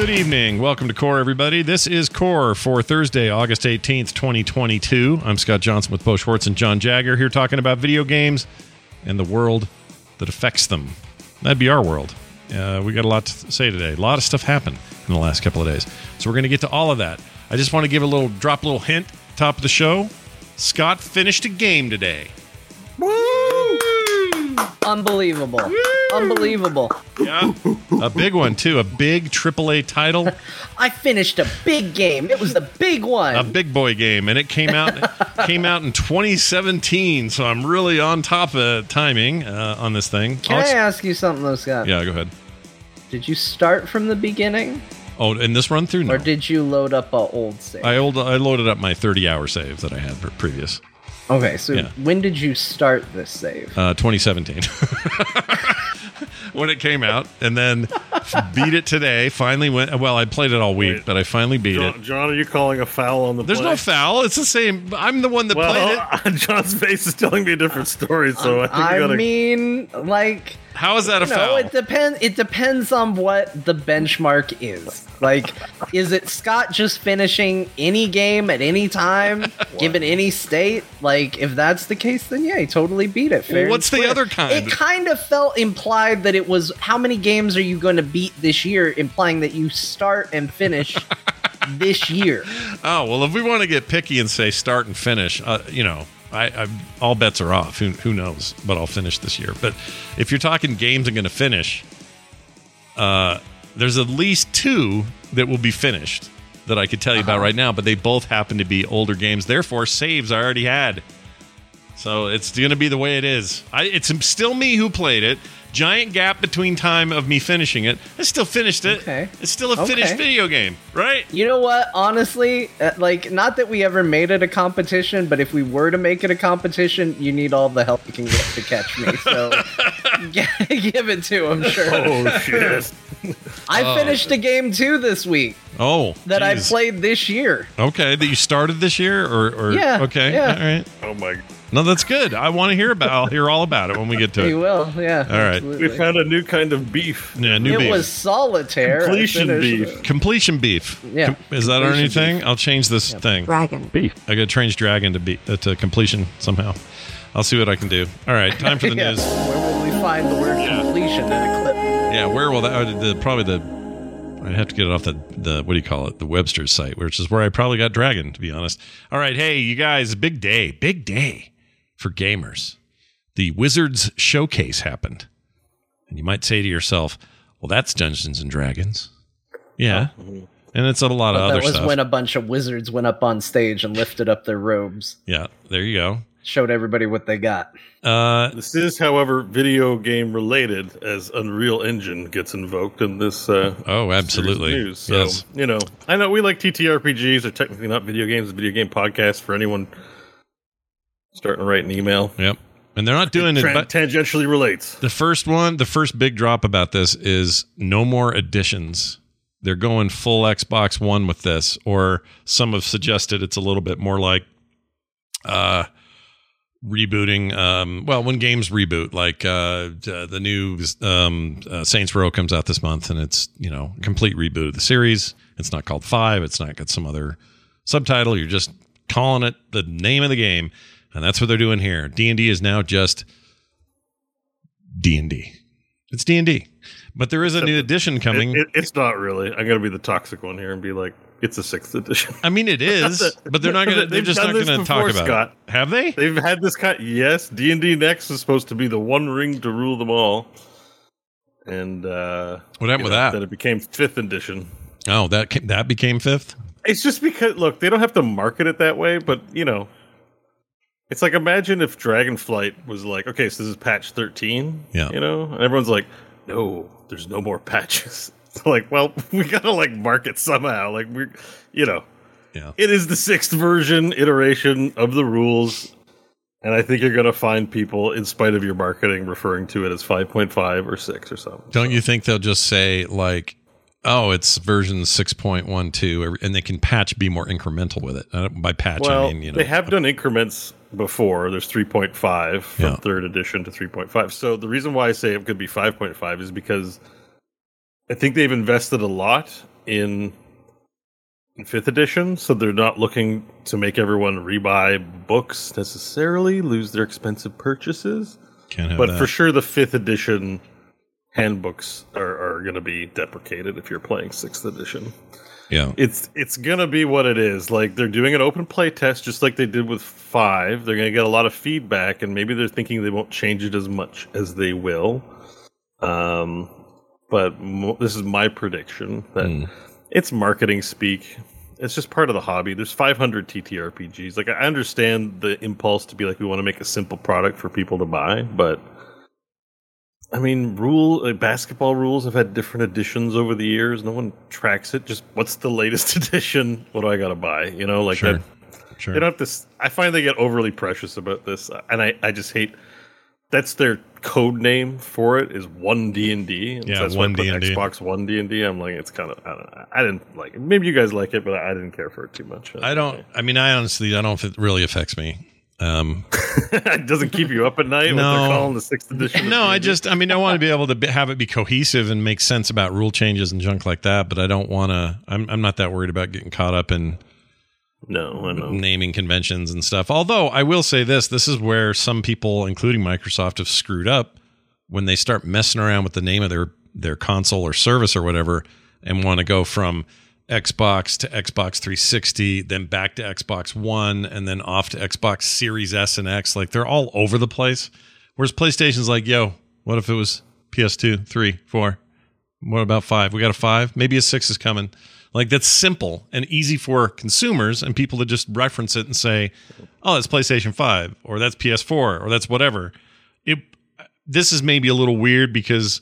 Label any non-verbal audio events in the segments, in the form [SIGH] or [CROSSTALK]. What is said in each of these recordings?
Good evening. Welcome to Core, everybody. This is Core for Thursday, August 18th, 2022. I'm Scott Johnson with Bo Schwartz and John Jagger here talking about video games and the world that affects them. That'd be our world. Uh, we got a lot to say today. A lot of stuff happened in the last couple of days. So we're going to get to all of that. I just want to give a little drop a little hint top of the show. Scott finished a game today. Unbelievable. Unbelievable. Yeah. a big one too. A big AAA title. I finished a big game. It was the big one. a big boy game, and it came out came out in 2017. So I'm really on top of timing uh, on this thing. Can I'll I ex- ask you something though, Scott? yeah, go ahead. Did you start from the beginning? Oh, in this run through, no. Or did you load up a old save? I old I loaded up my 30 hour save that I had for previous okay, so Yeah. when did you start this save? uh, 2017 [LAUGHS] when it came out, and then beat it today. Finally went. Well, I played it all week, Wait. but I finally beat it. John, John, are you calling a foul on the There's play? no foul. It's the same. I'm the one that played it. Well, [LAUGHS] John's face is telling me a different story, so I think I gotta. mean, like, How is that a no, foul? it depends. It depends on what the benchmark is. Like, is it Scott just finishing any game at any time, [LAUGHS] given any state? Like, if that's the case, then yeah, he totally beat it. Fair what's the other kind? It kind of felt implied that it was how many games are you going to beat this year, implying that you start and finish [LAUGHS] this year. Oh well, if we want to get picky and say start and finish, uh, you know, I, I all bets are off. Who, who knows? But I'll finish this year. But if you're talking games I'm going to finish, uh, there's at least two that will be finished that I could tell you about right now. But they both happen to be older games. Therefore, saves I already had. So it's going to be the way it is. I, it's still me who played it. Giant gap between time of me finishing it. I still finished it. Okay. It's still a finished Okay. video game, right? You know what? Honestly, uh, like, not that we ever made it a competition, but if we were to make it a competition, you need all the help you can get to catch me. So, g- [LAUGHS] [LAUGHS] give it to him, sure. Oh shit! [LAUGHS] I finished a game too this week Oh, that I played this year. Okay, that you started this year, or, or Yeah, okay, yeah. all right. Oh my! No, that's good. I want to hear about. I'll hear all about it when we get to it. You will, yeah. All right. absolutely. We found a new kind of beef. Yeah, new it beef, It was solitaire. Completion finished- beef. completion beef. Yeah, Com- is that our new thing? I'll change this thing. Dragon. Beef. I got to change dragon to be uh, to completion somehow. I'll see what I can do. All right, time for the [LAUGHS] Yeah. news. Where will we find the word completion in a clip? Yeah, where will that? uh, The probably the. I'd have to get it off the the what do you call it? The Webster's site, which is where I probably got dragon. To be honest. All right, hey, you guys, big day, big day for gamers. The Wizards showcase happened, and you might say to yourself, "Well, that's Dungeons and Dragons." Yeah, and it's a lot of That was when a bunch of wizards went up on stage and lifted up their robes, yeah, there you go. showed everybody what they got. Uh, This is, however, video game related, as Unreal Engine gets invoked in this. Uh, oh, absolutely. News. So, yes. you know, I know we like TTRPGs. They're technically not video games. A video game podcast for anyone starting to write an email. Yep. And they're not doing it. Tran- But tangentially relates. the first one, the first big drop about this is no more additions. They're going full Xbox One with this, or some have suggested it's a little bit more like uh rebooting um well when games reboot like uh uh, the new um uh, Saints Row comes out this month and it's you know complete reboot of the series it's not called 5 it's not got some other subtitle you're just calling it the name of the game and that's what they're doing here D&D is now just D&D it's D&D but there is a new edition coming It, it, it's not really. I'm going to be the toxic one here and be like, it's a sixth edition. I mean it is [LAUGHS] but they're not going to they're They've just not going to talk about Scott. it have they They've had this kind. Yes, D and D Next is supposed to be the one ring to rule them all, and uh, What happened with know, that? Then it became fifth edition. oh that that became 5th It's just because look, they don't have to market it that way, but you know, it's like imagine if Dragonflight was like, okay, so this is patch thirteen, Yeah. you know, and everyone's like, no, there's no more patches. [LAUGHS] It's like, well, [LAUGHS] we gotta like market somehow, like we, are you know, yeah it is the sixth version iteration of the rules. And I think you're going to find people, in spite of your marketing, referring to it as 5.5 or 6 or something. Don't you think they'll just say like, "Oh, it's version six point one two, and they can patch be more incremental with it"? Uh, by patch, Well, I mean you know they have done increments before. There's 3.5 from Yeah. third edition to 3.5. So the reason why I say it could be 5.5 is because I think they've invested a lot in in fifth edition, so they're not looking to make everyone rebuy books necessarily, lose their expensive purchases. Can't have But that. for sure, the fifth edition handbooks are, are going to be deprecated if you're playing sixth edition. Yeah. It's it's gonna be what it is. Like they're doing an open play test, just like they did with five. They're gonna get a lot of feedback, and maybe they're thinking they won't change it as much as they will. Um, but mo- this is my prediction that Hmm. it's marketing speak. It's just part of the hobby. There's 500 TTRPGs. Like I understand the impulse to be like we want to make a simple product for people to buy, but I mean, rule like basketball rules have had different editions over the years. No one tracks it. Just what's the latest [LAUGHS] edition? What do I got to buy? You know, like Sure. that. Sure. They don't have to. s- I find they get overly precious about this, and I, I just hate. That's their code name for it is one D and D. Yeah, that's why I one D and D. Xbox One D and D. I'm like, it's kind of. I, don't know. I didn't like it. Maybe you guys like it, but I didn't care for it too much. I don't. I mean, I honestly, I don't. If it really affects me. Um, [LAUGHS] it doesn't keep you up at night. What No. they're calling the sixth edition. no, I just. I mean, I want to be able to be, have it be cohesive and make sense about rule changes and junk like that. But I don't want to. I'm. I'm not that worried about getting caught up in no. I know. naming conventions and stuff. Although I will say this: this is where some people, including Microsoft, have screwed up when they start messing around with the name of their their console or service or whatever, and want to go from Xbox to Xbox 360, then back to Xbox One, and then off to Xbox Series S and X. Like they're all over the place. Whereas PlayStation's like, yo, what if it was PS2, 3, 4? What about 5? We got a 5? Maybe a 6 is coming. Like that's simple and easy for consumers and people to just reference it and say, "Oh, that's PlayStation 5 or that's PS4 or that's whatever." It this is maybe a little weird because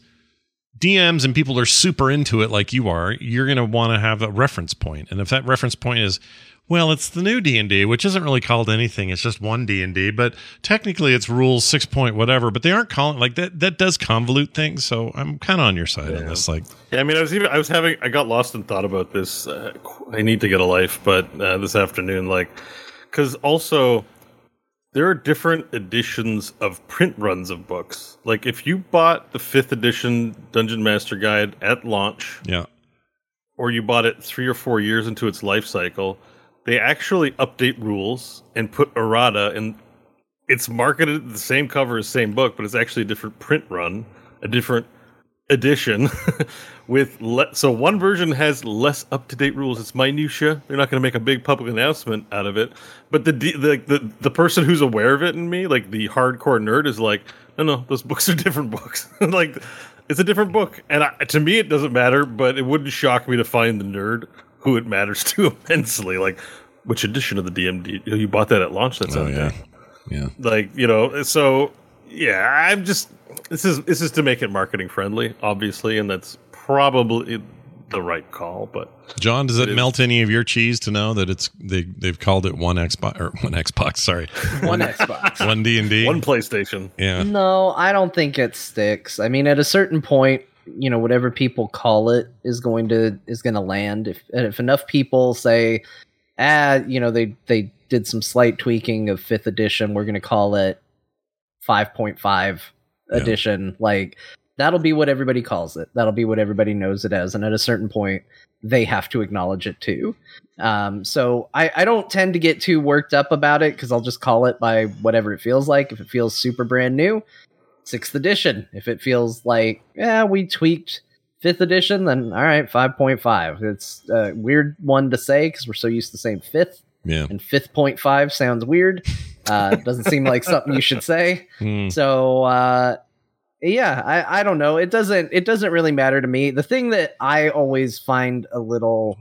DMs and people are super into it like you are. You're going to want to have a reference point. And if that reference point is well, it's the new D&D, which isn't really called anything. It's just one D&D, but technically it's rules 6 point whatever, but they aren't calling like that that does convolute things, so I'm kind of on your side on this like Yeah, I mean, I was even I was having I got lost and thought about this. Uh, I need to get a life, but uh, this afternoon, like, because also there are different editions of print runs of books. Like, if you bought the fifth edition Dungeon Master Guide at launch, yeah. or you bought it three or four years into its life cycle, they actually update rules and put errata and it's marketed the same cover as same book, but it's actually a different print run, a different edition [LAUGHS] with le- so one version has less up to date rules. It's minutia. They're not going to make a big public announcement out of it, but the, the the the person who's aware of it in me, like the hardcore nerd, is like, no, no, those [LAUGHS] books are different books. [LAUGHS] like it's a different book, and I, to me it doesn't matter. But it wouldn't shock me to find the nerd who it matters [LAUGHS] to immensely. Like which edition of the DMG you bought that at launch? That's Oh out yeah. Yeah. like you know so yeah i'm just this is this is to make it marketing friendly obviously and that's probably the right call but John, does it melt any of your cheese to know that it's they they've called it one Xbox or one Xbox? Sorry, [LAUGHS] One Xbox. one D and D. one playstation Yeah, No, I don't think it sticks. I mean, at a certain point, you know, whatever people call it is going to is going to land. If and if enough people say, ah, you know, they they did some slight tweaking of fifth edition, we're going to call it five point five Yeah. edition. Like that'll be what everybody calls it. That'll be what everybody knows it as. And at a certain point, they have to acknowledge it too. Um, so I, I don't tend to get too worked up about it because I'll just call it by whatever it feels like. If it feels super brand new, sixth edition. If it feels like, yeah, we tweaked fifth edition, then all right, 5.5. It's a weird one to say because we're so used to saying fifth, yeah. and fifth point five sounds weird. Uh, doesn't seem like something you should say. [LAUGHS] Hmm. So uh yeah, I, I don't know. It doesn't it doesn't really matter to me. The thing that I always find a little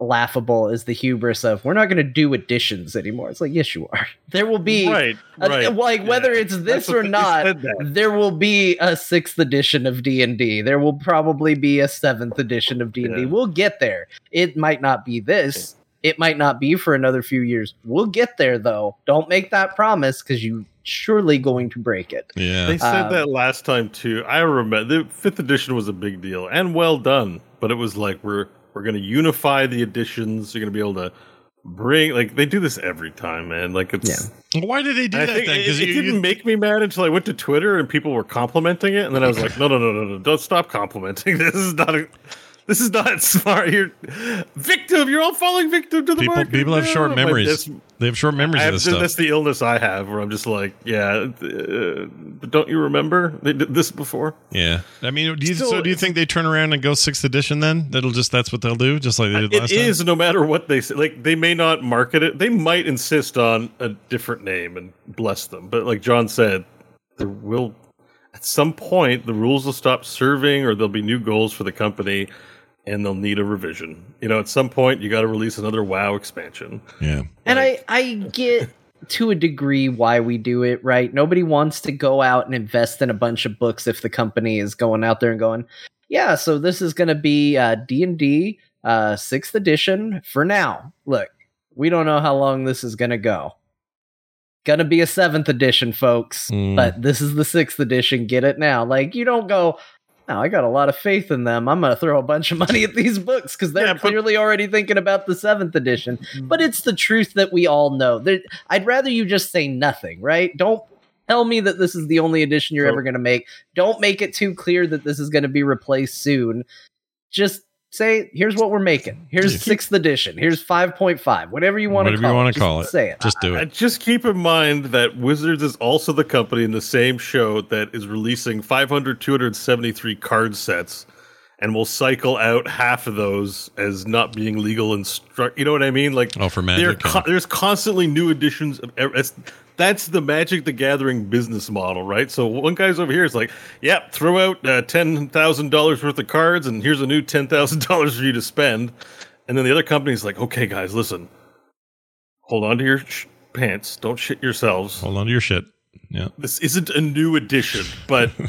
laughable is the hubris of we're not going to do additions anymore. It's like yes, you are. [LAUGHS] There will be right a- right like whether Yeah. it's this what or not. There will be a sixth edition of D and D. There will probably be a seventh edition of D and D. Yeah. We'll get there. It might not be this. It might not be for another few years. We'll get there though. Don't make that promise because you surely going to break it. Yeah. they said Um, that last time too i remember the fifth edition was a big deal and well done but it was like we're we're going to unify the editions you're going to be able to bring like they do this every time man like it's Yeah. Why did they do I that think then? it, it didn't make me mad until I went to Twitter and people were complimenting it, and then I was like, no, no, no, no, no, don't stop complimenting. [LAUGHS] This is not a. This is not [LAUGHS] smart. You're victim. You're all falling victim to the People market. people have short memories. that's- They have short memories I of this stuff. that's the illness I have, where I'm just like, yeah, uh, but don't you remember they did this before? Yeah, I mean, do you, Still, so do you think they turn around and go sixth edition? Then that'll just that's what they'll do, just like they did It last is no matter what they say. Like they may not market it. They might insist on a different name and bless them. But like John said, there will at some point the rules will stop serving, or there'll be new goals for the company, and they'll need a revision. You know, at some point you got to release another WoW expansion. time. Yeah, And I, I get to a degree why we do it, right? Nobody wants to go out and invest in a bunch of books if the company is going out there and going, yeah, so this is going to be uh, D&D uh, 6th edition for now. Look, we don't know how long this is going to go. Gonna be a 7th edition, folks, Mm. but this is the 6th edition. Get it now. Like, you don't go, no, I got a lot of faith in them. I'm going to throw a bunch of money at these books because they're Yeah, clearly already thinking about the 7th edition mm. but it's the truth that we all know. There, I'd rather you just say nothing, right? Don't tell me that this is the only edition you're So- ever going to make. Don't make it too clear that this is going to be replaced soon. Just say, here's what we're making. Here's Just sixth edition. Here's 5.5. Whatever you want to whatever call you want it. to call it, Say it. Just do And it. just keep in mind that Wizards is also the company in the same show that is releasing 500, 273 card sets and we'll cycle out half of those as not being legal instruct. You know what I mean? Like, Oh, for Magic. co- there's constantly new editions of it's, that's the Magic the Gathering business model, right? So one guy's over here is like, "Yeah, throw out uh, ten thousand dollars worth of cards, and here's a new ten thousand dollars for you to spend." And then the other company's like, "Okay, guys, listen, hold on to your sh- pants, don't shit yourselves. Hold on to your shit. Yeah, This isn't a new edition, but." [LAUGHS]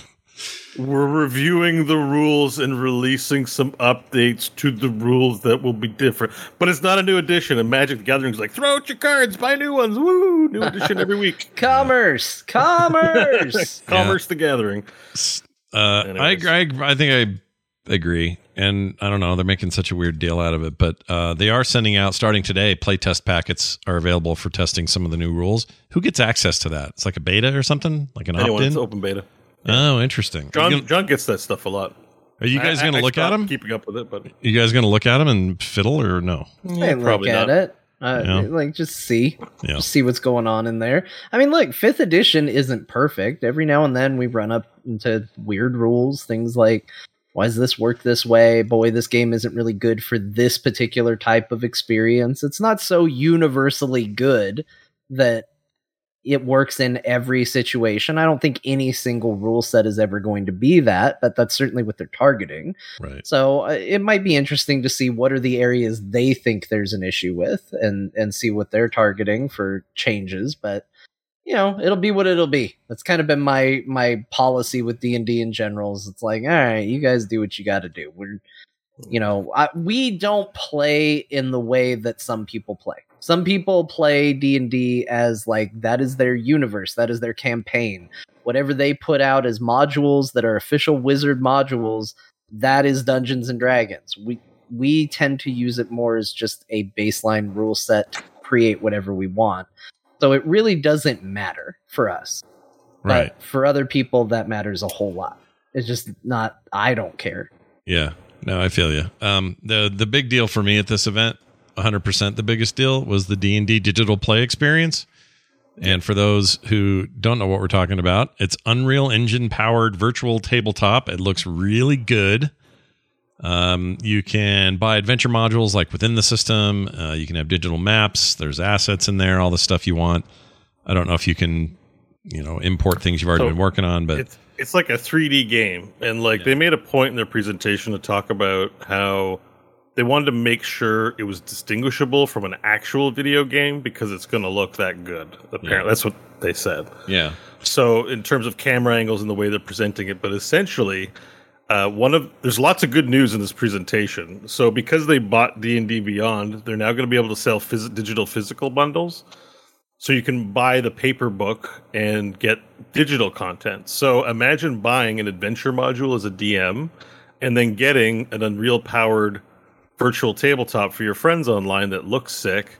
We're reviewing the rules and releasing some updates to the rules that will be different. But it's not a new edition. And Magic the Gathering's like, throw out your cards, buy new ones. Woo! New edition every week. [LAUGHS] Commerce. Commerce. [LAUGHS] Commerce the Gathering. uh, I, I I think I agree, and I don't know. They're making such a weird deal out of it, but uh, they are sending out starting today. Playtest packets are available for testing some of the new rules. Who gets access to that? It's like a beta or something, like an Anyone, opt-in. open beta. Oh, interesting. John are you, John gets that stuff a lot. are you guys going to look at him? Keeping up with it, but You guys going to look at him and fiddle or no? Hey, look probably at not. it. Uh, Yeah. Like, just see. Yeah. Just see what's going on in there. I mean, look, fifth edition isn't perfect. Every now and then we run up into weird rules, things like, why does this work this way? Boy, this game isn't really good for this particular type of experience. It's not so universally good that it works in every situation. I don't think any single rule set is ever going to be that, but that's certainly what they're targeting. Right. So uh, it might be interesting to see what are the areas they think there's an issue with, and and see what they're targeting for changes. But you know, it'll be what it'll be. That's kind of been my my policy with D and D in general. Is it's like, all right, you guys do what you got to do. We're you know, I, we don't play in the way that some people play. Some people play D and D as like that is their universe, that is their campaign. Whatever they put out as modules that are official wizard modules, that is Dungeons and Dragons. We we tend to use it more as just a baseline rule set to create whatever we want. So it really doesn't matter for us. Right. But for other people that matters a whole lot. It's just not I don't care. Yeah. No, I feel you. Um, the the big deal for me at this event, 100% the biggest deal was the D&D digital play experience. And for those who don't know what we're talking about, it's Unreal Engine powered virtual tabletop. It looks really good. Um, you can buy adventure modules like within the system. Uh, you can have digital maps. There's assets in there, all the stuff you want. I don't know if you can, you know, import things you've already So, been working on, but it's it's like a 3D game, and like they made a point in their presentation to talk about how they wanted to make sure it was distinguishable from an actual video game because it's going to look that good. Apparently, Yeah. that's what they said. yeah, So, in terms of camera angles and the way they're presenting it, but essentially, uh, one of there's lots of good news in this presentation. So, because they bought D and D Beyond, they're now going to be able to sell phys- digital physical bundles. So you can buy the paper book and get digital content. So imagine buying an adventure module as a DM, and then getting an Unreal powered virtual tabletop for your friends online that looks sick.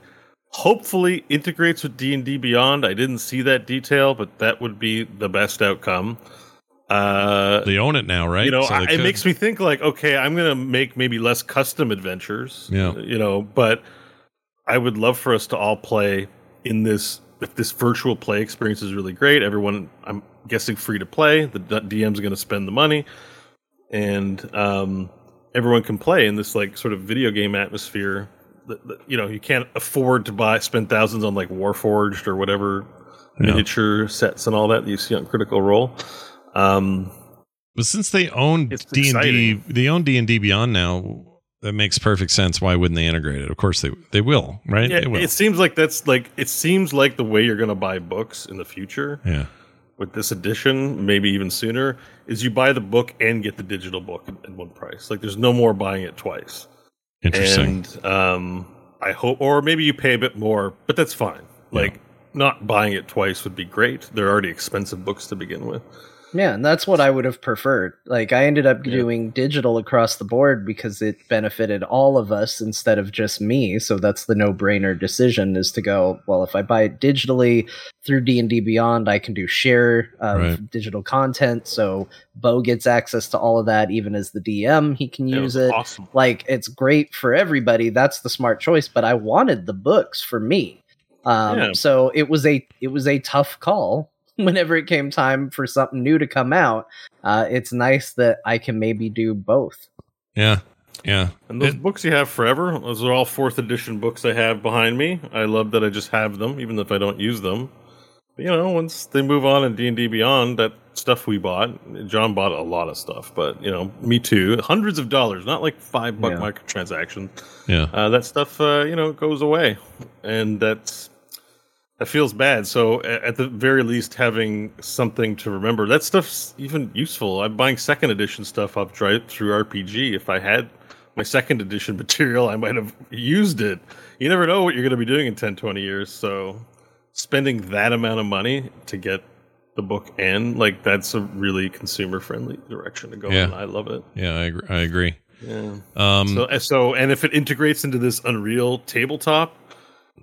Hopefully integrates with D and D Beyond. I didn't see that detail, but that would be the best outcome. Uh, They own it now, right? you know, So I, it makes me think like, okay, I'm gonna make maybe less custom adventures. Yeah. you know, but I would love for us to all play in this. If this virtual play experience is really great, everyone, I'm guessing free to play. The DM's going to spend the money, and um, everyone can play in this like sort of video game atmosphere. That, that, you know, you can't afford to buy spend thousands on like Warforged or whatever Yeah. miniature sets and all that that you see on Critical Role. Um, But since they own D and D, they own D and D Beyond now. That makes perfect sense. Why wouldn't they integrate it? Of course they they will, right? Yeah, will. it seems like that's like it seems like the way you're going to buy books in the future yeah, with this edition, maybe even sooner, is you buy the book and get the digital book in, in one price. Like there's no more buying it twice. interesting. And um, I hope, or maybe you pay a bit more, but that's fine. Like not buying it twice would be great. They're already expensive books to begin with. Yeah, and that's what I would have preferred. Like I ended up Yeah. doing digital across the board because it benefited all of us instead of just me. So that's the no-brainer decision is to go, well, if I buy it digitally through D&D Beyond, I can do share of Right. digital content. So Bo gets access to all of that even as the DM, he can It use was it. awesome. Like it's great for everybody. That's the smart choice, but I wanted the books for me. Um, Yeah. so it was a it was a tough call [LAUGHS] whenever it came time for something new to come out. Uh, it's nice that I can maybe do both. yeah, yeah. And those It- books you have forever, those are all fourth edition books I have behind me. I love that I just have them, even if I don't use them. But, you know, once they move on in D and D Beyond, that stuff we bought, John bought a lot of stuff, but you know, me too, hundreds of dollars, not like five buck Yeah. microtransactions. yeah. Uh, that stuff, uh, you know, goes away, and that's that feels bad. So at the very least, having something to remember, that stuff's even useful. I'm buying second edition stuff up through RPG. If I had my second edition [LAUGHS] material, I might have used it. You never know what you're going to be doing in 10, 20 years. So spending that amount of money to get the book and like that's a really consumer friendly direction to go Yeah. in. I love it. Yeah, I agree. I agree. Yeah. Um, So, so, and if it integrates into this Unreal tabletop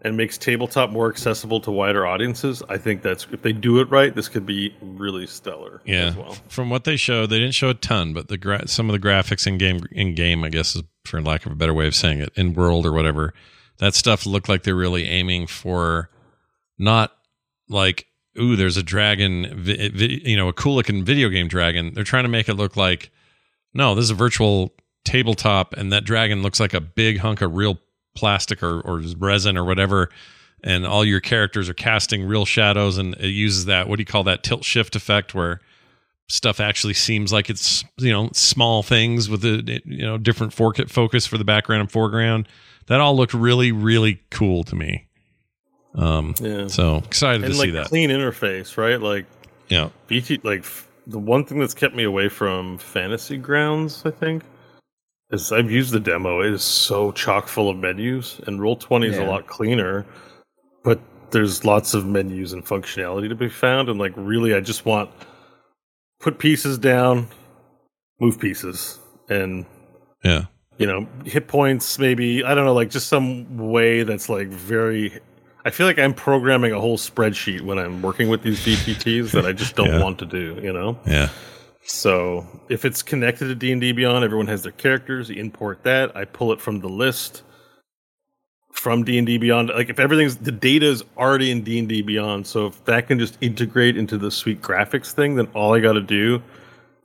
and makes tabletop more accessible to wider audiences, I think that's if they do it right, this could be really stellar. yeah. as well. From what they showed, they didn't show a ton, but the gra- some of the graphics in game in game, I guess, is for lack of a better way of saying it, in world or whatever, that stuff looked like they're really aiming for not like ooh, there's a dragon, vi- vi- you know, a cool looking video game dragon. They're trying to make it look like no, this is a virtual tabletop, and that dragon looks like a big hunk of real plastic or, or resin or whatever. And all your characters are casting real shadows, and it uses that what do you call that tilt shift effect where stuff actually seems like it's you know small things with a you know different focus for the background and foreground. That all looked really really cool to me. Um, Yeah. so excited and to like see that. clean interface, right? Like yeah, BT, like the one thing that's kept me away from Fantasy Grounds, I think, is I've used the demo. It is so chock full of menus, and Roll Twenty is a lot cleaner, but there's lots of menus and functionality to be found. And like, really, I just want put pieces down, move pieces, and yeah, you know, hit points. Maybe I don't know, like just some way that's like very. I feel like I'm programming a whole spreadsheet when I'm working with these VTTs that I just don't Yeah. want to do. You know. yeah, So if it's connected to D and D Beyond, everyone has their characters. You import that. I pull it from the list from D and D Beyond. Like if everything's the data is already in D and D Beyond, so if that can just integrate into the sweet graphics thing, then all I got to do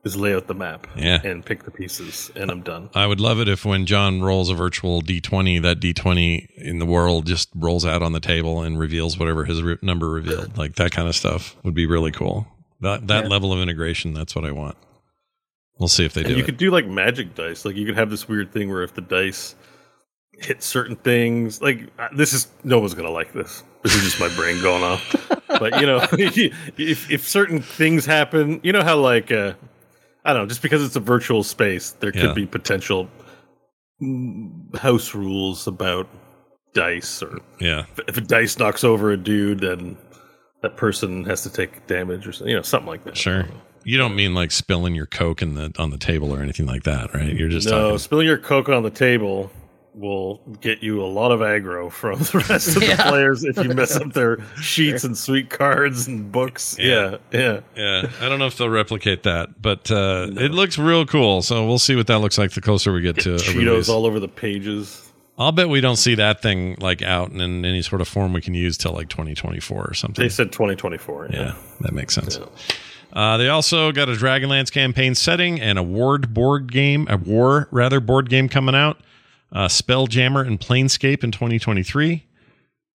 is lay out the map Yeah. and pick the pieces, and I'm done. I would love it if when John rolls a virtual D20, that D20 in the world just rolls out on the table and reveals whatever his number revealed. Like that kind of stuff would be really cool. That that Yeah. level of integration, that's what I want. We'll see if they And do you it. could do like magic dice. Like you could have this weird thing where if the dice hit certain things, like this is no one's gonna like this. This is just my brain going off. [LAUGHS] But you know, [LAUGHS] if if certain things happen, you know how like uh, I don't know, just because it's a virtual space, there could Yeah. be potential mm, house rules about dice, or yeah, if a dice knocks over a dude, then that person has to take damage, or something, you know, something like that. sure. You don't mean like spilling your coke in the on the table or anything like that, right? You're just no, talking. spilling your coke on the table will get you a lot of aggro from [LAUGHS] the rest of Yeah. the players if you mess up their [LAUGHS] sheets and sweet cards and books. Yeah, yeah. Yeah, I don't know if they'll replicate that, but uh, it looks real cool. So we'll see what that looks like the closer we get, to a Cheetos release. all over the pages. I'll bet we don't see that thing like out in any sort of form we can use till like 2024 or something. They said 2024. Yeah, that makes sense. Uh, they also got a Dragonlance campaign setting and a ward board game, a war rather board game coming out. Uh, Spelljammer and Planescape in 2023.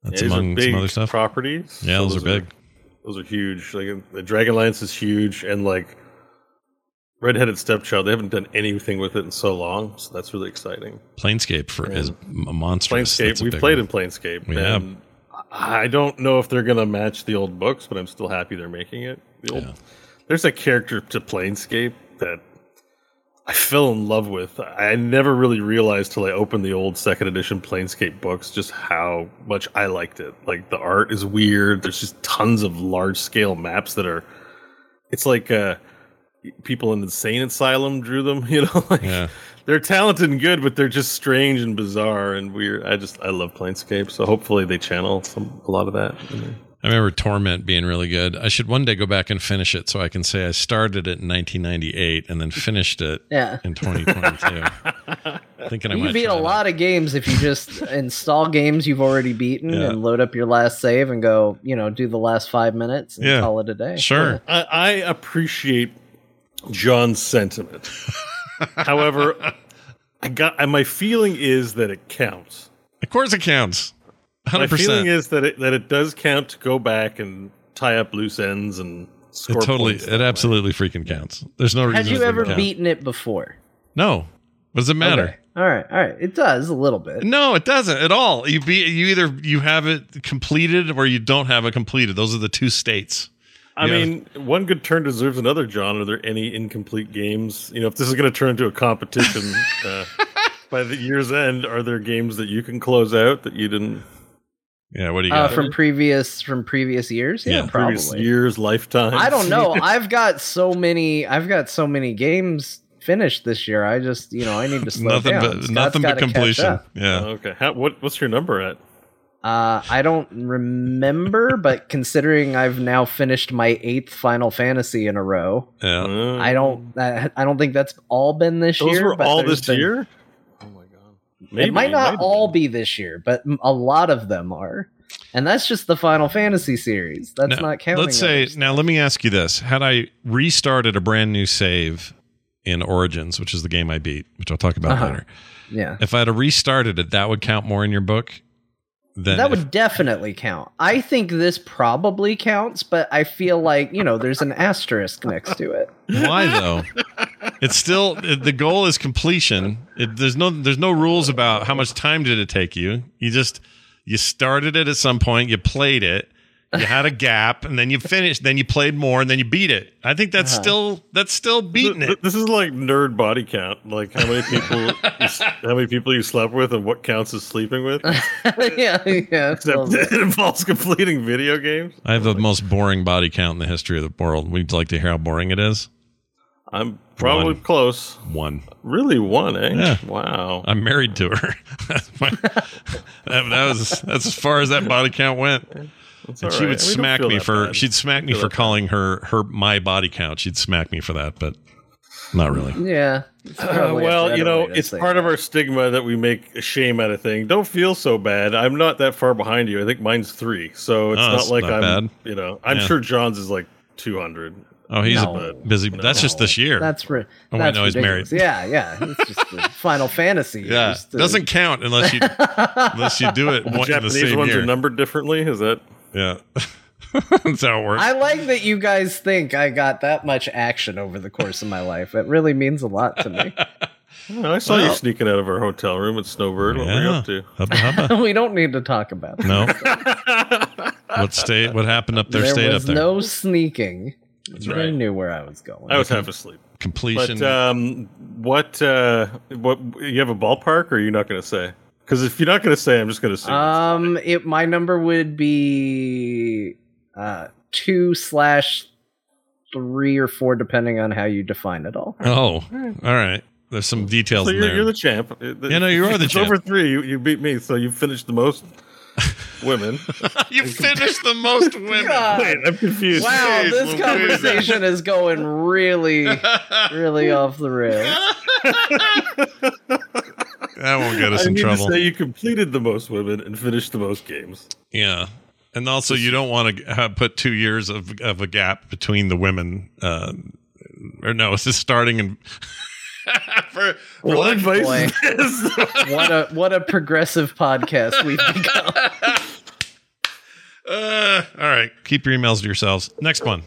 That's Yeah, among are some other stuff. properties. Yeah, So those are big. those are huge. Like the Dragonlance is huge, and like Redheaded Stepchild, they haven't done anything with it in so long, so that's really exciting. Planescape for is a monstrous. Planescape, we've played one. in Planescape. Yeah. I don't know if they're gonna match the old books, but I'm still happy they're making it. The old, Yeah. There's a character to Planescape that I fell in love with. I never really realized till I opened the old second edition Planescape books just how much I liked it. Like the art is weird. There's just tons of large scale maps that are. It's like uh, people in insane asylum drew them. [LAUGHS] You know, like Yeah. they're talented and good, but they're just strange and bizarre and weird. I just I love Planescape, so hopefully they channel some a lot of that. I remember Torment being really good. I should one day go back and finish it so I can say I started it in 1998 and then finished it Yeah. in 2022. [LAUGHS] Thinking I You might beat a try that. lot of games if you just [LAUGHS] install games you've already beaten Yeah. and load up your last save and go, you know, do the last five minutes and Yeah. call it a day. Sure. I, I appreciate John's sentiment. [LAUGHS] However, I got and my feeling is that it counts. Of course it counts. My 100%. feeling is that it that it does count to go back and tie up loose ends and score it totally, it that way. absolutely freaking counts. There's no reason. Had it you ever count. beaten it before? No. What does it matter? Okay. All right. All right. It does a little bit. No, it doesn't at all. You be you either you have it completed or you don't have it completed. Those are the two states. I Yeah. mean, one good turn deserves another, John. Are there any incomplete games? You know, if this is going to turn into a competition [LAUGHS] uh, by the year's end, are there games that you can close out that you didn't Yeah, what do you Uh, got? from previous from previous years? Yeah, Yeah, previous probably. years, lifetime? I don't know. [LAUGHS] I've got so many. I've got so many games finished this year. I just, you know, I need to slow nothing down. but Scott's nothing but completion. up. Yeah. Okay, How, what what's your number at? Uh, I don't remember, but considering I've now finished my eighth Final Fantasy in a row, Yeah. Uh, I don't. I, I don't think that's all been this Those year. were but all this been- year. Oh my god! it might not have all be this year, but a lot of them are, and that's just the Final Fantasy series. That's Now, not counting. Let's say others. now. Let me ask you this: Had I restarted a brand new save in Origins, which is the game I beat, which I'll talk about Uh-huh. later, yeah, if I had restarted it, that would count more in your book. Than that if- would definitely count. I think this probably counts, but I feel like you know there's an asterisk next to it. Why though? it's still the goal is completion. It, there's no there's no rules about how much time did it take you. You just you started it at some point, you played it, you had a gap, and then you finished. Then you played more, and then you beat it. I think that's Uh-huh. still that's still beating Th- it. This is like nerd body count. Like how many people, [LAUGHS] you, how many people you slept with, and what counts as sleeping with. [LAUGHS] yeah, yeah. Except [LAUGHS] it involves completing video games. I have the most boring body count in the history of the world. we'd like to hear how boring it is? I'm probably One. close. One. Really, one, eh? Yeah. Wow. I'm married to her. That's my, that, that was that's as far as that body count went. That's And all she right. would We smack me for bad. she'd smack me for that calling her her my body count. She'd smack me for that, but not really. Yeah. Uh, well, you know, it's say part of our stigma that we make a shame out of thing. Don't feel so bad. I'm not that far behind you. I think mine's three, so it's Oh, not like not I'm. bad. You know, I'm Yeah. sure John's is like 200. Oh, he's No. a busy. That's just this year. That's re- Oh, wait, that's no, he's ridiculous. Yeah, yeah. It's just the [LAUGHS] Final Fantasy. yeah, years to- doesn't count unless you unless you do it The one, in the Japanese same ones year. are numbered differently. Is that? Yeah, [LAUGHS] that's how it works. I like that you guys think I got that much action over the course of my life. It really means a lot to me. [LAUGHS] I saw you sneaking out of our hotel room at Snowbird. What were you up to? Hubba hubba. [LAUGHS] we don't need to talk about that. No. what state? What happened up there? there stayed was up there. no sneaking. I right. knew where I was going. I was half asleep. Completion. But um, what? Uh, what? You have a ballpark, or are you not going to say? Because if you're not going to say, I'm just going to say. Um, it my number would be uh two slash three or four, depending on how you define it all. oh, all right. there's some details So you're, there. you're the champ. Yeah, no, you are the it's champ. over three. You, you beat me, so you finished the most [LAUGHS] women. [LAUGHS] you finished the most [LAUGHS] women. God. Wait, I'm confused. Wow, Jeez this Louise. conversation is going really, really off the rails. That won't get us I in need trouble. to say you completed the most women and finished the most games. Yeah. And also, you don't want to uh, put two years of, of a gap between the women. Uh, or no, it's [LAUGHS] just starting and. [LAUGHS] for, for What advice boy. [LAUGHS] is this? What a what a progressive podcast we've become. uh, all right. Keep your emails to yourselves. Next one.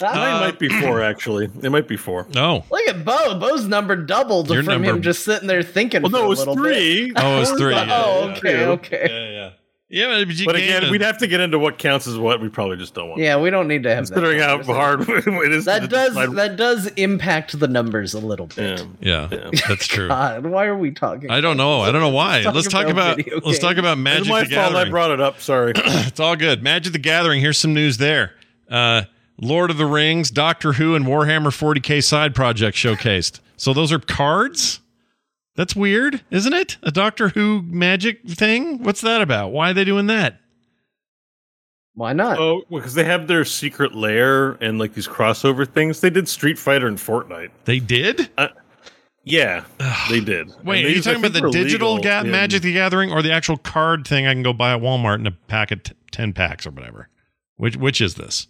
Mine might be four, actually. It might be four. Oh. Look at Bo. Bo's number doubled Your from number- him just sitting there thinking. Well, for no, it was little three. Oh, it was [LAUGHS] three. Bit. Yeah, oh, yeah, okay, yeah. okay. Yeah, yeah. Yeah, but, you But can't- again, we'd have to get into what counts as what. We probably just don't want. Yeah, we don't need to have that Considering how hard [LAUGHS] it is. That does decide- that does impact the numbers a little bit. Yeah. Yeah, Yeah. that's true. God, why are we talking? I don't know. I don't know why. Let's Let's talk talk about about let's talk games. about It's Magic my the fault. I brought it up. Sorry. [CLEARS THROAT] It's all good. Magic the Gathering. Here's some news there. Uh, Lord of the Rings, Doctor Who, and Warhammer 40k side project showcased. So those are cards. That's weird, isn't it? A Doctor Who magic thing. What's that about? Why are they doing that? Why not? oh, because they have their secret lair and like these crossover things. They did Street Fighter and Fortnite. They did. Uh, yeah, they did. Wait, And are you talking about the digital ga- in- Magic the Gathering or the actual card thing I can go buy at Walmart in a pack of t- ten packs or whatever? Which which is this?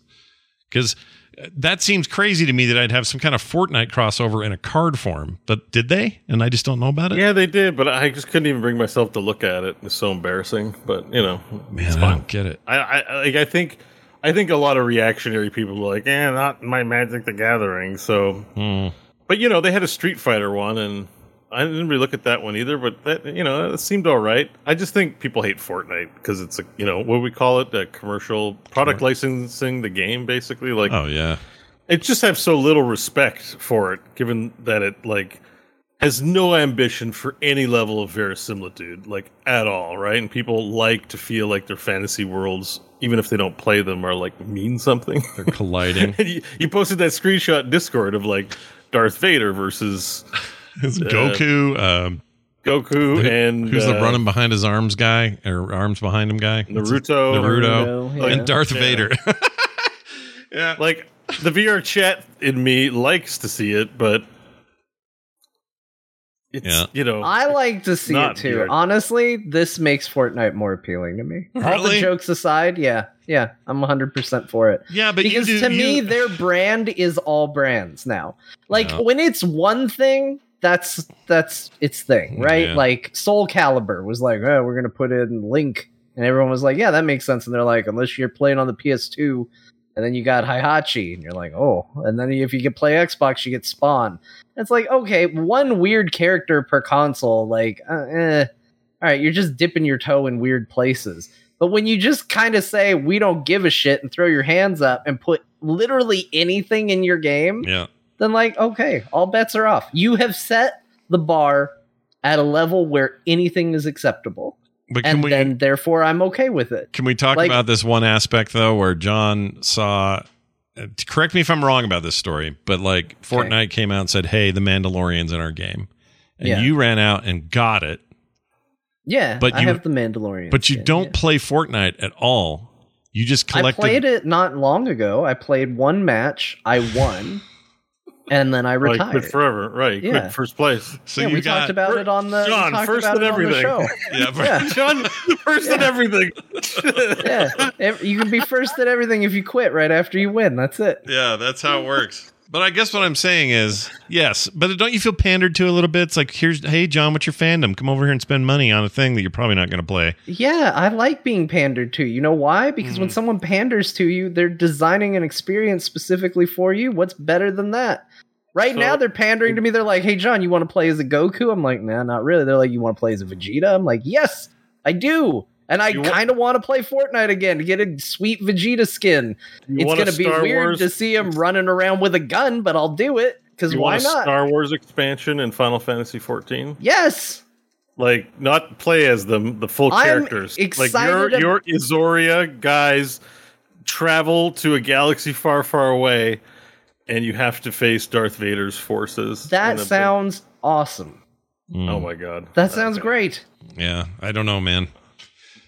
Because that seems crazy to me that I'd have some kind of Fortnite crossover in a card form. But did they? And I just don't know about it. Yeah, they did, but I just couldn't even bring myself to look at it. It's so embarrassing. But you know, Man, I don't get it. I, I like. I think. I think a lot of reactionary people were like, "Eh, not my Magic the Gathering." So, Hmm. but you know, they had a Street Fighter one, and I didn't really look at that one either. But that you know, it seemed all right. I just think people hate Fortnite because it's a you know what we call it, a commercial product licensing the game, basically. Like, Oh yeah. it just have so little respect for it, given that it like has no ambition for any level of verisimilitude, like at all, right? And people like to feel like their fantasy worlds, even if they don't play them, are like mean something. They're colliding. [LAUGHS] you, you posted that screenshot in Discord of like Darth Vader versus [LAUGHS] It's Goku. Um, Goku who- and who's the uh, running behind his arms guy or arms behind him guy? Naruto. Naruto, Naruto, yeah. and Darth Yeah. Vader. [LAUGHS] yeah. Like the VR chat in me likes to see it, but it's Yeah. you know I like to see it too. weird. Honestly, this makes Fortnite more appealing to me. All the jokes aside, yeah, yeah, I'm 100% for it. Yeah, but because you do, to me, their brand is all brands now. Like Yeah. when it's one thing, that's that's its thing, right? Yeah. Like Soul Calibur was like, oh, we're gonna put in Link, and everyone was like, yeah, that makes sense. And they're like, unless you're playing on the PS2, and then you got Heihachi, and you're like, oh, and then if you can play Xbox, you get Spawn. It's like, okay, one weird character per console, like, uh, eh. all right, you're just dipping your toe in weird places. But when you just kind of say we don't give a shit and throw your hands up and put literally anything in your game, yeah. Then like okay, all bets are off. You have set the bar at a level where anything is acceptable, But can and we then therefore I'm okay with it. can we talk like- about this one aspect though, where John saw? uh, Correct me if I'm wrong about this story, but like Fortnite came out and said, "Hey, the Mandalorian's in our game," and Yeah. you ran out and got it, Yeah, But I you- have the Mandalorian. but you skin, don't yeah. play Fortnite at all. You just collected. I played it not long ago. I played one match. I won, [LAUGHS] and then I Like, retired. quit forever, right? Yeah. Quit first place. So yeah, you we got talked about it on the we John, first about in it on the everything. show. [LAUGHS] yeah, but- Yeah. [LAUGHS] John, first in Yeah. everything. [LAUGHS] yeah, you can be first at everything if you quit right after you win. That's it. Yeah, that's how it works. But I guess what I'm saying is, yes, but don't you feel pandered to a little bit? It's like, here's, hey, John, what's your fandom? Come over here and spend money on a thing that you're probably not going to play. Yeah, I like being pandered to. You know why? Because Mm-hmm. when someone panders to you, they're designing an experience specifically for you. What's better than that? Right So- now, they're pandering to me. They're like, "Hey, John, you want to play as a Goku?" I'm like, "Nah, not really." They're like, "You want to play as a Vegeta?" I'm like, "Yes, I do." And I kind of want to play Fortnite again to get a sweet Vegeta skin. It's gonna be Star weird Wars- to see him running around with a gun, but I'll do it because why want a not? Star Wars expansion in Final Fantasy 14? yes. Like, not play as them, the full I'm characters. like, your, ab- your Eorzea guys travel to a galaxy far, far away and you have to face Darth Vader's forces. That in a sounds awesome. Mm. Oh my god, That sounds Okay. great. Yeah, I don't know, man.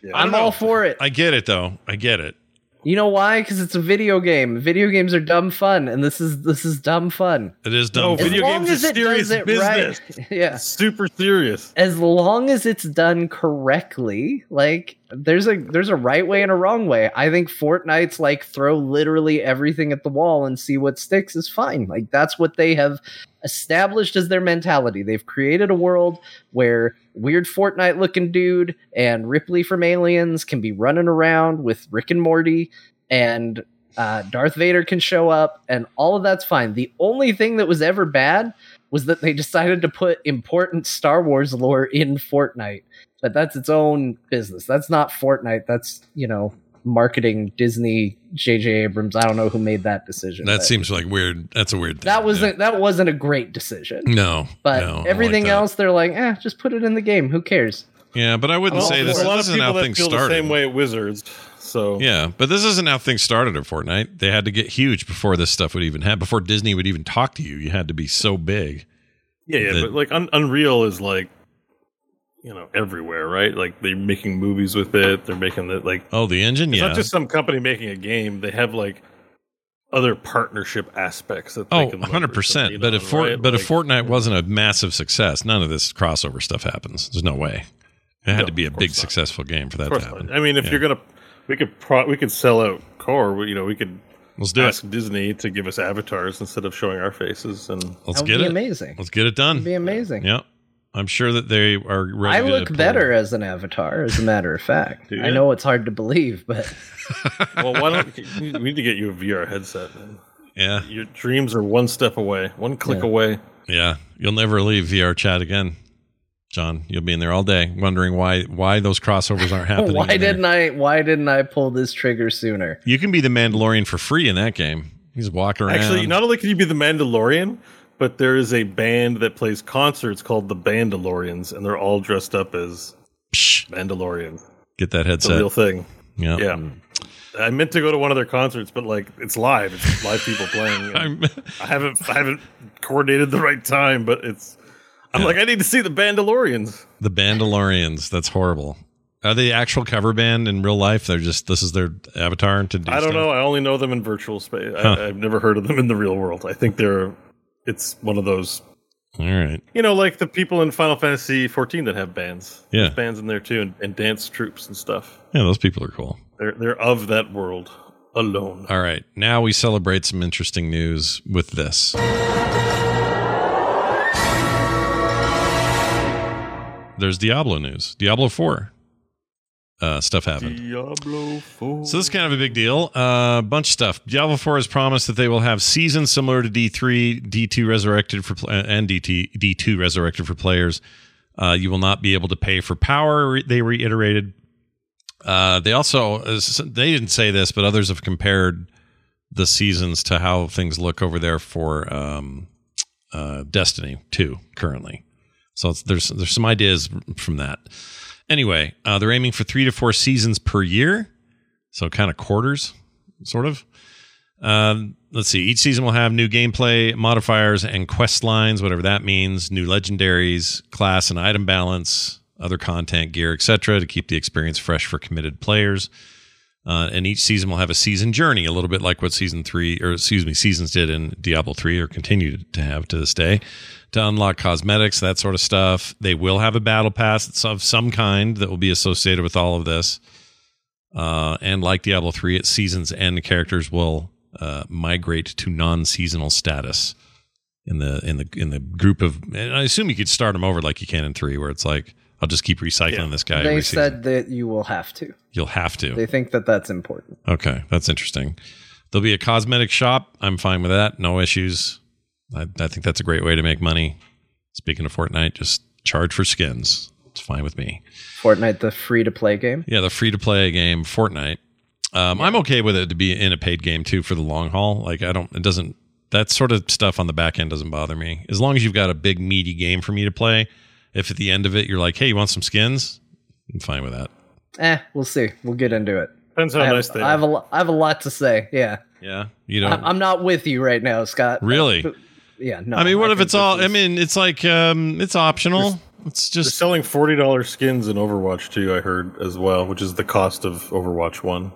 Yeah. I'm all for it. I get it though. I get it. You know why? Because it's a video game. Video games are dumb fun, and this is this is dumb fun. It is No, dumb. Video long games as is serious it business. right. [LAUGHS] yeah. super serious. As long as it's done correctly, like there's a there's a right way and a wrong way. I think Fortnite's like throw literally everything at the wall and see what sticks is fine. Like that's what they have established as their mentality. They've created a world where weird Fortnite looking dude and Ripley from Aliens can be running around with Rick and Morty and uh, Darth Vader can show up and all of that's fine. The only thing that was ever bad was that they decided to put important Star Wars lore in Fortnite. But that's its own business. That's not Fortnite. That's, you know, marketing Disney, JJ Abrams. I don't know who made that decision. That seems like weird. That's a weird thing. that wasn't that wasn't a great decision. No, But no, everything like else, they're like, eh, just put it in the game. Who cares? Yeah, but I wouldn't Well, say this. a lot This of isn't how people that things feel started. the same way at Wizards. So Yeah, but this isn't how things started at Fortnite. They had to get huge before this stuff would even happen. Before Disney would even talk to you, you had to be so big. yeah, yeah. The- but like Un- Unreal is like, you know, everywhere, right? Like they're making movies with it. They're making it like Oh, the engine, it's yeah. not just some company making a game. They have like other partnership aspects that they Oh, can 100% But lean if on, Fort, right? but Like, if Fortnite wasn't a massive success, none of this crossover stuff happens. There's no way. It had No, to be a big not. successful game for that to happen. not. I mean, if Yeah. you're gonna, we could pro- we could sell out Core. we- You know, we could Let's do ask it. Disney to give us avatars instead of showing our faces. And Let's that would get be it. amazing. Let's get it It'd done. be amazing. Yep. I'm sure that they are ready. I to look pull- better as an avatar, as a matter of fact. I know it's hard to believe, but [LAUGHS] well, why don't we need to get you a VR headset? Man. Yeah, Your dreams are one step away, one click Yeah. away. yeah. You'll never leave VR chat again, John. You'll be in there all day, wondering why why those crossovers aren't [LAUGHS] happening. why didn't I why didn't I pull this trigger sooner? You can be the Mandalorian for free in that game. He's walking around. Actually, not only can you be the Mandalorian, but there is a band that plays concerts called the Bandalorians, and they're all dressed up as Psh, Mandalorians. get that It's a real thing. Yeah. Yeah. I meant to go to one of their concerts, but like it's live. It's live people playing. [LAUGHS] I'm, I haven't I haven't coordinated the right time, but it's I'm like I need to see the Bandalorians. the Bandalorians. That's horrible. Are they actual cover band in real life? They're just this is their avatar to do. I don't stuff? know. I only know them in virtual space. Huh. I, I've never heard of them in the real world. I think they're it's one of those All right. you know like the people in Final Fantasy 14 that have bands. Yeah. There's bands in there too, and, and dance troops and stuff. Yeah, those people are cool. They're they're of that world alone. All right. Now we celebrate some interesting news with this. There's Diablo news. Diablo 4 uh, stuff happened. Diablo 4. So this is kind of a big deal. A uh, bunch of stuff. Diablo 4 has promised that they will have seasons similar to D3, D2 resurrected for pl- and DT, D2 resurrected for players. Uh, you will not be able to pay for power. They reiterated. Uh, they also they didn't say this, but others have compared the seasons to how things look over there for um, uh, Destiny 2 currently. So it's, there's there's some ideas from that. Anyway, uh, they're aiming for three to four seasons per year, so kind of quarters, sort of. Um, let's see. Each season will have new gameplay modifiers and quest lines, whatever that means. New legendaries, class and item balance, other content, gear, etc., to keep the experience fresh for committed players. Uh, and each season will have a season journey, a little bit like what season three, or excuse me, seasons did in Diablo three, or continue to have to this day, to unlock cosmetics, that sort of stuff. They will have a battle pass of some kind that will be associated with all of this. Uh, and like Diablo three, its seasons end, characters will uh, migrate to non-seasonal status in the in the in the group of. And I assume you could start them over like you can in three, where it's like I'll just keep recycling Yeah. this guy. they every said season. that you will have to. you'll have to. They think that that's important. Okay, that's interesting. There'll be a cosmetic shop. I'm fine with that. No issues. I, I think that's a great way to make money. Speaking of Fortnite, just charge for skins. It's fine with me. Fortnite, the free to play game. Yeah, the free to play game Fortnite. Um, I'm okay with it to be in a paid game too for the long haul. Like I don't, it doesn't. That sort of stuff on the back end doesn't bother me as long as you've got a big meaty game for me to play. If at the end of it you're like, hey, you want some skins? I'm fine with that. Eh, we'll see. We'll get into it. Depends how I have, nice they I have are. a have a lot to say. Yeah. Yeah, you I'm. I'm not with you right now, Scott. Really? Uh, yeah, no. I mean, what if it's all? this I mean, it's like um, it's optional. It's just selling forty dollars skins in Overwatch 2, I heard as well, which is the cost of Overwatch One.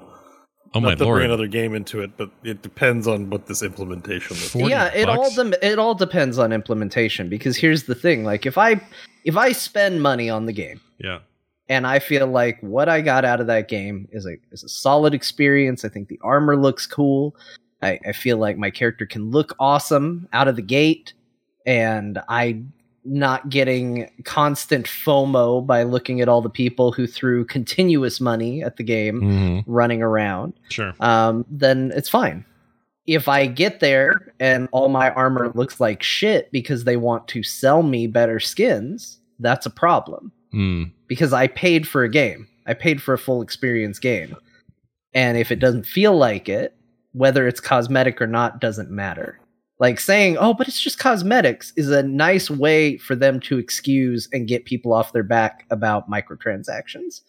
Oh my Not to bring another game into it, but it depends on what this implementation is. 40 yeah, it all bucks? dem- it all depends on implementation. Because here's the thing: like, if I if I spend money on the game Yeah, and I feel like what I got out of that game is a is a solid experience. I think the armor looks cool. I, I feel like my character can look awesome out of the gate, and I not getting constant FOMO by looking at all the people who threw continuous money at the game hmm running around. sure. Um, then it's fine. If I get there and all my armor looks like shit because they want to sell me better skins, that's a problem Mm. because I paid for a game. I paid for a full experience game. And if it doesn't feel like it, whether it's cosmetic or not doesn't matter. Like saying, "Oh, but it's just cosmetics" is a nice way for them to excuse and get people off their back about microtransactions.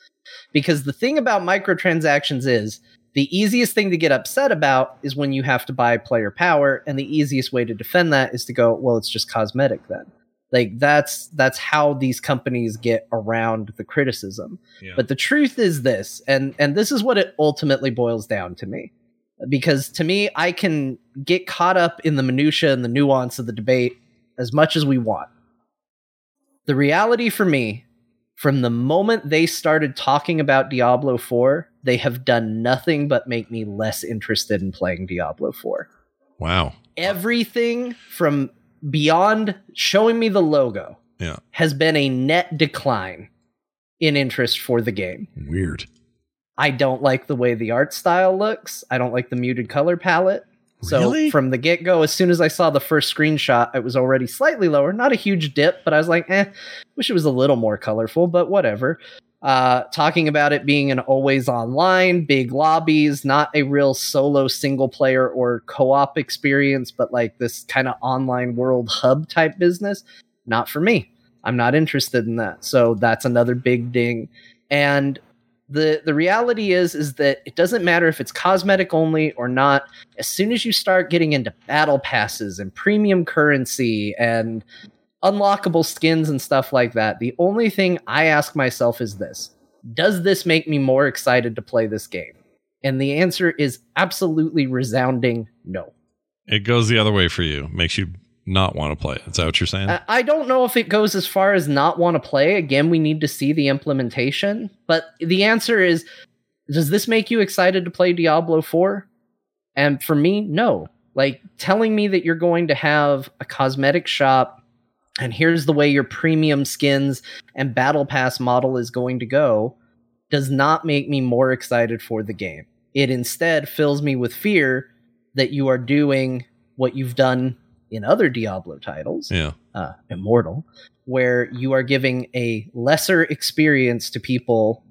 Because the thing about microtransactions is the easiest thing to get upset about is when you have to buy player power and the easiest way to defend that is to go, "Well, it's just cosmetic then." Like that's that's how these companies get around the criticism. Yeah. But the truth is this, and and this is what it ultimately boils down to me. Because to me, I can get caught up in the minutia and the nuance of the debate as much as we want. The reality for me, from the moment they started talking about Diablo 4, they have done nothing but make me less interested in playing Diablo 4 Wow. everything from beyond showing me the logo Yeah. has been a net decline in interest for the game. Weird. I don't like the way the art style looks. I don't like the muted color palette. So Really? from the get go, as soon as I saw the first screenshot, it was already slightly lower. Not a huge dip, but I was like, eh, wish it was a little more colorful, but whatever. Uh, talking about it being an always online, big lobbies, not a real solo single player or co op experience, but like this kind of online world hub type business. Not for me. I'm not interested in that. So that's another big ding. And the the reality is is that it doesn't matter if it's cosmetic only or not as soon as you start getting into battle passes and premium currency and unlockable skins and stuff like that the only thing i ask myself is this does this make me more excited to play this game and the answer is absolutely resounding no It goes the other way for you. Makes you not want to play. Is that what you're saying? I- I don't know if it goes as far as not want to play. Again, we need to see the implementation. But the answer is does this make you excited to play Diablo 4? And for me, no. Like telling me that you're going to have a cosmetic shop and here's the way your premium skins and battle pass model is going to go does not make me more excited for the game. It instead fills me with fear that you are doing what you've done in other Diablo titles, yeah. uh, Immortal, where you are giving a lesser experience to people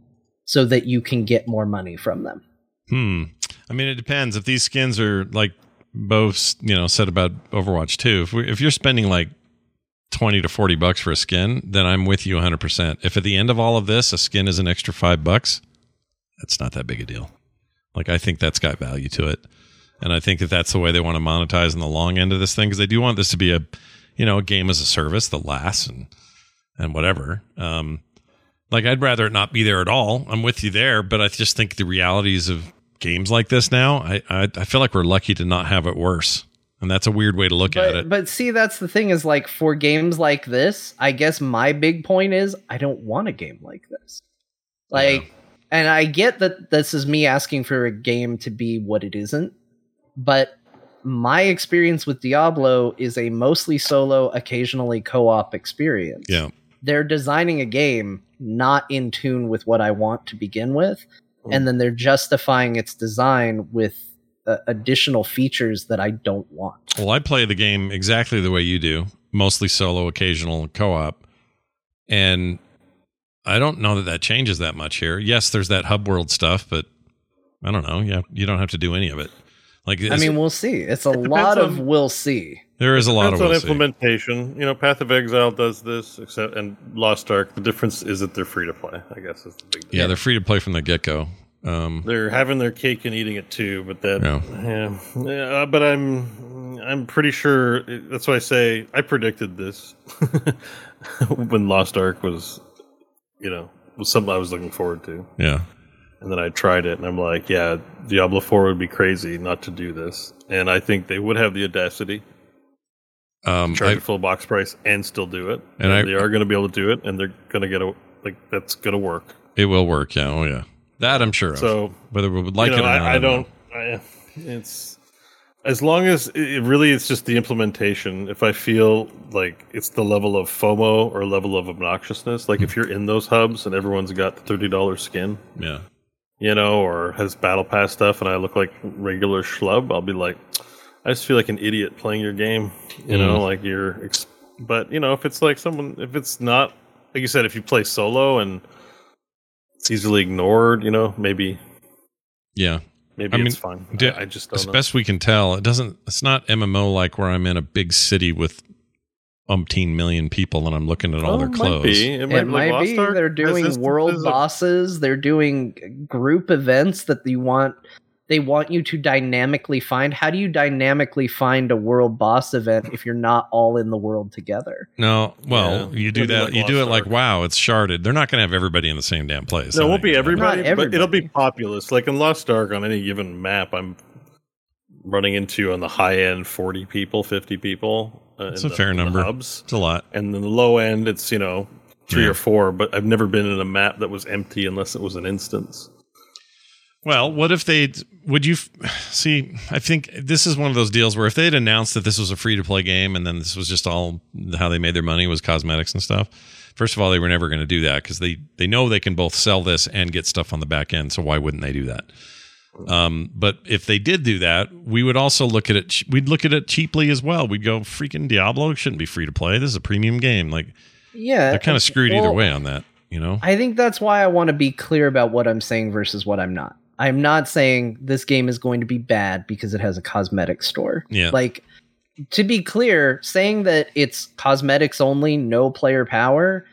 so that you can get more money from them. Hmm. I mean, it depends. If these skins are like both, you know, said about Overwatch 2, if, we, if you're spending like 20 to 40 bucks for a skin, then I'm with you 100%. If at the end of all of this, a skin is an extra five bucks, that's not that big a deal. Like, I think that's got value to it. And I think that that's the way they want to monetize in the long end of this thing because they do want this to be a, you know, a game as a service that lasts and, and whatever. Um, like I'd rather it not be there at all. I'm with you there, but I just think the realities of games like this now, I I, I feel like we're lucky to not have it worse, and that's a weird way to look at it. but see, that's the thing is like for games like this, I guess my big point is I don't want a game like this. Like, and I get that this is me asking for a game to be what it isn't, but my experience with Diablo is a mostly solo, occasionally co op experience. yeah, they're designing a game not in tune with what I want to begin with, and then they're justifying its design with uh, additional features that I don't want. well, I play the game exactly the way you do, mostly solo, occasional co-op, and I don't know that that changes that much here. Yes, there's that hub world stuff, but I don't know. Yeah, you don't have to do any of it. Like, I it's- mean, we'll see. It's a depends lot of on- we'll see. there is a lot of we'll see. implementation. You know, Path of Exile does this, except and Lost Ark. The difference is that they're free to play. I guess is the big. Yeah, they're free to play from the get go. Um, They're having their cake and eating it too, but that Yeah. yeah, yeah. uh, but I'm I'm pretty sure that's why I say I predicted this [LAUGHS] when Lost Ark was, you know, was something I was looking forward to, yeah. And then I tried it, and I'm like, yeah, Diablo Four would be crazy not to do this, and I think they would have the audacity Um, charge I, full box price and still do it, And I- they are going to be able to do it, and they're going to get a like that's going to work. it will work. Yeah. Oh, yeah. That I'm sure of. So Whether we would like you know, it or not, I, I don't. I, it's as long as it really it's just the implementation. If I feel like it's the level of FOMO or level of obnoxiousness, like if you're in those hubs and everyone's got the thirty dollars skin. Yeah. You know, or has battle pass stuff, and I look like regular schlub, I'll be like, I just feel like an idiot playing your game. You know, Mm. like you're. Ex- but you know, if it's like someone, if it's not like you said, if you play solo and it's easily ignored, you know, maybe Yeah. maybe I mean, it's fine. di- I, I just As don't know. best we can tell, it doesn't. It's not MMO like where I'm in a big city with umpteen million people and I'm looking at all Oh, their it might clothes. be. It might, It might be Ark they're doing instances world of- bosses. They're doing group events that you want. They want you to dynamically find. How do you dynamically find a world boss event if you're not all in the world together? No, well, Yeah. you do It'll that. like you do Lost it like WoW. It's sharded. They're not going to have everybody in the same damn place. No, it won't be think. everybody, but it'll be populous. Like in Lost Ark, on any given map, I'm running into on the high end 40 people, 50 people. Uh, in a the- fair number. hubs. It's a lot. And then the low end, it's, you know, three Yeah. or four, but I've never been in a map that was empty unless it was an instance. Well, what if they would you see? I think this is one of those deals where if they'd announced that this was a free to play game and then this was just all how they made their money was cosmetics and stuff. First of all, they were never going to do that because they they know they can both sell this and get stuff on the back end. So why wouldn't they do that? Um, but if they did do that, we would also look at it. We'd look at it cheaply as well. We'd go, freaking Diablo shouldn't be free to play. This is a premium game. Like Yeah, they're kind of screwed either way on that. You know? I think that's why I want to be clear about what I'm saying versus what I'm not. I'm not saying this game is going to be bad because it has a cosmetic store. Yeah. Like to be clear, saying that it's cosmetics only, no player power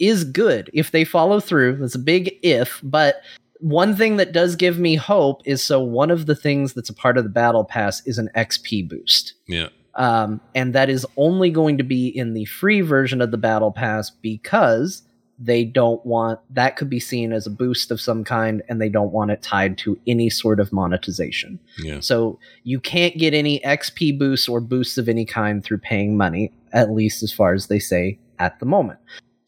is good if they follow through. That's a big if, but one thing that does give me hope is so one of the things that's a part of the battle pass is an XP boost. Yeah. Um, and that is only going to be in the free version of the battle pass because they don't want that could be seen as a boost of some kind and they don't want it tied to any sort of monetization. Yeah. So you can't get any XP boosts or boosts of any kind through paying money, at least as far as they say at the moment.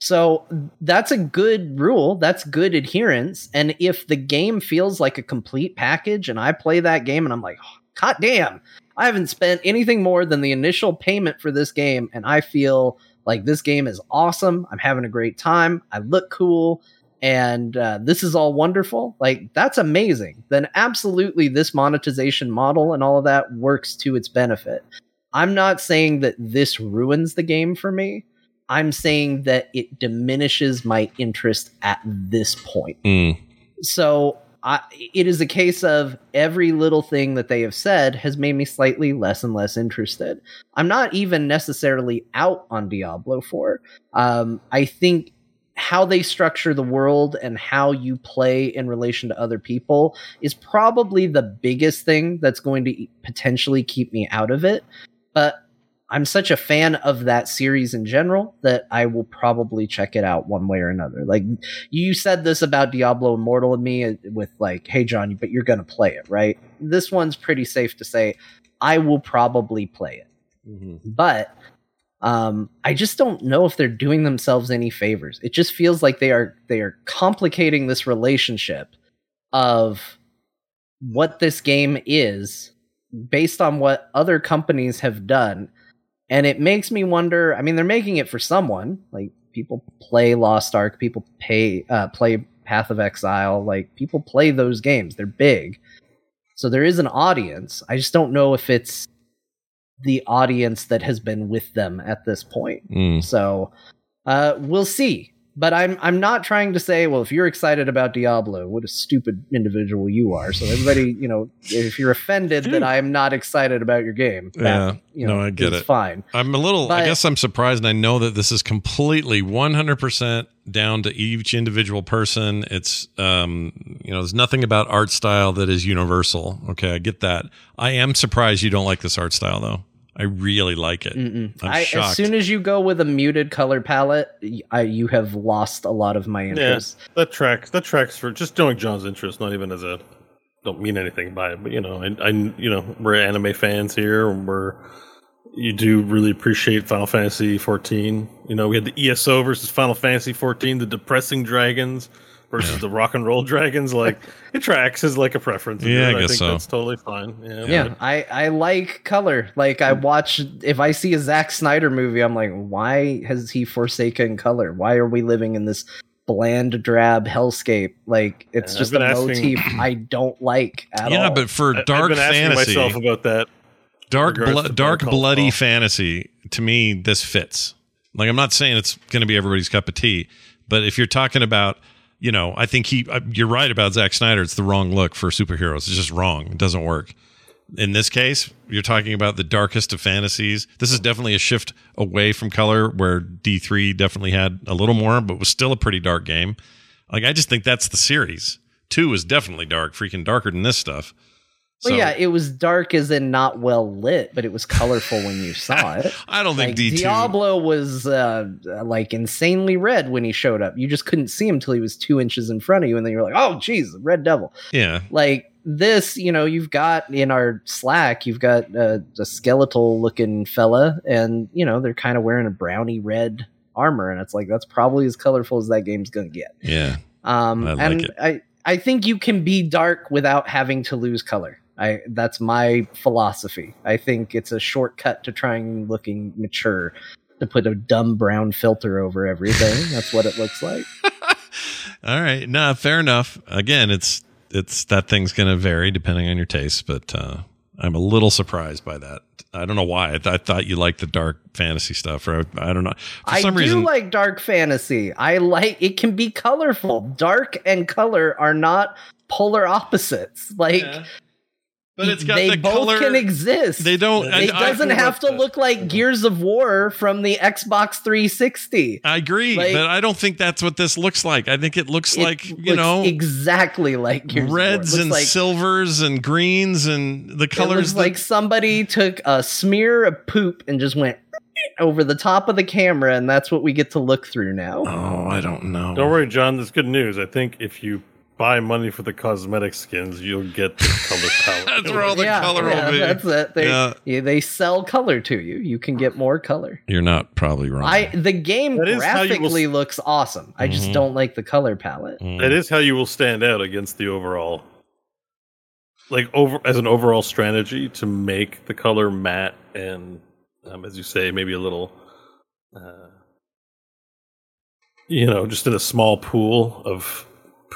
So that's a good rule. That's good adherence. And if the game feels like a complete package and I play that game and I'm like, "Oh, God damn, I haven't spent anything more than the initial payment for this game and I feel like this game is awesome. I'm having a great time. I look cool and uh, this is all wonderful. Like that's amazing. Then absolutely this monetization model and all of that works to its benefit. I'm not saying that this ruins the game for me. I'm saying that it diminishes my interest at this point. Mm. So I, it is a case of every little thing that they have said has made me slightly less and less interested. I'm not even necessarily out on Diablo 4. Um, I think how they structure the world and how you play in relation to other people is probably the biggest thing that's going to potentially keep me out of it. But I'm such a fan of that series in general that I will probably check it out one way or another. Like you said this about Diablo Immortal and me uh, with like, hey John, but you're gonna play it, right? This one's pretty safe to say I will probably play it. Mm-hmm. But um, I just don't know if they're doing themselves any favors. It just feels like they are they are complicating this relationship of what this game is based on what other companies have done. And it makes me wonder, I mean, they're making it for someone. Like people play Lost Ark, people pay uh, play Path of Exile, like people play those games. They're big. So there is an audience. I just don't know if it's the audience that has been with them at this point. Mm. So uh, we'll see. But I'm I'm not trying to say, well, if you're excited about Diablo, what a stupid individual you are. So everybody, you know, if you're offended that I'm not excited about your game, that, Yeah. you know, No, I get it. Fine. I'm a little. I guess I'm surprised, and I know that this is completely 100 percent down to each individual person. It's, um, you know, there's nothing about art style that is universal. Okay, I get that. I am surprised you don't like this art style, though. I really like it. I'm I, as soon as you go with a muted color palette, y- I, you have lost a lot of my interest. Yeah, interest. that tracks. That tracks for just knowing John's interest, not even as a. Don't mean anything by it, but you know, I, I you know, we're anime fans here. and We're you do really appreciate Final Fantasy 14. You know, we had the ESO versus Final Fantasy 14, the depressing dragons versus the rock and roll dragons. Like [LAUGHS] it tracks as like a preference. Yeah, I I guess think so. that's totally fine. Yeah, Yeah, but- I, I like color. Like I watch if I see a Zack Snyder movie, I'm like, why has he forsaken color? Why are we living in this bland, drab hellscape? Like it's Yeah, just I've a been asking- motif I don't like at yeah, all. Yeah, but for I- I've dark been fantasy, myself about that. dark, blo- dark, bloody Saul. fantasy. To me, this fits. Like, I'm not saying it's going to be everybody's cup of tea, but if you're talking about, you know, I think he, uh, you're right about Zack Snyder. It's the wrong look for superheroes. It's just wrong. It doesn't work. In this case, you're talking about the darkest of fantasies. This is definitely a shift away from color, where D3 definitely had a little more, but was still a pretty dark game. Like, I just think that's the series. Two is definitely dark, freaking darker than this stuff. Well, So- yeah, it was dark as in not well lit, but it was colorful when you saw [LAUGHS] it. I don't think D2. Diablo was uh, like insanely red when he showed up. You just couldn't see him till he was two inches in front of you, and then you're like, "Oh, geez, Red Devil!" Yeah. like this you know you've got in our slack you've got uh, a skeletal looking fella and you know they're kind of wearing a brownie red armor and it's like that's probably as colorful as that game's gonna get Yeah. um I like and it. i i think you can be dark without having to lose color i that's my philosophy i think it's a shortcut to trying looking mature to put a dumb brown filter over everything [LAUGHS] that's what it looks like [LAUGHS] All right. No, fair enough. Again, it's it's that thing's going to vary depending on your taste, but uh, I'm a little surprised by that. I don't know why. I, th- I thought you liked the dark fantasy stuff, or I, I don't know. For I some do reason, like dark fantasy. I like it can be colorful. Dark and color are not polar opposites. Like but it's got they the both color. can exist. they don't. it I, I, doesn't I- have to look like Gears of War from the Xbox 360. I agree, like- but I don't think that's what this looks like. I think it looks It like you looks know exactly like Gears reds of War. It and like, silvers and greens and the it colors. looks that- like somebody took a smear of poop and just went over the top of the camera, and that's what we get to look through now. oh, I don't know. Don't worry, John. There's good news. I think if you buy money for the cosmetic skins, you'll get the color [LAUGHS] palette. That's where all the yeah, color yeah, will be. that's it. They, Yeah. yeah, they sell color to you. You can get more color. You're not probably wrong. I the game That is how you will graphically s- looks awesome. I just Mhm. don't like the color palette. Mm. That is how you will stand out against the overall, like over as an overall strategy to make the color matte and, um, as you say, maybe a little, uh, you know, just in a small pool of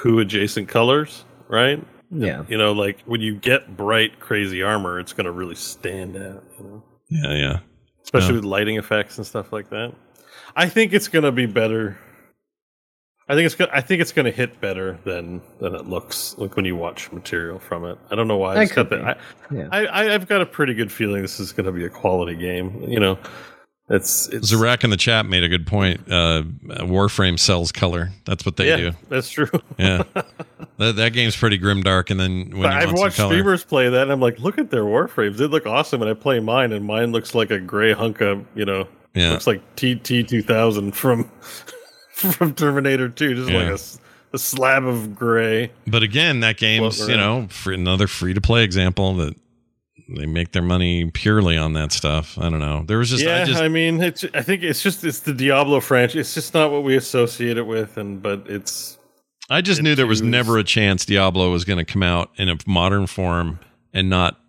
poo adjacent colors, right? Yeah. You know, like when you get bright, crazy armor, it's going to really stand out. You know, yeah, yeah. especially Yeah. with lighting effects and stuff like that. I think it's going to be better. I think it's gonna. I think it's going to hit better than than it looks like when you watch material from it. I don't know why. I That just got could. I, Yeah. I, I, I've got a pretty good feeling this is going to be a quality game. You know, it's it's Zarak in the chat made a good point. Uh, Warframe sells color. That's what they yeah, do. that's true. [LAUGHS] Yeah, that, that game's pretty grim dark. And then when I've watched streamers play that, and I'm like, look at their warframes. They look awesome, and I play mine, and mine looks like a gray hunk of, you know, yeah, looks like TT 2000 from [LAUGHS] from Terminator 2, just Yeah. like a slab of gray. but again, that game's you know for another free to play example that they make their money purely on that stuff. I don't know. There was just yeah, I just I mean, it's. I think it's just it's the Diablo franchise. It's just not what we associate it with, and but it's I just knew there was never a chance Diablo was going to come out in a modern form and not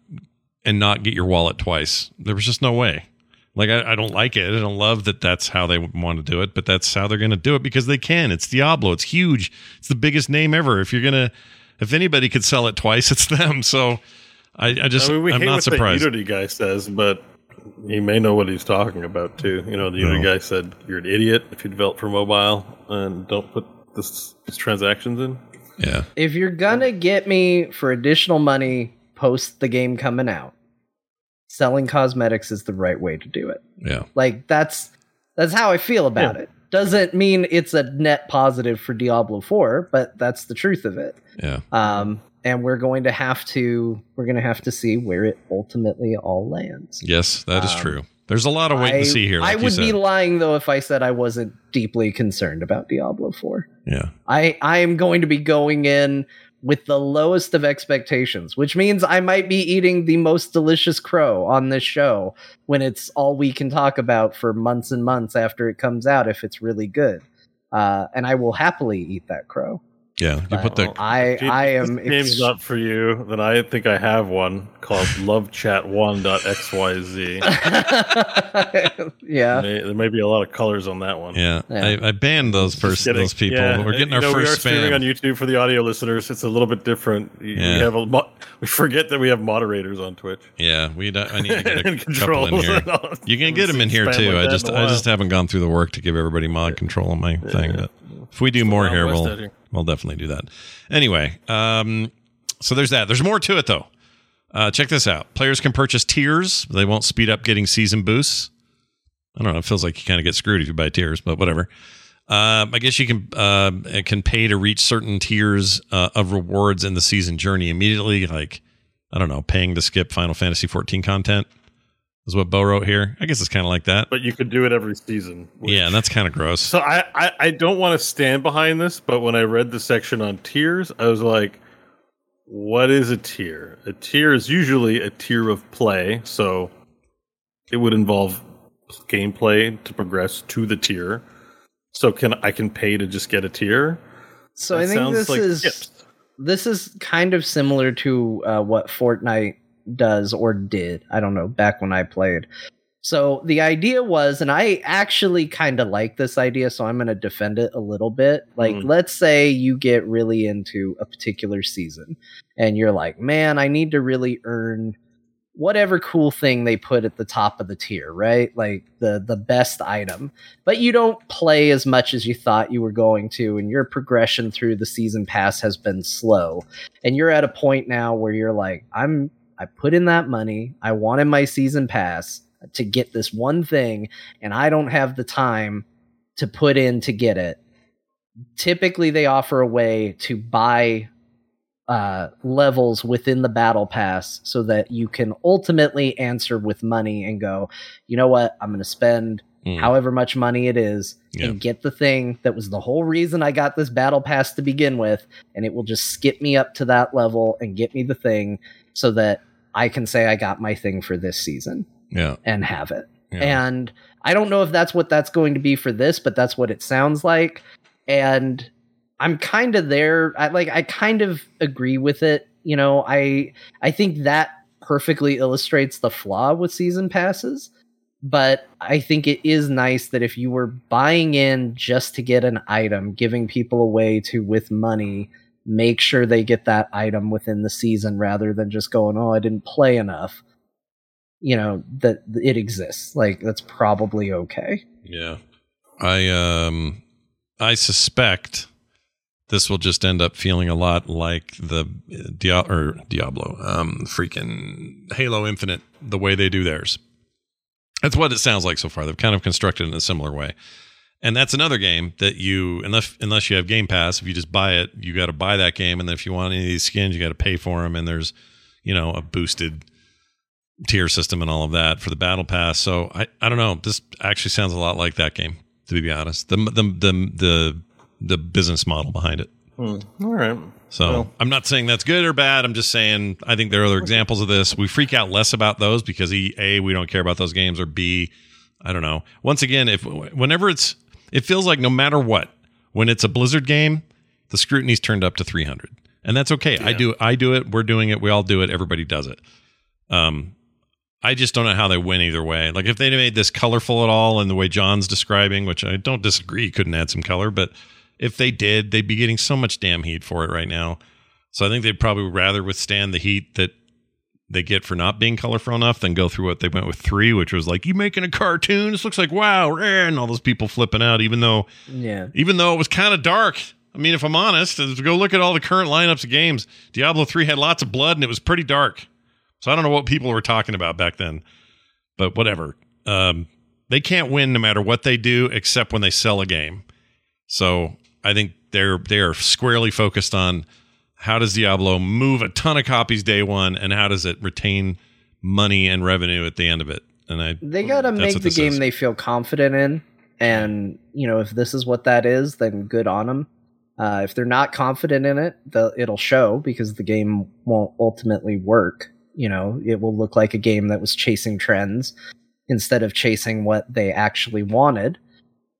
and not get your wallet twice. There was just no way. Like I, I don't like it. I don't love that. That's how they want to do it, but that's how they're going to do it because they can. It's Diablo. It's huge. It's the biggest name ever. If you're gonna, if anybody could sell it twice, [LAUGHS] it's them. So I, I just I mean, we I'm hate not what surprised. the Unity guy says, but he may know what he's talking about too. You know, the No. other guy said you're an idiot if you develop for mobile and don't put this, these transactions in. Yeah. If you're gonna get me for additional money post the game coming out, selling cosmetics is the right way to do it. Yeah. Like that's that's how I feel about Yeah. it. Doesn't mean it's a net positive for Diablo 4, but that's the truth of it. Yeah. Um and we're going to have to we're going to have to see where it ultimately all lands. Yes, that is Um, true. There's a lot of wait I, and see here. Like I would be lying though if I said I wasn't deeply concerned about Diablo 4. yeah. I I am going to be going in with the lowest of expectations, which means I might be eating the most delicious crow on this show when it's all we can talk about for months and months after it comes out if it's really good. Uh, and I will happily eat that crow. Yeah. You put the Well, I If I this am game's ex- not for you, then I think I have one called lovechat1.xyz. [LAUGHS] yeah. May, there may be a lot of colors on that one. yeah. Yeah. I, I banned those Just person those people. Yeah, We're getting you our know, we are first streaming on. YouTube for the audio listeners. It's a little bit different. Yeah. We have a mo- [LAUGHS] we forget that we have moderators on Twitch. Yeah, we. don't- I need to get a [LAUGHS] couple in here. You can get them in here too. like I just in a I while. just haven't gone through the work to give everybody mod control on my thing. But if we do more here, West we'll here. We'll definitely do that. Anyway, um, so there's that. There's more to it though. Uh, check this out. Players can purchase tiers. They won't speed up getting season boosts. I don't know. It feels like you kind of get screwed if you buy tiers, but whatever. Um, I guess you can uh, can pay to reach certain tiers uh, of rewards in the season journey immediately. Like I don't know, paying to skip Final Fantasy 14 content is what Bo wrote here. I guess it's kind of like that. But you could do it every season. which- Yeah, and that's kind of gross. So I, I, I don't want to stand behind this, but when I read the section on tiers, I was like, what is a tier? A tier is usually a tier of play, so it would involve gameplay to progress to the tier. So can I can pay to just get a tier? So That I think this like is tips. this is kind of similar to uh, what Fortnite does or did. I don't know, back when I played. So the idea was, and I actually kind of like this idea, so I'm going to defend it a little bit. Like, Mm. let's say you get really into a particular season and you're like, man, I need to really earn whatever cool thing they put at the top of the tier, right? Like the the best item. But you don't play as much as you thought you were going to and your progression through the season pass has been slow. And you're at a point now where you're like, I'm I put in that money. I wanted my season pass to get this one thing and I don't have the time to put in to get it. Typically they offer a way to buy uh, levels within the battle pass so that you can ultimately answer with money and go, you know what, I'm going to spend Mm. however much money it is Yeah. and get the thing that was the whole reason I got this battle pass to begin with. And it will just skip me up to that level and get me the thing so that I can say I got my thing for this season yeah, and have it. yeah. And I don't know if that's what that's going to be for this, but that's what it sounds like. And I'm kind of there. I like I kind of agree with it. You know, I I think that perfectly illustrates the flaw with season passes. But I think it is nice that if you were buying in just to get an item, giving people a way to with money make sure they get that item within the season rather than just going, "Oh, I didn't play enough." you know that it exists like that's probably okay Yeah. I um I suspect this will just end up feeling a lot like the Dia- or Diablo, um freaking Halo Infinite the way they do theirs. That's what it sounds like so far. They've kind of constructed in a similar way. And that's another game that you unless unless you have Game Pass, if you just buy it, you got to buy that game and then if you want any of these skins, you got to pay for them and there's, you know, a boosted tier system and all of that for the battle pass. So I, I don't know. This actually sounds a lot like that game, to be honest. The the the the, the business model behind it. Hmm. All right. So Well- I'm not saying that's good or bad. I'm just saying I think there are other examples of this. We freak out less about those because e, a we don't care about those games, or b I don't know. Once again, if whenever it's it feels like no matter what, when it's a Blizzard game, the scrutiny's turned up to 300, and that's okay. I do I do it. We're doing it. We all do it. Everybody does it. Um, I just don't know how they win either way. Like if they made this colorful at all in the way John's describing, which I don't disagree, couldn't add some color, but if they did, they'd be getting so much damn heat for it right now. So I think they'd probably rather withstand the heat that they get for not being colorful enough, then go through what they went with three, which was like, you making a cartoon? This looks like wow, and all those people flipping out, even though Yeah. even though it was kind of dark. I mean, if I'm honest, go look at all the current lineups of games. Diablo 3 had lots of blood and it was pretty dark. So I don't know what people were talking about back then. But whatever. Um, they can't win no matter what they do except when they sell a game. So I think they're they're squarely focused on how does Diablo move a ton of copies day one and how does it retain money and revenue at the end of it. And I They gotta make the game is. they feel confident in, and you know if this is what that is, then good on them. Uh, if they're not confident in it, the, it'll show because the game won't ultimately work. You know, it will look like a game that was chasing trends instead of chasing what they actually wanted.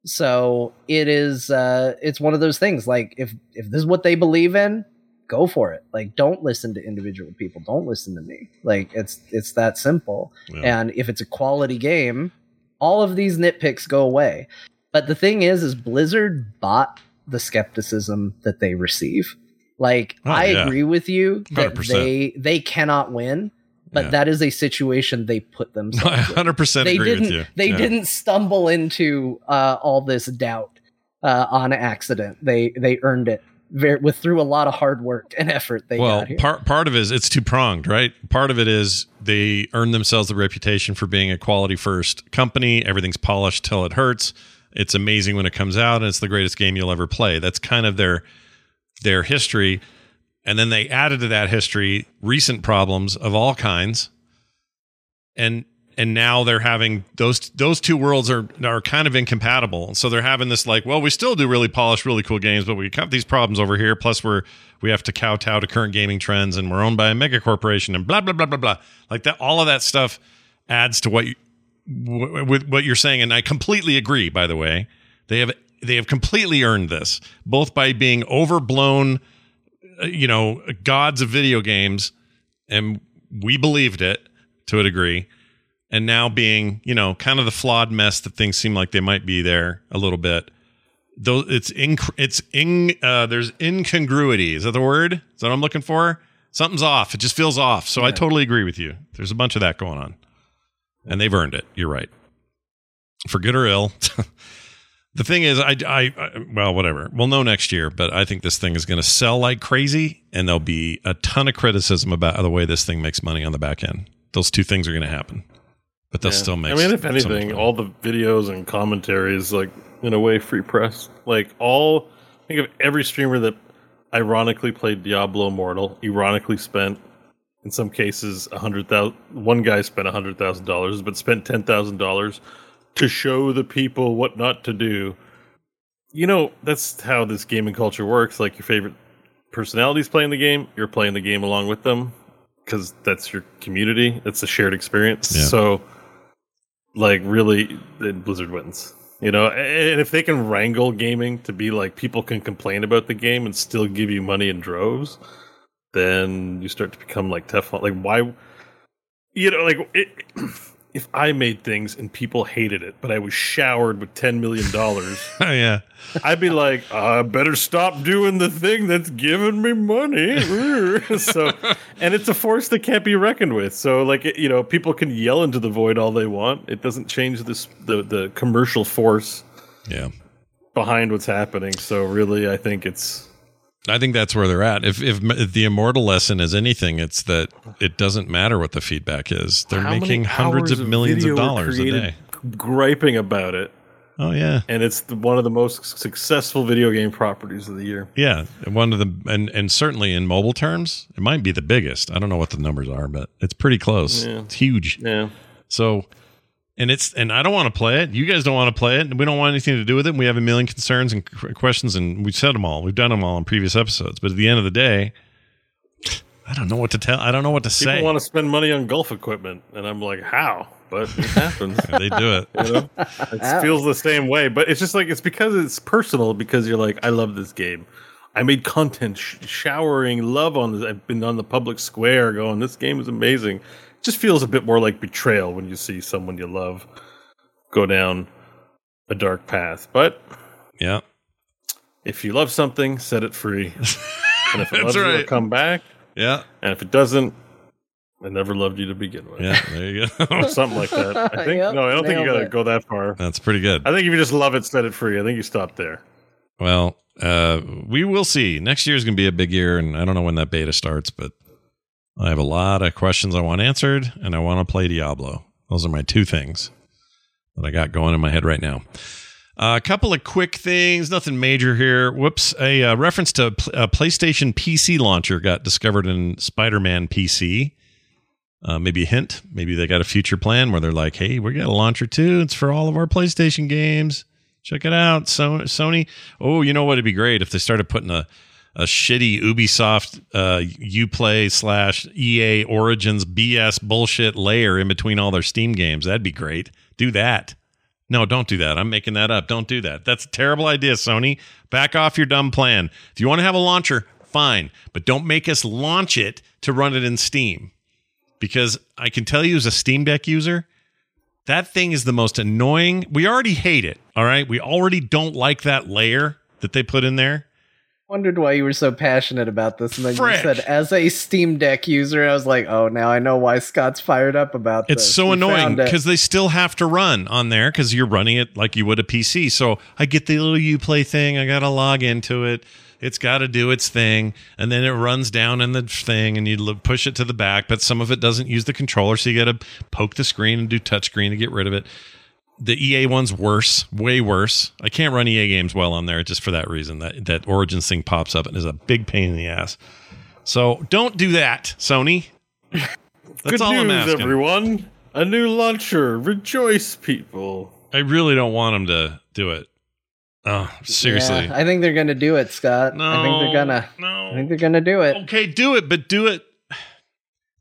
So it is. Uh, it's one of those things. Like if if this is what they believe in, go for it. Like don't listen to individual people. Don't listen to me. Like it's it's that simple. Yeah. And if it's a quality game, all of these nitpicks go away. But the thing is, is Blizzard bought the skepticism that they receive. Like Oh, I yeah. agree with you that 100%. they they cannot win, but Yeah. that is a situation they put themselves. [LAUGHS] in. 100% They agree didn't. with you. They Yeah. didn't stumble into uh, all this doubt uh, on accident. They they earned it very with through a lot of hard work and effort. They well, got here. part part of it is it's two pronged, right? Part of it is they earn themselves the reputation for being a quality first company. Everything's polished till it hurts. It's amazing when it comes out, and it's the greatest game you'll ever play. That's kind of their their history. And then they added to that history recent problems of all kinds. And and now they're having those those two worlds are are kind of incompatible. So they're having this like, well, we still do really polished, really cool games, but we have these problems over here. Plus, we're we have to kowtow to current gaming trends, and we're owned by a mega corporation, and blah blah blah blah blah. Like that, all of that stuff adds to what you w- with what you're saying, and I completely agree. By the way, they have they have completely earned this both by being overblown, uh, you know, gods of video games, and we believed it to a degree and now being you know kind of the flawed mess that things seem like they might be there a little bit though it's in it's in uh there's incongruity. Is that the word? Is that what i'm looking for? Something's off. It just feels off. So i totally agree with you. There's a bunch of that going on. And they've earned it. You're right. For good or ill. [LAUGHS] The thing is I, I I well whatever. We'll know next year but i think this thing is going to sell like crazy and there'll be a ton of criticism about the way this thing makes money on the back end. Those two things are going to happen but they'll Yeah. still make I mean, if anything, all the videos and commentaries, like in a way, free press. Like all, think of every streamer that ironically played Diablo Immortal, ironically spent, in some cases, a hundred thousand. One guy spent a hundred thousand dollars, but spent ten thousand dollars to show the people what not to do. You know, that's how this gaming culture works. Like your favorite personalities playing the game, you're playing the game along with them because that's your community. It's a shared experience. Yeah. So, like, really, Blizzard wins. You know, and if they can wrangle gaming to be like people can complain about the game and still give you money in droves, then you start to become like Teflon. Like, why? You know, like it, if I made things and people hated it, but I was showered with ten million dollars. [LAUGHS] oh yeah I'd be like, I better stop doing the thing that's giving me money. [LAUGHS] so, and it's a force that can't be reckoned with. So, like, you know, people can yell into the void all they want. It doesn't change this the the commercial force yeah behind what's happening. So, really, I think it's I think that's where they're at. If, if if the immortal lesson is anything, it's that it doesn't matter what the feedback is. They're how making hundreds of millions video of dollars a day. griping about it, Oh yeah, and it's the, one of the most successful video game properties of the year. yeah. One of the and and certainly in mobile terms, it might be the biggest. I don't know what the numbers are, but it's pretty close. Yeah. It's huge. Yeah. So, and it's and I don't want to play it. You guys don't want to play it, and we don't want anything to do with it. We have a million concerns and questions, and we've said them all. We've done them all in previous episodes. But at the end of the day, I don't know what to tell. I don't know what to say. People say. want to spend money on golf equipment, and I'm like, how? But it happens. [LAUGHS] they do it. You know? it feels the same way, but it's just like it's because it's personal. Because you're like, I love this game. I made content sh- showering love on this. I've been on the public square going, this game is amazing. It just feels a bit more like betrayal when you see someone you love go down a dark path. But Yeah. if you love something, set it free. [LAUGHS] and if it That's loves you, right. it'll come back. Yeah. And if it doesn't, I never loved you to begin with. Yeah, there you go. [LAUGHS] Something like that. I think Yep, no, I don't think you gotta it. go that far. That's pretty good. I think if you just love it, set it free. I think you stop there. Well, uh, we will see. Next year is going to be a big year, and I don't know when that beta starts, but I have a lot of questions I want answered, and I want to play Diablo. Those are my two things that I got going in my head right now. Uh, a couple of quick things, nothing major here. Whoops. A uh, reference to pl- a PlayStation PC launcher got discovered in Spider Man PC. Uh, maybe a hint. Maybe they got a future plan where they're like, hey, we got a launcher too. It's for all of our PlayStation games. Check it out. So, Sony. Oh, you know what? It'd be great if they started putting a, a shitty Ubisoft uh, Uplay slash EA Origins BS bullshit layer in between all their Steam games. That'd be great. Do that. No, don't do that. I'm making that up. Don't do that. That's a terrible idea, Sony. Back off your dumb plan. If you want to have a launcher, fine, but don't make us launch it to run it in Steam. Because I can tell you as a Steam Deck user, that thing is the most annoying. We already hate it, all right? We already don't like that layer that they put in there. Wondered why you were so passionate about this, and then Frick. you said, as a Steam Deck user, I was like, oh, now I know why Scott's fired up about It's this. It's so He annoying because they still have to run on there because you're running it like you would a PC. So I get the little Uplay thing. I got to log into it. It's got to do its thing, and then it runs down in the thing, and you push it to the back. But some of it doesn't use the controller, so you got to poke the screen and do touchscreen to get rid of it. The EA one's worse, way worse. I can't run EA games well on there just for that reason. That that Origins thing pops up and is a big pain in the ass. So don't do that, Sony. [LAUGHS] That's Good all I'm news, asking. everyone. A new launcher. Rejoice, people. I really don't want them to do it. Oh, seriously. Yeah, I think they're gonna do it, Scott. no. I think they're gonna. No. I think they're gonna do it. okay, do it, but do it.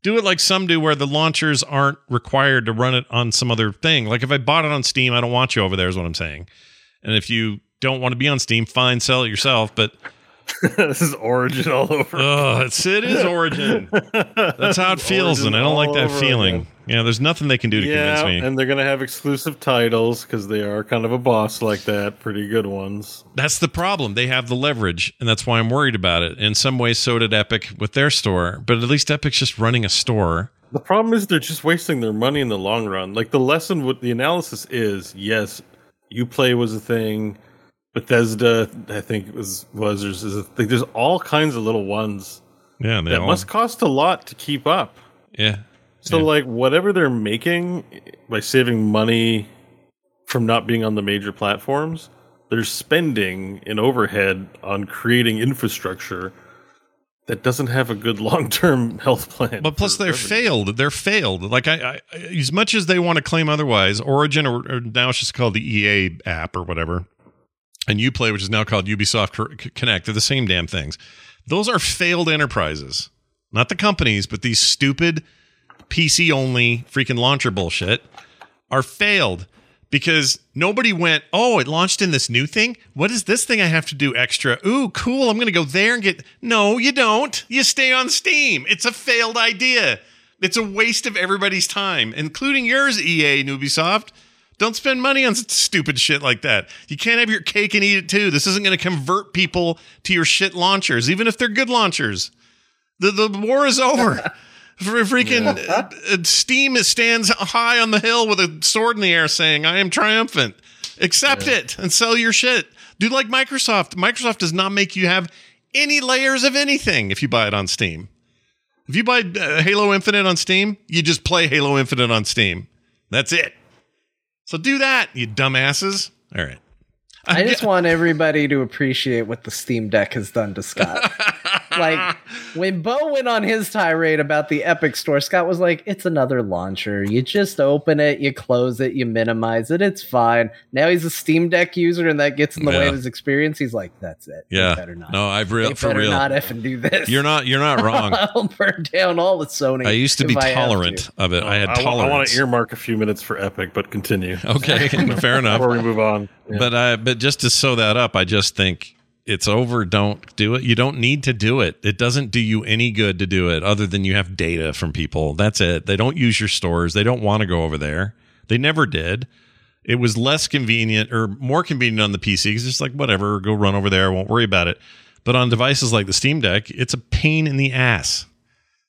Do it like some do, where the launchers aren't required to run it on some other thing. Like if I bought it on Steam, I don't want you over there. Is what I'm saying. And if you don't want to be on Steam, fine, sell it yourself. But [LAUGHS] this is Origin all over. oh, it's it is Origin. [LAUGHS] That's how it feels, Origin and I don't like that feeling. again. Yeah, there's nothing they can do to yeah, convince me. and they're gonna have exclusive titles because they are kind of a boss like that. Pretty good ones. That's the problem. They have the leverage, and that's why I'm worried about it. In some ways, so did Epic with their store, but at least Epic's just running a store. The problem is they're just wasting their money in the long run. Like the lesson, what the analysis is, yes, UPlay was a thing. Bethesda, I think was was there's, thing. There's all kinds of little ones Yeah, they that all, must cost a lot to keep up. yeah. So Yeah. like whatever they're making by saving money from not being on the major platforms, they're spending in overhead on creating infrastructure that doesn't have a good [LAUGHS] long-term health plan. But plus, they're failed. They're failed. Like I, I, as much as they want to claim otherwise, Origin or, or now it's just called the EA app or whatever, and UPlay, which is now called Ubisoft Connect, they're the same damn things. Those are failed enterprises, not the companies, but these stupid PC only freaking launcher bullshit are failed because nobody went, oh, it launched in this new thing. What is this thing I have to do extra? Ooh, cool. I'm going to go there and get. No, you don't. You stay on Steam. It's a failed idea. It's a waste of everybody's time, including yours, EA and Ubisoft. Don't spend money on stupid shit like that. You can't have your cake and eat it too. This isn't going to convert people to your shit launchers, even if they're good launchers. The the war is over. [LAUGHS] For freaking uh, uh, Steam stands high on the hill with a sword in the air saying, I am triumphant. Accept it and sell your shit. Do like Microsoft. Microsoft does not make you have any layers of anything if you buy it on Steam. If you buy uh, Halo Infinite on Steam, you just play Halo Infinite on Steam. That's it. So do that, you dumbasses. All right. I just want everybody to appreciate what the Steam Deck has done to Scott. [LAUGHS] like [LAUGHS] when Bo went on his tirade about the Epic Store, Scott was like, "It's another launcher. You just open it, you close it, you minimize it. It's fine." Now he's a Steam Deck user, and that gets in the way of his experience. He's like, "That's it. They Yeah. better not. No, I've they real for better real. not effing do this. You're not you're not wrong. [LAUGHS] I'll burn down all the Sony. I used to be if I have tolerant to. of it. I had oh, I, wa- I want to earmark a few minutes for Epic, but continue. okay, [LAUGHS] fair enough. Before we move on. Yeah. But I but just to sew that up, I just think it's over. Don't do it. You don't need to do it. It doesn't do you any good to do it other than you have data from people. That's it. They don't use your stores. They don't want to go over there. They never did. It was less convenient or more convenient on the PC because it's like whatever, go run over there. I won't worry about it. But on devices like the Steam Deck, it's a pain in the ass.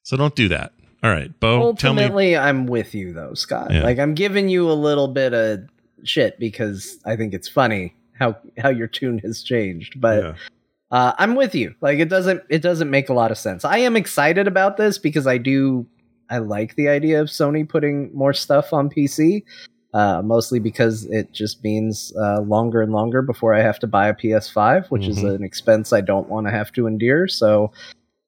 So don't do that. All right, Bo, tell me. Ultimately, I'm with you though, Scott. Yeah. Like I'm giving you a little bit of shit because I think it's funny how how your tune has changed. But Yeah. uh, I'm with you. Like it doesn't it doesn't make a lot of sense. I am excited about this because I do I like the idea of Sony putting more stuff on PC. Uh, mostly because it just means uh, longer and longer before I have to buy a PS5, which is Mhm. an expense I don't want to have to endure. So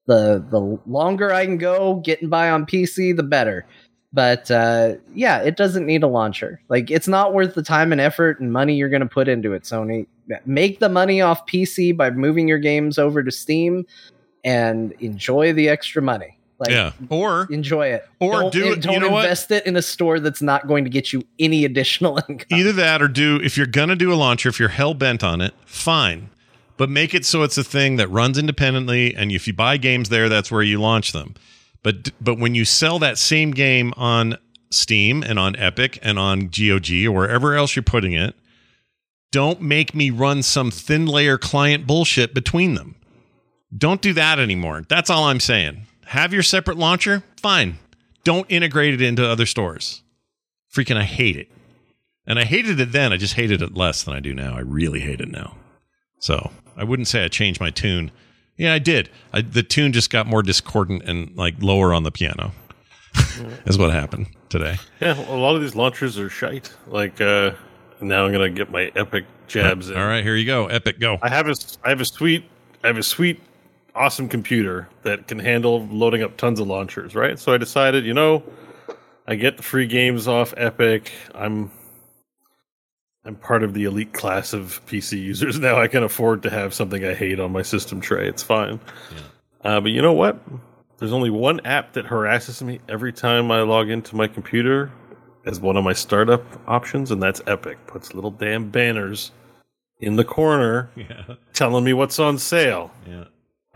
the the longer I can go getting by on PC, the better. But uh, yeah, it doesn't need a launcher. Like it's not worth the time and effort and money you're going to put into it. Sony, make the money off PC by moving your games over to Steam and enjoy the extra money. Like yeah, or enjoy it. Or don't, do it- Don't you know what? invest it in a store that's not going to get you any additional [LAUGHS] income. either that or do if you're gonna do a launcher, if you're hell bent on it, fine, but make it so it's a thing that runs independently, and if you buy games there, that's where you launch them. But but when you sell that same game on Steam and on Epic and on GOG or wherever else you're putting it, don't make me run some thin layer client bullshit between them. Don't do that anymore. That's all I'm saying. Have your separate launcher, fine. Don't integrate it into other stores. Freaking, I hate it. And I hated it then. I just hated it less than I do now. I really hate it now. So I wouldn't say I changed my tune. Yeah, I did. I, the tune just got more discordant and like lower on the piano. [LAUGHS] is what happened today. Yeah, a lot of these launchers are shite. Like uh, now, I'm gonna get my Epic jabs in. All right, here you go. Epic, go. I have a I have a sweet I have a sweet awesome computer that can handle loading up tons of launchers, right? So I decided, you know, I get the free games off Epic. I'm I'm part of the elite class of PC users now. I can afford to have something I hate on my system tray. It's fine. Uh, but you know what? There's only one app that harasses me every time I log into my computer as one of my startup options, and that's Epic. Puts little damn banners in the corner [LAUGHS] Yeah. telling me what's on sale. Yeah.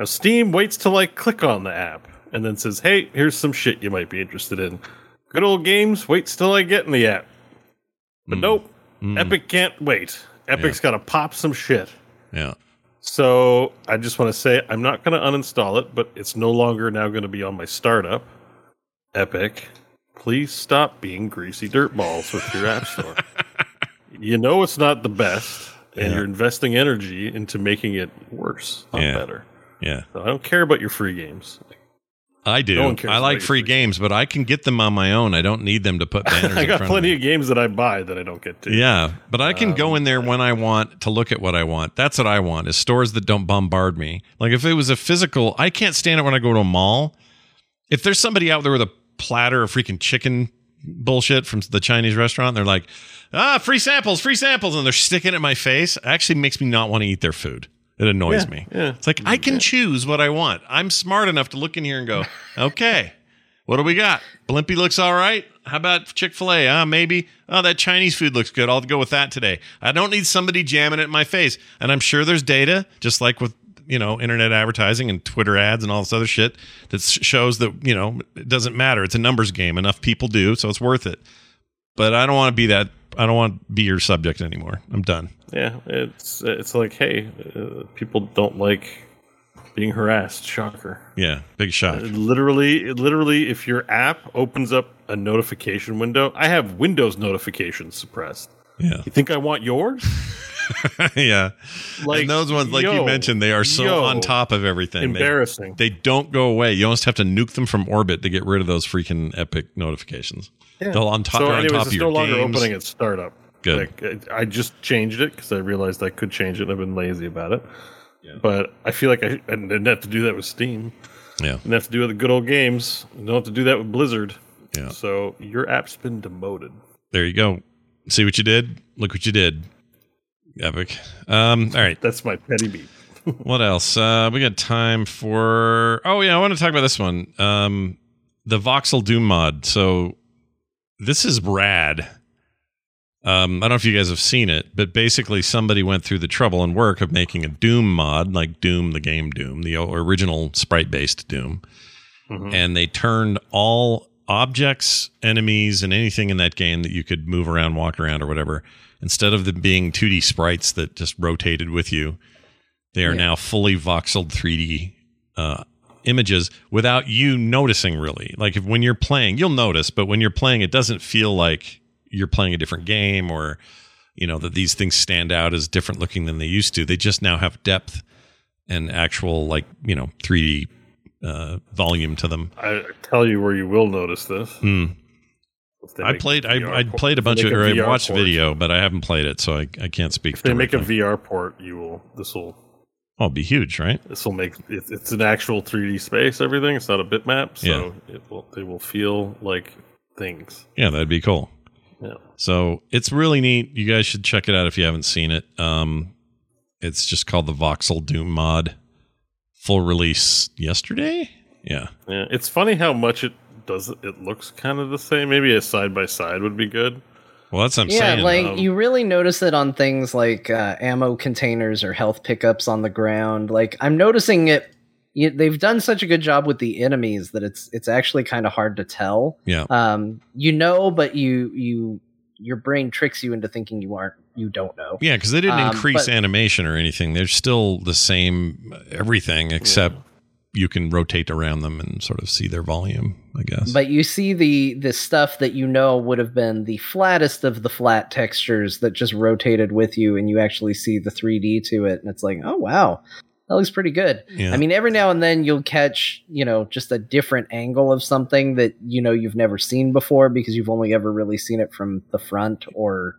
Now, Steam waits till I click on the app and then says, hey, here's some shit you might be interested in. Good old games waits till I get in the app. But nope, Mm. Epic can't wait. Epic's got to pop some shit. Yeah. So I just want to say I'm not going to uninstall it, but it's no longer now going to be on my startup. Epic, please stop being greasy dirt balls with your app store. [LAUGHS] you know it's not the best, and Yeah. you're investing energy into making it worse, not Yeah. better. Yeah. So I don't care about your free games. I do. No I like free games, but I can get them on my own. I don't need them to put [LAUGHS] banners I got plenty of of games that I buy that I don't get to. Yeah, but I can go Um, in there when I want to look at what I want. That's what I want is stores that don't bombard me. Like if it was a physical, I can't stand it when I go to a mall. If there's somebody out there with a platter of freaking chicken bullshit from the Chinese restaurant, they're like, ah, free samples, free samples, and they're sticking it in my face. It actually makes me not want to eat their food. It annoys Yeah, me. yeah. It's like I can choose what I want. I'm smart enough to look in here and go, okay, what do we got? Blimpie looks all right. How about Chick fil A? Uh, maybe. Oh, that Chinese food looks good. I'll go with that today. I don't need somebody jamming it in my face. And I'm sure there's data, just like with, you know, internet advertising and Twitter ads and all this other shit that shows that, you know, it doesn't matter. It's a numbers game. Enough people do, so it's worth it. But I don't want to be that. I don't want to be your subject anymore. I'm done. Yeah, it's it's like, hey, uh, people don't like being harassed. Shocker. Yeah, big shock. Literally, literally, if your app opens up a notification window, I have Windows notifications suppressed. Yeah, You think I want yours? [LAUGHS] yeah. Like and those ones, like you mentioned, they are so yo, on top of everything. Embarrassing. They, don't go away. You almost have to nuke them from orbit to get rid of those freaking epic notifications. They'll on top, so, they're on top it's of your no longer opening at startup. Good. Like, I just changed it because I realized I could change it. and I've been lazy about it. But I feel like I, I didn't have to do that with Steam. Yeah, Didn't have to do it with the good old games. I don't have to do that with Blizzard. yeah. So your app's been demoted. There you go. See what you did. Look what you did. Epic. Um. All right. That's my petty beat. [LAUGHS] What else? Uh, we got time for. Oh yeah, I want to talk about this one. Um, the voxel Doom mod. So this is rad. Um, I don't know if you guys have seen it, but basically somebody went through the trouble and work of making a Doom mod, like Doom, the game Doom, the original sprite-based Doom, and they turned all objects, enemies, and anything in that game that you could move around, walk around, or whatever, instead of them being 2D sprites that just rotated with you, they are Yeah. now fully voxeled 3D uh, images without you noticing really. Like if when you're playing, you'll notice, but when you're playing, it doesn't feel like you're playing a different game or you know that these things stand out as different looking than they used to. They just now have depth and actual like you know 3D uh, volume to them. I tell you where you will notice this. Hmm. I played. I, I played a bunch of. make Or I watched port- video, but I haven't played it, so I, I can't speak. For if they make a. VR port, you will. This will. oh, be huge, right? This will make it, it's an actual 3D space. Everything. It's not a bitmap, so it will. They will feel like things. Yeah, that'd be cool. Yeah. So it's really neat. You guys should check it out if you haven't seen it. Um, it's just called the Voxel Doom mod. Full release yesterday. Yeah, Yeah. It's funny how much it does. It looks kind of the same. Maybe a side by side would be good. well, that's what I'm yeah, saying. like um, you really notice it on things like uh, ammo containers or health pickups on the ground. Like I'm noticing it. You, they've done such a good job with the enemies that it's it's actually kind of hard to tell. yeah, Um, you know, but you you your brain tricks you into thinking you aren't. You don't know. yeah, because they didn't Um, increase but- animation or anything. They're still the same everything except you can rotate around them and sort of see their volume. I guess. But you see the the stuff that you know would have been the flattest of the flat textures that just rotated with you, and you actually see the 3D to it, and it's like, oh wow, that looks pretty good. yeah. I mean, every now and then you'll catch, you know, just a different angle of something that you know you've never seen before because you've only ever really seen it from the front or,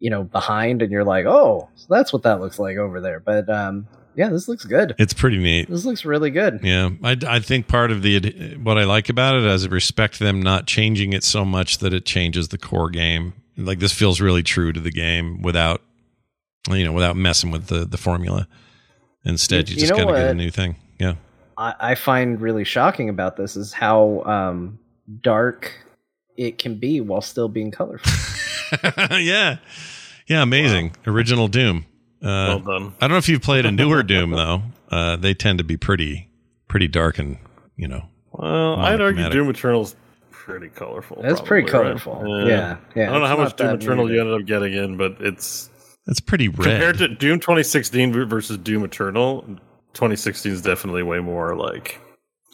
you know, behind, and you're like, oh, so that's what that looks like over there. But um, yeah, this looks good. it's pretty neat. This looks really good. Yeah, I, I think part of the what I like about it is I respect them not changing it so much that it changes the core game. Like this feels really true to the game without, you know, without messing with the the formula. Instead, you, You just know got to get a new thing. Yeah, I, I find really shocking about this is how um, dark it can be while still being colorful. [LAUGHS] yeah, yeah. Amazing original Doom. Uh, well done. I don't know if you've played a newer Doom though. Uh, they tend to be pretty pretty dark and you know. Well, I'd argue monochromatic. Doom Eternal's pretty colorful. That's pretty probably, right? colorful. Yeah, yeah. I don't know it's how much Doom Eternal weird. you ended up getting in, but it's It's pretty red. compared to Doom 2016 versus Doom Eternal. 2016 is definitely way more like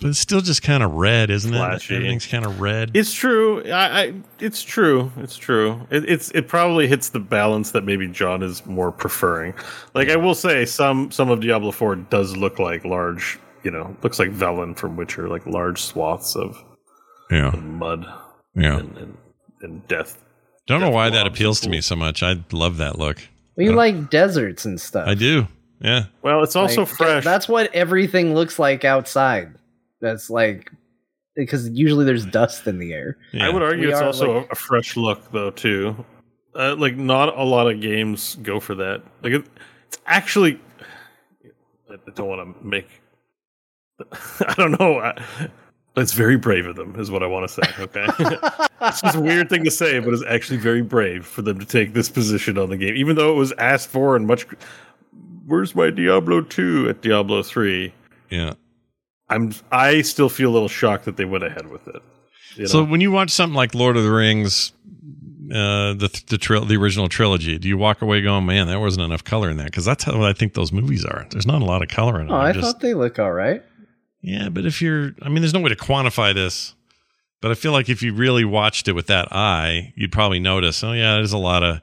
but it's still just kind of red, isn't Flashy. it? Everything's kind of red. It's true. I, I it's true. It's true. It, it's it probably hits the balance that maybe John is more preferring. Like I will say, some some of Diablo Four does look like large. You know, looks like Velen from Witcher, like large swaths of yeah, mud yeah. and, and, and death. Don't know why that appeals to me so much. I love that look. Well, you Uh, like deserts and stuff. I do. Yeah. Well, it's also Like, fresh. That's what everything looks like outside. That's like because usually there's dust in the air. yeah. I would argue We it's also like- a, a fresh look though too. Uh, like not a lot of games go for that. Like it, it's actually. I don't want to make. [LAUGHS] I don't know. I, it's very brave of them, is what I want to say. Okay, it's just a weird thing to say, but it's actually very brave for them to take this position on the game, even though it was asked for and much. Where's my Diablo two at Diablo three? Yeah. I'm. I still feel a little shocked that they went ahead with it. you So when you watch something like Lord of the Rings, uh, the the tril- the original trilogy, do you walk away going, "Man, there wasn't enough color in that"? Because that's how I think those movies are. There's not a lot of color in them. Oh, I just- thought they look all right. Yeah, but if you're, I mean, there's no way to quantify this. But I feel like if you really watched it with that eye, you'd probably notice. Oh yeah, there's a lot of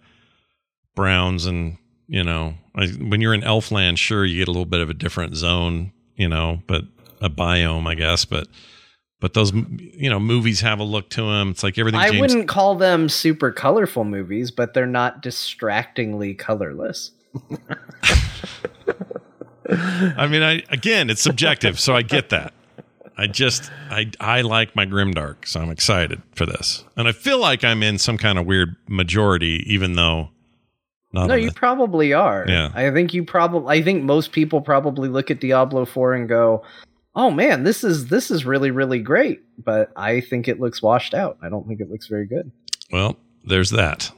browns, and you know, I, when you're in Elfland, sure, you get a little bit of a different zone, you know, but a biome, I guess. But but those, you know, movies have a look to them. It's like everything. I James wouldn't call them super colorful movies, but they're not distractingly colorless. [LAUGHS] [LAUGHS] I mean, I again, it's subjective, so I get that. I just I I like my grimdark, so I'm excited for this, and I feel like I'm in some kind of weird majority, even though not. no, you the- probably are. Yeah. I think you probably. I think most people probably look at Diablo Four and go, "Oh man, this is this is really really great." But I think it looks washed out. I don't think it looks very good. well, there's that.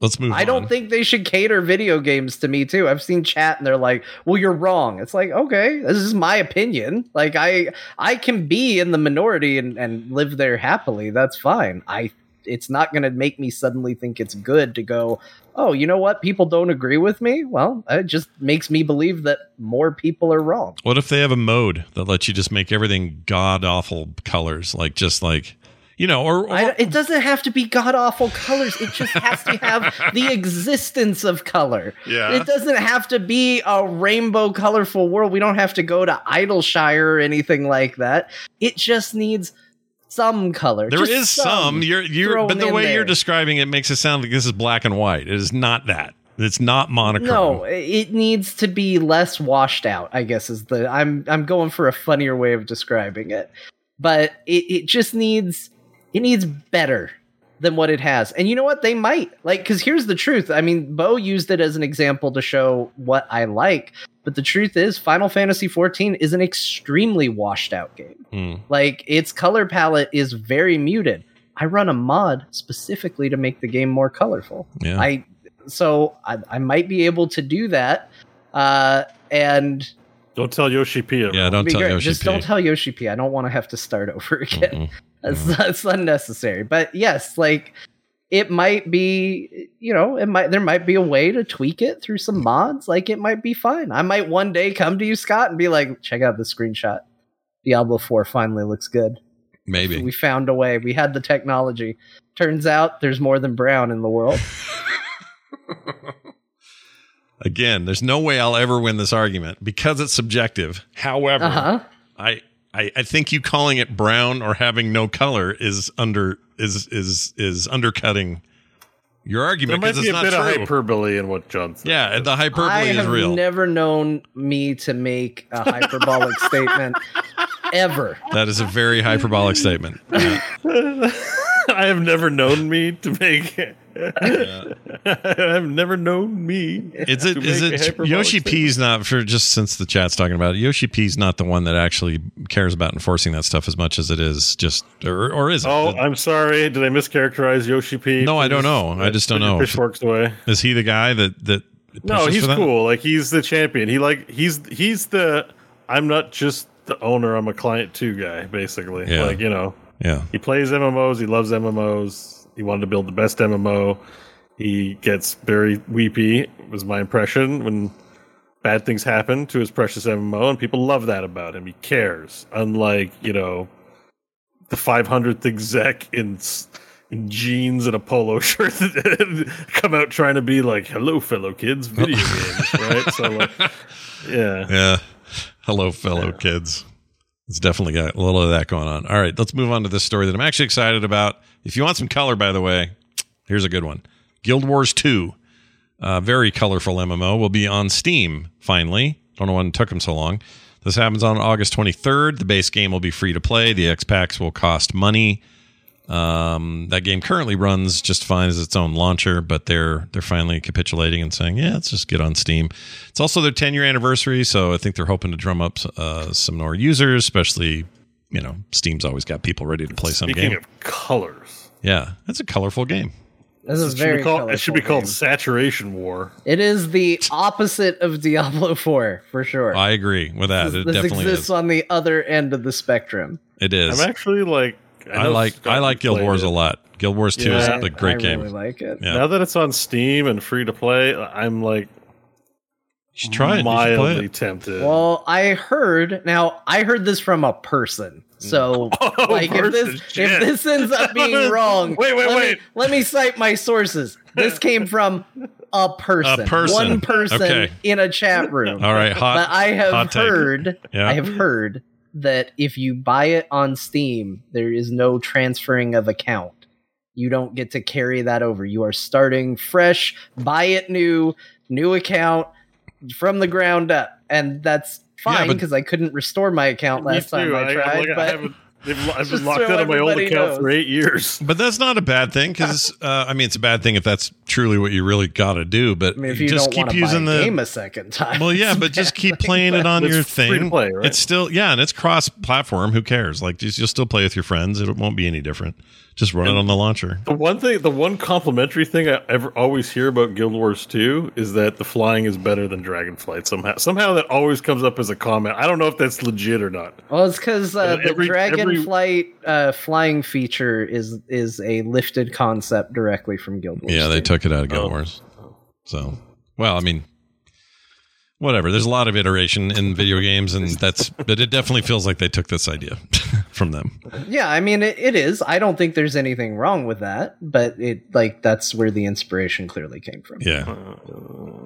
Let's move. I don't think they should cater video games to me too. I've seen chat and they're like, "Well, you're wrong." It's like, okay, this is my opinion. Like I I can be in the minority and and live there happily. That's fine. I it's not going to make me suddenly think it's good to go, oh, you know what? People don't agree with me. Well, it just makes me believe that more people are wrong. What if they have a mode that lets you just make everything god awful colors, like just like you know, or, or it doesn't have to be god awful colors. It just has to have [LAUGHS] the existence of color. Yeah. It doesn't have to be a rainbow colorful world. We don't have to go to Idleshire or anything like that. It just needs some color. There Just is some. You're you're but the way you're describing it makes it sound like this is black and white. It is not that. It's not monochrome. No, it needs to be less washed out. I guess is the I'm I'm going for a funnier way of describing it, but it it just needs it needs better than what it has. And you know what? They might like because here's the truth. I mean, Bo used it as an example to show what I like, but the truth is, Final Fantasy XIV is an extremely washed out game. Hmm. Like its color palette is very muted. I run a mod specifically to make the game more colorful. Yeah. I so I, I might be able to do that. Uh, and Don't tell Yoshi P. yeah, don't be tell great. Yoshi just P. don't tell Yoshi P. I don't want to have to start over [LAUGHS] again. Mm-mm. That's that's unnecessary. But yes, like it might be, you know, it might there might be a way to tweak it through some mods. Like it might be fine. I might one day come to you, Scott, and be like, check out the screenshot. Diablo 4 finally looks good. Maybe. We found a way. We had the technology. Turns out there's more than brown in the world. [LAUGHS] Again, there's no way I'll ever win this argument because it's subjective. However, Uh huh. I, I I think you calling it brown or having no color is under is is is undercutting your There argument might because be a not bit of hyperbole in what John said. yeah, the hyperbole I is real. I have real. never known me to make a hyperbolic [LAUGHS] statement ever. that is a very hyperbolic statement. Yeah. [LAUGHS] I have never known me to make. [LAUGHS] I've never known me. Is it to is make a it Yoshi statement. P's not for just since the chat's talking about it. Yoshi P's not the one that actually cares about enforcing that stuff as much as it is just or or is it? Oh, I'm sorry. Did I mischaracterize Yoshi P? No, I don't know. I just don't put your know. Pitchforks away. is he the guy that that No, he's cool. Like he's the champion. He like he's he's the. I'm not just the owner. I'm a client too guy. Basically, Yeah. like you know, Yeah. he plays MMOs. He loves MMOs. He wanted to build the best MMO. He gets very weepy. Was my impression when bad things happen to his precious MMO, and people love that about him. He cares, unlike you know the 500th exec in in jeans and a polo [LAUGHS] shirt that [LAUGHS] come out trying to be like, "Hello, fellow kids, video [LAUGHS] games," right? So, like, yeah. Yeah. Hello, fellow kids. It's definitely got a little of that going on. All right, let's move on to this story that I'm actually excited about. If you want some color, by the way, here's a good one Guild Wars 2, uh, very colorful MMO, will be on Steam finally. Don't know when it took them so long. This happens on August 23rd. The base game will be free to play. The X packs will cost money. Um, that game currently runs just fine as its own launcher, but they're they're finally capitulating and saying, "Yeah, let's just get on Steam." It's also their 10 year anniversary, so I think they're hoping to drum up uh, some more users, especially you know, Steam's always got people ready to play some Speaking game. of colors, yeah, it's a colorful game. This is it should, very be called, it should be called game. saturation war. It is the opposite of Diablo [LAUGHS] 4 for sure. I agree with that. this It this definitely exists is. on the other end of the spectrum. It is. I'm actually like, I know like Scott I like Guild Wars it. a lot. Guild Wars 2 is a great game. I game. really like it. Yeah. Now that it's on Steam and free to play, I'm like You should try it. You should play mildly it. tempted. Well, I heard now. I heard this from a person. So, [LAUGHS] Oh, like, if this person, if this ends up being [LAUGHS] wrong, Wait, wait, let wait. Me, let me cite my sources. This came from a person, A person. one person Okay. in a chat room. All right, hot. but I have hot heard, Yeah. I have heard that if you buy it on Steam, there is no transferring of account. You don't get to carry that over. You are starting fresh, buy it new, new account from the ground up, and that's Yeah, fine but- because I couldn't restore my account Me last time too. I tried. like, I but haven't, they've, [LAUGHS] I've Just been locked so out of my old account knows. for eight years. But that's not a bad thing because [LAUGHS] uh, I mean it's a bad thing if that's truly what you really got to do. But I mean, if you just don't keep using buy a the game a second time, well, yeah, but just bad keep thing, playing it on your thing. play, right? It's still yeah, and it's cross-platform. Who cares? Like you'll still play with your friends. It won't be any different. Just run it on the launcher. The one thing, the one complimentary thing I ever always hear about Guild Wars 2 is that the flying is better than Dragonflight. Somehow, somehow that always comes up as a comment. I don't know if that's legit or not. Well, it's because uh, the every- Dragonflight uh, flying feature is is a lifted concept directly from Guild Wars. Yeah, they took it out of Guild Oh. Wars. So, well, I mean, whatever. There's a lot of iteration in video games, and that's, but it definitely feels like they took this idea [LAUGHS] from them. Yeah, I mean it, it is. I don't think there's anything wrong with that, but it like that's where the inspiration clearly came from. Yeah.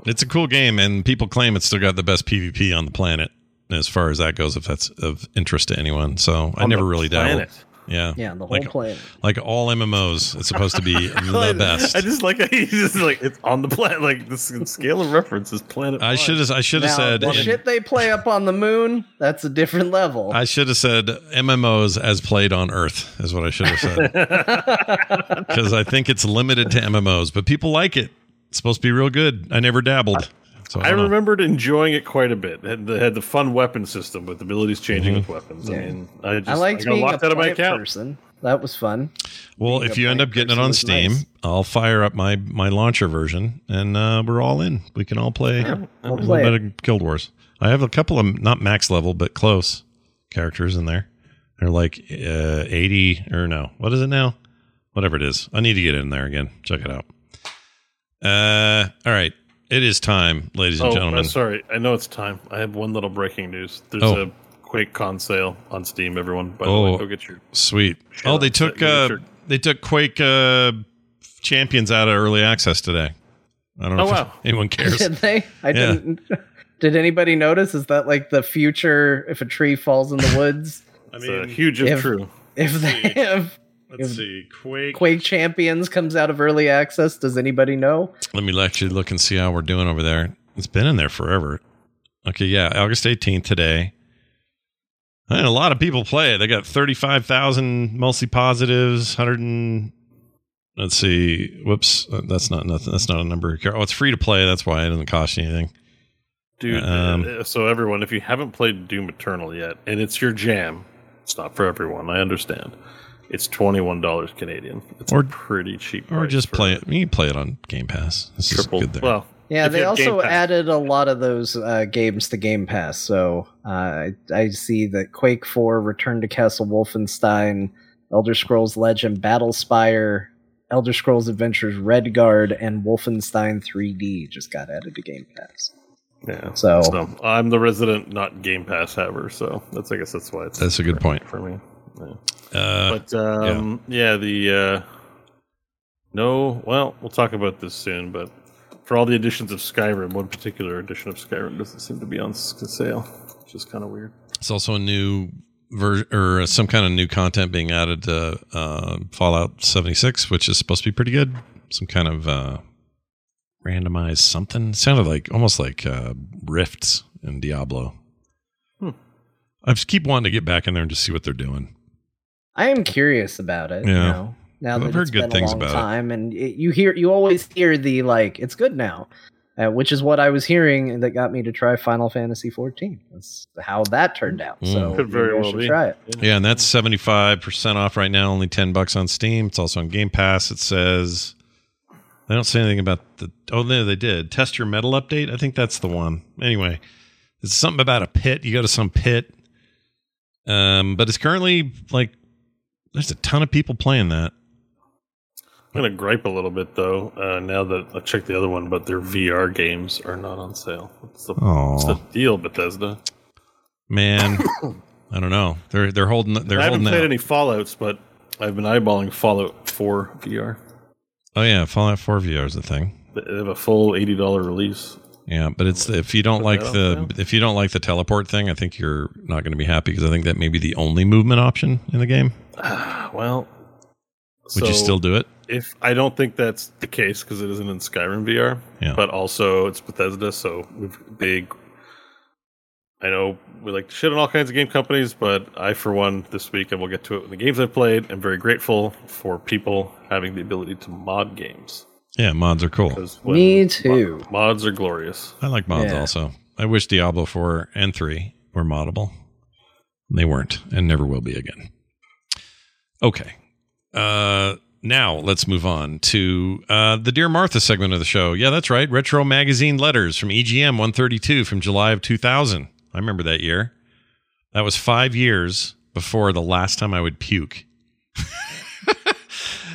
It's a cool game, and people claim it's still got the best PvP on the planet as far as that goes, if that's of interest to anyone. So I never the really dabbled. Planet. Yeah. Yeah, the whole like, planet. like all MMOs, it's supposed to be [LAUGHS] the best. I just like he's just like it's on the planet. Like the scale of reference is planet. I should have I should have said the in- shit they play up on the moon, that's a different level. I should have said MMOs as played on Earth is what I should have said. [LAUGHS] Because I think it's limited to MMOs, but people like it. It's supposed to be real good. I never dabbled. So I, I remembered enjoying it quite a bit. It had the, had the fun weapon system with abilities changing Mm-hmm. with weapons. Yeah. I mean, I just I liked got being a locked out of my account. person. That was fun. Well, being if you end up getting it on Steam, nice. I'll fire up my my launcher version, and uh, we're all in. We can all play a We'll little play bit it. of Guild Wars. I have a couple of not max level, but close characters in there. They're like uh, eighty or no, what is it now? Whatever it is, I need to get in there again. Check it out. Uh, all right, it is time, ladies and Oh, gentlemen. uh, sorry. I know it's time. I have one little breaking news. There's Oh. a QuakeCon sale on Steam. Everyone, by the Oh. way, go get your. Sweet. Oh, they took You uh, get they took Quake uh, champions out of early access today. I don't know Oh, if wow. [LAUGHS] anyone cares. Did they? I Yeah. didn't. [LAUGHS] Did anybody notice? Is that like the future? If a tree falls in the woods, [LAUGHS] I It's uh, huge if, if- true. if they have let's see, Quake. Quake Champions comes out of early access, does anybody know? Let me actually look and see how we're doing over there. It's been in there forever. Okay, yeah, August 18th today. And a lot of people play it. They got 35,000 mostly positives, 100 and let's see. Whoops, uh, that's not nothing. That's not a number. Oh, it's free to play. That's why it doesn't cost you anything. Dude, Um, uh, so everyone, if you haven't played Doom Eternal yet, and it's your jam, it's not for everyone. I understand. It's twenty one dollars Canadian. It's Or- a pretty cheap. Or just for play it. You can play it on Game Pass. This Triple. good there. Well, Yeah, If they also added a lot of those uh, games to Game Pass. So uh, I, I see that Quake 4, Return to Castle Wolfenstein, Elder Scrolls Legend, Battlespire, Elder Scrolls Adventures Redguard, and Wolfenstein 3D just got added to Game Pass. yeah. So- I'm the resident not Game Pass haver, so that's I guess that's why it's That's a good point. for me. Yeah. Uh, But um, yeah. the uh, no. Well, we'll talk about this soon. But for all the editions of Skyrim, one particular edition of Skyrim doesn't seem to be on sale, which is kind of weird. It's also a new version or some kind of new content being added to uh, Fallout 76, which is supposed to be pretty good. Some kind of uh, randomized something. sounded like almost like uh, rifts in Diablo. Hmm. I just keep wanting to get back in there and just see what they're doing. I am curious about it. Yeah. You know, now I've that heard it's good been things a long about it. time, and it, you hear, you always hear the like, it's good now, uh, which is what I was hearing, and that got me to try Final Fantasy 14. That's how that turned out. So Mm. Could very maybe well should be. try it. Yeah, and that's 75% off right now, only 10 bucks on Steam. It's also on Game Pass. It says they don't say anything about the Oh, no, they did. Test your metal update. I think that's the one. Anyway, it's something about a pit. You go to some pit. Um, but it's currently like there's a ton of people playing that. I'm gonna gripe a little bit though. Uh, now that I checked the other one, but their VR games are not on sale. What's the, what's the deal, Bethesda? man. [COUGHS] I don't know. They're they're holding they're I haven't holding played out. any Fallout's, but I've been eyeballing Fallout 4 VR. Oh yeah, Fallout 4 VR is the thing. They have a full eighty dollar release. Yeah, but it's if you don't like the if you don't like the teleport thing, I think you're not going to be happy because I think that may be the only movement option in the game. [SIGHS] Well, Would you still do it? If I don't think that's the case because it isn't in Skyrim VR, Yeah. but also it's Bethesda, so we've big. I know we like to shit on all kinds of game companies, but I, for one, this week, and we'll get to it in the games I've played, am very grateful for people having the ability to mod games. Yeah, mods are cool. Me too. mo- mods are glorious. I like mods Yeah. also. I wish Diablo 4 and 3 were moddable. They weren't and never will be again. Okay. Uh now let's move on to uh, the Dear Martha segment of the show. Yeah, that's right. Retro magazine letters from EGM 132 from July of 2000. I remember that year. That was five years before the last time I would puke. [LAUGHS]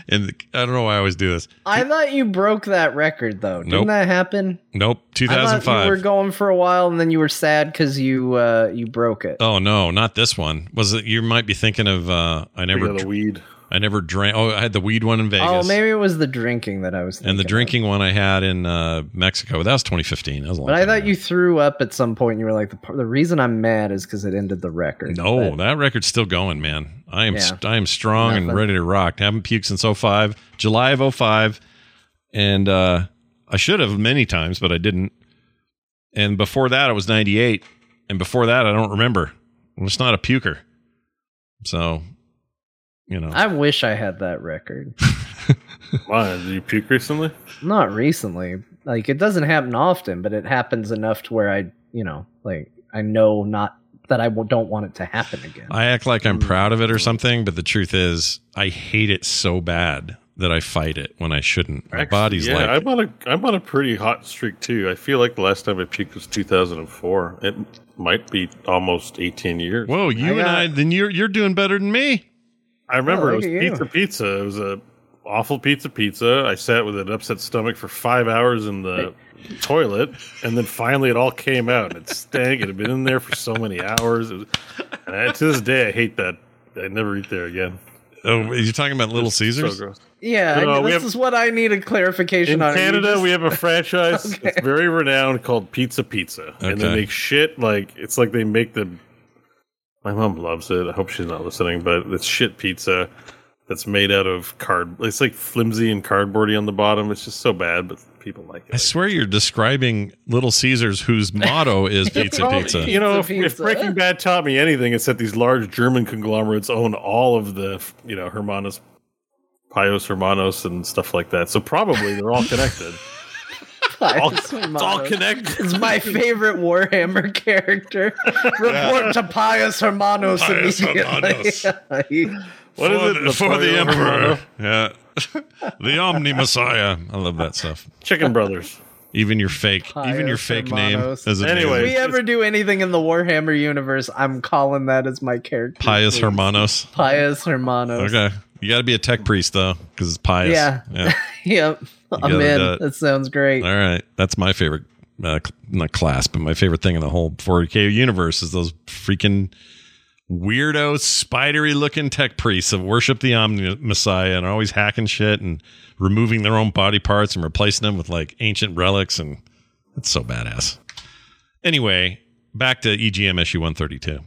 and I don't know why I always do this. I thought you broke that record though. Didn't Nope. that happen? Nope, I thought you were going for a while and then you were sad because you uh, you broke it. Oh no, not this one. Was it? You might be thinking of. uh I never. got weed. I never drank. Oh, I had the weed one in Vegas. oh, maybe it was the drinking that I was thinking. and the of. drinking one I had in uh, Mexico. That was 2015. That was But I thought ago. you threw up at some point. and You were like, the, the reason I'm mad is because it ended the record. No, But- that record's still going, man. I am Yeah. st- I am strong and ready to rock. Haven't puked since 05, July of 05. And uh, I should have many times, but I didn't. And before that, it was 98. And before that, I don't remember. I'm just not a puker. So, you know. I wish I had that record. [LAUGHS] Why? Did you puke recently? Not recently. Like it doesn't happen often, but it happens enough to where I, you know, like I know not that I w- don't want it to happen again. I act like I'm Mm. proud of it or something, but the truth is, I hate it so bad that I fight it when I shouldn't. My Actually, body's yeah, like, I'm on a I'm on a pretty hot streak too. I feel like the last time I puked was 2004. It might be almost 18 years. "Whoa, you I and got- I, then you're you're doing better than me." I oh, remember Oh, it was look you. pizza pizza. It was a awful pizza pizza. I sat with an upset stomach for five hours in the toilet, and then finally it all came out. And it stank. It had been in there for so many hours. It was, and I, to this day, I hate that. I never eat there again. Oh, you're talking about Little So Caesars? gross. yeah, No, I, this have- is what I need a clarification In on. You Canada, just- we have a franchise [LAUGHS] Okay. that's very renowned called Pizza Pizza, and they make shit like it's like they make the. My mom loves it. I hope she's not listening, but it's shit pizza that's made out of card. It's like flimsy and cardboardy on the bottom. It's just so bad, but people like it. I swear you're describing Little Caesars, whose motto is [LAUGHS] pizza pizza. you know, if, if. Breaking Bad taught me anything, it's that these large German conglomerates own all of the, you know, Hermanos, Pios Hermanos, and stuff like that. So probably they're all connected. [LAUGHS] all, Pius [LAUGHS] it's all Hermanos. connected. It's my [LAUGHS] favorite Warhammer character. [LAUGHS] Report to Pius Hermanos Pius immediately. What is for, it? the, for the emperor? Yeah, the Omnissiah. I love that stuff. Chicken Brothers. Even your fake, even your fake Hermanos. name. Is Anyway. if we ever do anything in the Warhammer universe, I'm calling that as my character. Pius please. Hermanos. Pius Hermanos. Okay, you got to be a tech priest though, because it's pious. Yeah. yeah. Yep. I'm in. That sounds great. All right, that's my favorite. Uh, not class, but my favorite thing in the whole 4K universe is those freaking weirdo, spidery looking tech priests that worship the Omnissiah and are always hacking shit and removing their own body parts and replacing them with like ancient relics, and it's so badass. Anyway, back to EGM issue 132.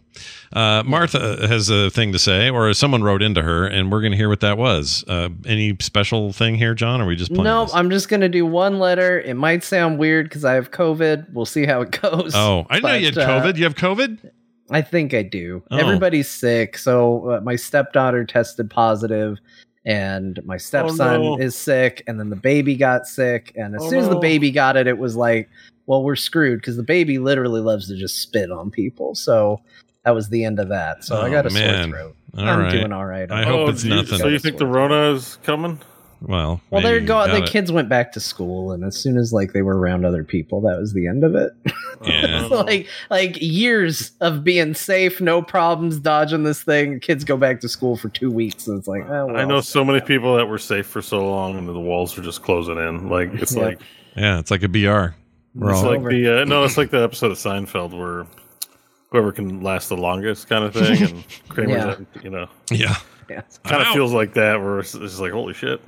Uh, Martha has a thing to say, or someone wrote into her, and we're going to hear what that was. Uh, any special thing here, John? Or are we just playing? No, this? I'm just gonna do one letter. It might sound weird because I have COVID. We'll see how it [LAUGHS] goes. Oh, I know you had But, uh, COVID. You have COVID? I think I do. Oh. Everybody's sick. So uh, my stepdaughter tested positive, and my stepson no. is sick, and then the baby got sick. And as Oh, soon as the baby got it, it was like, well, we're screwed because the baby literally loves to just spit on people. So that was the end of that. So I Oh, got a man. sore throat. All I'm right. doing all right. I hope Oh, it's nothing. So you think the Rona is coming? Well, Well, they're you go. got The it. kids went back to school, and as soon as like they were around other people, that was the end of it. [LAUGHS] Yeah. [LAUGHS] Oh. like like years of being safe, no problems, dodging this thing. Kids go back to school for two weeks, and it's like, oh, well. I know so many people that were safe for so long, and the walls are just closing in. Like it's [LAUGHS] Yeah. like Yeah, it's like a BR. We're it's like over. the uh, no, it's like the episode of Seinfeld where whoever can last the longest kind of thing, and [LAUGHS] Kramer's, Yeah. at- you know, yeah. Yeah. kind of feels like that where it's, it's like holy shit.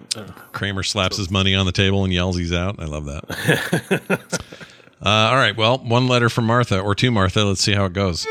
Kramer slaps his money on the table and yells he's out. I love that. [LAUGHS] uh, all right. Well, one letter from Martha or two Martha. Let's see how it goes.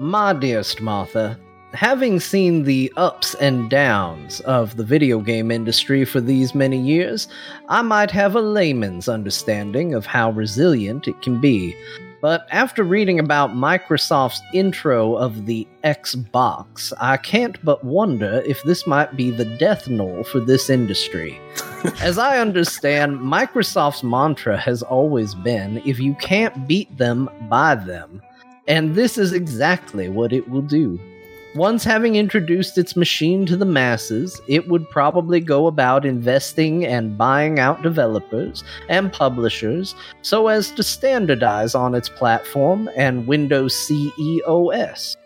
My dearest Martha, having seen the ups and downs of the video game industry for these many years, I might have a layman's understanding of how resilient it can be. But after reading about Microsoft's intro of the Xbox, I can't but wonder if this might be the death knell for this industry. [LAUGHS] As I understand, Microsoft's mantra has always been if you can't beat them, buy them. And this is exactly what it will do. Once having introduced its machine to the masses, it would probably go about investing and buying out developers and publishers so as to standardize on its platform and Windows CE OS.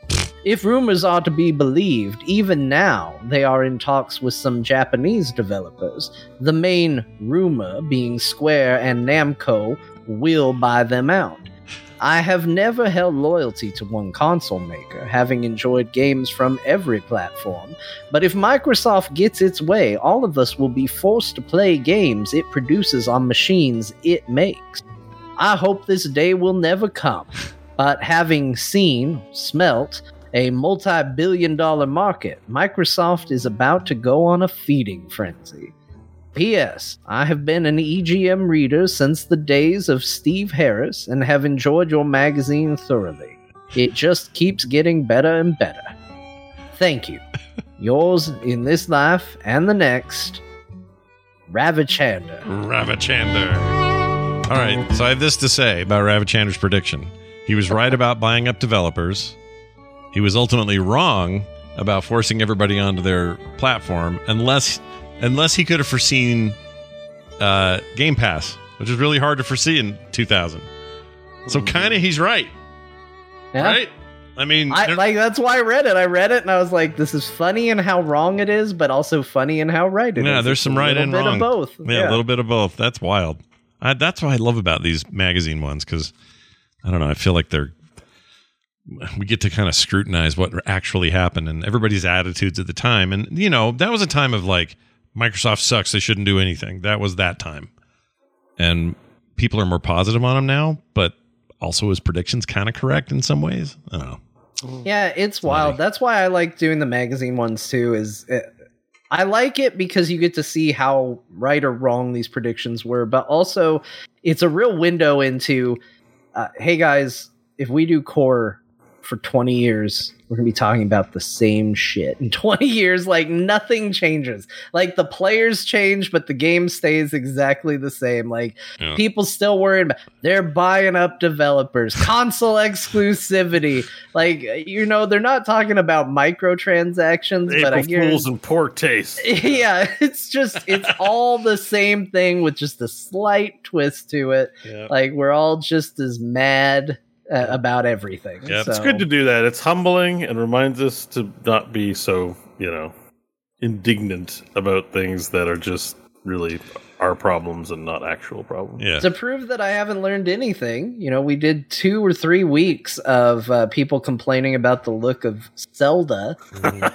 If rumors are to be believed, even now they are in talks with some Japanese developers. The main rumor being Square and Namco will buy them out. I have never held loyalty to one console maker, having enjoyed games from every platform. But if Microsoft gets its way, all of us will be forced to play games it produces on machines it makes. I hope this day will never come. But having seen, smelt, a multi billion dollar market, Microsoft is about to go on a feeding frenzy. P.S. I have been an EGM reader since the days of Steve Harris and have enjoyed your magazine thoroughly. It just keeps getting better and better. Thank you. [LAUGHS] Yours in this life and the next, Ravichandra. Ravichandra. All right, so I have this to say about Ravichandra's prediction. He was right about buying up developers. He was ultimately wrong about forcing everybody onto their platform, unless unless he could have foreseen uh, Game Pass, which is really hard to foresee in 2000. So kind of he's right, Yeah. right? I mean, I like that's why I read it. I read it and I was like, "This is funny and how wrong it is, but also funny and how right it is." yeah, there's It's some a right little and bit wrong. of both. Yeah, a little bit of both. That's wild. I, that's what I love about these magazine ones because I don't know. I feel like they're we get to kind of scrutinize what actually happened and everybody's attitudes at the time. And you know, that was a time of like Microsoft sucks. They shouldn't do anything. That was that time, and people are more positive on him now. But also, his predictions kind of correct in some ways. I don't know. Yeah, it's wild. That's why I like doing the magazine ones too. Is it, I like it because you get to see how right or wrong these predictions were, but also it's a real window into, uh, hey guys, if we do core for 20 years, we're gonna be talking about the same shit. In [LAUGHS] 20 years, like nothing changes. Like the players change, but the game stays exactly the same. Like Yeah. people still worried about they're buying up developers, console exclusivity. Like you know, they're not talking about microtransactions, but I April Fools and poor taste. [LAUGHS] Yeah, it's just it's all the same thing with just a slight twist to it. Yeah. Like we're all just as mad uh, about everything. Yeah, So, It's good to do that. It's humbling and reminds us to not be so, you know, indignant about things that are just really our problems and not actual problems. Yeah. to prove that I haven't learned anything, you know, we did two or three weeks of uh, people complaining about the look of Zelda,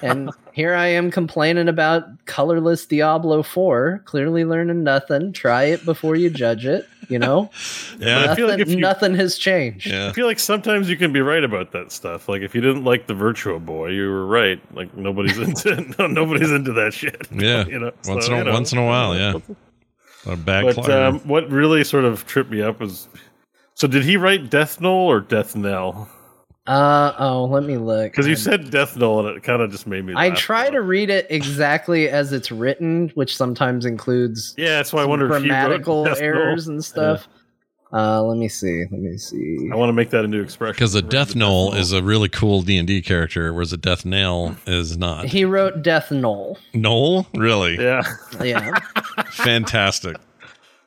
and here I am complaining about colorless Diablo 4. Clearly learning nothing. Try it before you judge it, you know? [LAUGHS] Yeah. I feel like nothing, if you- nothing has changed. Yeah. I feel like sometimes you can be right about that stuff. Like if you didn't like the Virtual Boy, you were right. Like nobody's [LAUGHS] into no, nobody's into that shit. Yeah. [LAUGHS] you know. Once so, in a- you know. once in a while, yeah. A bad But climber. um, what really sort of tripped me up was, so did he write Death Knoll or Death Knell? Uh oh, let me look. Because you said Death Knoll and it kind of just made me. I try to read it exactly as it's written, which sometimes includes Yeah, that's why I wonder if he wrote grammatical Death errors and stuff. Uh, let me see. Let me see. I want to make that a new expression. Because a death knoll is a really cool D and D character, whereas a death nail is not. He wrote Death Knoll. Knoll, really Yeah, Yeah. [LAUGHS] fantastic.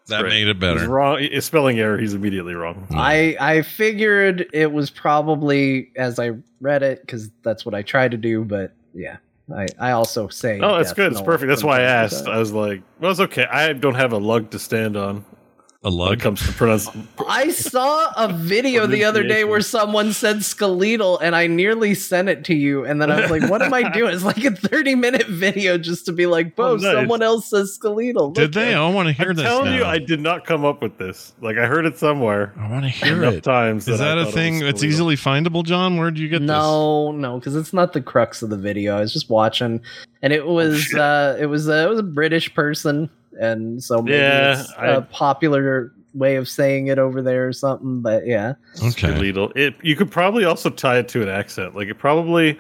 That Great. made it He's better. wrong. His spelling error. He's immediately wrong. I I figured it was probably as I read it because that's what I try to do. But yeah, I I also say. Oh, that's good. It's perfect. That's why I asked. I was like, well, it's okay. I don't have a lug to stand on A when it comes to pronounce. I saw a video the other day where someone said skeletal, and I nearly sent it to you, and then I was like, "What am I [LAUGHS] doing?" It's like a thirty-minute video just to be like, "Bo, Oh, nice. someone else says skeletal." Did Look they? at- I want to hear I'm this. telling you. I did not come up with this. Like I heard it somewhere I want to hear enough it. times. Is I that a thought it thing was that's easily findable, John? Where did you get No, no, because it's not the crux of the video. I was just watching, and it was shit. uh, it was uh, it was a British person, and so maybe Yeah, it's I- a popular way of saying it over there or something. But yeah. Okay. illegal. It you could probably also tie it to an accent. Like it probably,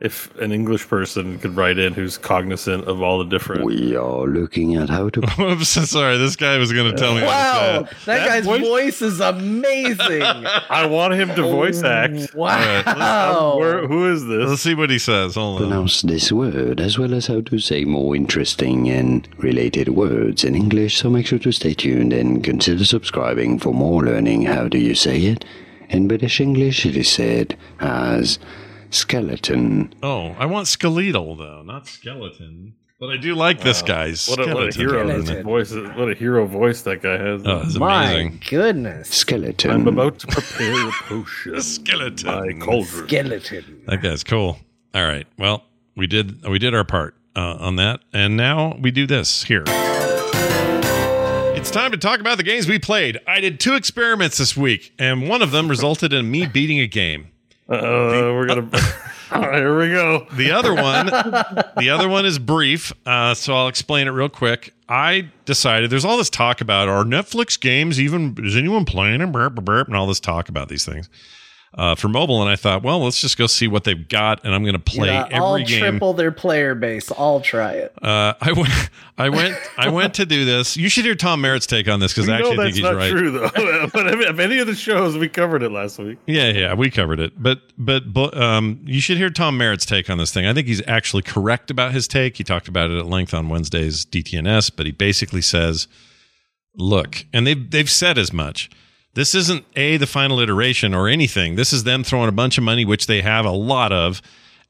if an English person could write in who's cognizant of all the different. We are looking at how to [LAUGHS] Oops, sorry. This guy was going to tell me wow, how to that, guy's voice- voice, is amazing. [LAUGHS] I want him to voice act. Oh, wow, Where, who is this? Let's see what he says. Hold on. this word, as well as how to say more interesting and related words in English, so make sure to stay tuned and consider subscribing for more learning how do you say it. In British English, it is said as skeleton. Oh, I want skeletal though, not skeleton. But I do like this guy's What a, what a hero Skeleton. voice! What a hero voice that guy has. Oh, it's My amazing. goodness. Skeleton. I'm about to prepare a potion. [LAUGHS] Skeleton. My cauldron. Skeleton. That guy's cool. All right. Well, we did we did our part uh, on that, and now we do this here. It's time to talk about the games we played. I did two experiments this week, and one of them resulted in me beating a game. Uh, we're gonna. [LAUGHS] All right, here we go. The other one, the other one is brief, uh, so I'll explain it real quick. I decided there's all this talk about are Netflix games even is anyone playing them, and all this talk about these things uh, for mobile, and I thought, well, let's just go see what they've got, and I'm going to play Yeah, every I'll game. triple their player base. I'll try it. Uh, I went, [LAUGHS] I went, I went to do this. You should hear Tom Merritt's take on this because I actually think that's he's not right. true though. [LAUGHS] but I mean, of any of the shows, we covered it last week. Yeah, yeah, we covered it. But but but um, you should hear Tom Merritt's take on this thing. I think he's actually correct about his take. He talked about it at length on Wednesday's DTNS, but he basically says, "Look," and they've they've said as much. This isn't a the final iteration or anything. This is them throwing a bunch of money, which they have a lot of,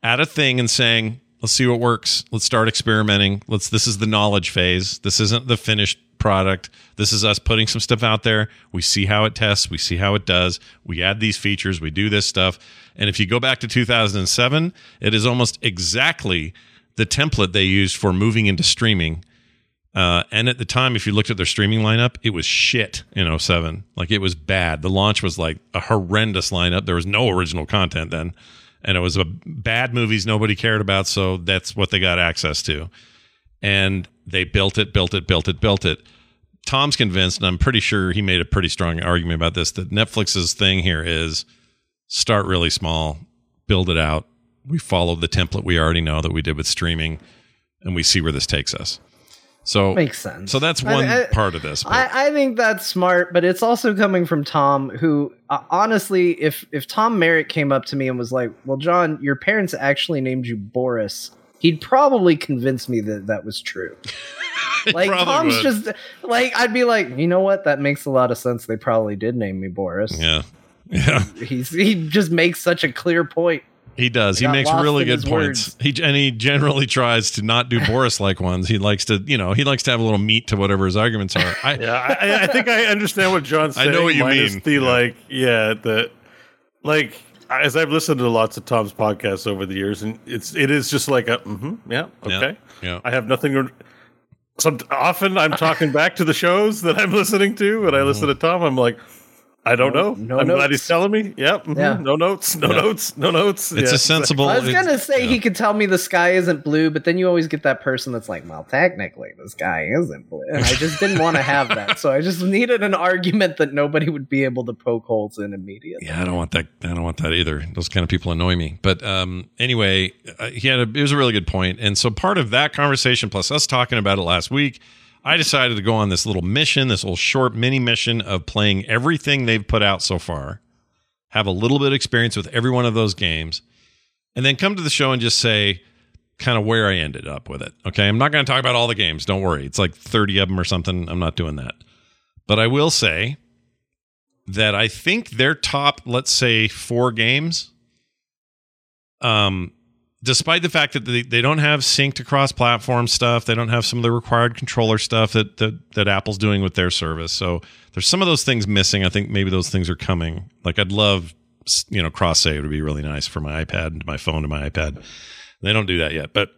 at a thing and saying, "Let's see what works. Let's start experimenting. Let's. This is the knowledge phase. This isn't the finished product. This is us putting some stuff out there. We see how it tests. We see how it does. We add these features. We do this stuff. And if you go back to 2007, it is almost exactly the template they used for moving into streaming." Uh, and at the time, if you looked at their streaming lineup, it was shit in 07. Like it was bad. The launch was like a horrendous lineup. There was no original content then. And it was a bad movies nobody cared about. So that's what they got access to. And they built it, built it, built it, built it. Tom's convinced, and I'm pretty sure he made a pretty strong argument about this, that Netflix's thing here is start really small, build it out. We follow the template we already know that we did with streaming, and we see where this takes us. So Makes sense. So that's one I- part of this. I, I think that's smart, but it's also coming from Tom, who uh, honestly, if if Tom Merritt came up to me and was like, "Well, John, your parents actually named you Boris," he'd probably convince me that that was true. [LAUGHS] Like Tom's would. just like I'd be like, you know what? That makes a lot of sense. They probably did name me Boris. yeah, [LAUGHS] yeah, He's he just makes such a clear point. He does. He got makes really good points. words. He and he generally tries to not do Boris like ones. He likes to, you know, he likes to have a little meat to whatever his arguments are. I, Yeah, I, I- I think I understand what John's [LAUGHS] I know what you mean. The Yeah. like, yeah, the like. As I've listened to lots of Tom's podcasts over the years, and it's it is just like a mm-hmm, yeah, Yeah, okay. yeah. I have nothing. To, some often I'm talking back to the shows that I'm [LAUGHS] listening to, and I listen to Tom. I'm like, I don't No- know. no I'm glad he's telling me. Yep. mhm, Yeah. No notes. No Yeah. notes. No notes. it's yeah, a sensible. I was gonna say yeah. he could tell me the sky isn't blue, but then you always get that person that's like, "Well, technically, the sky isn't blue," and I just didn't want to have that. So I just needed an argument that nobody would be able to poke holes in immediately. Yeah, I don't want that. I don't want that either. Those kind of people annoy me. But um, anyway, uh, he had a, it was a really good. And so part of that conversation, plus us talking about it last week, I decided to go on this little mission, this little short mini mission of playing everything they've put out so far, have a little bit of experience with every one of those games, and then come to the show and just say kind of where I ended up with it. Okay, I'm not going to talk about all the games. Don't worry. It's like 30 of them or something. I'm not doing that. But I will say that I think their top, let's say, four games, um, despite the fact that they, they don't have synced across platform stuff, they don't have some of the required controller stuff that, that that Apple's doing with their service. So there's some of those things missing. I think maybe those things are coming. Like I'd love, you know, cross save would be really nice for my iPad and my phone to my iPad. They don't do that yet, but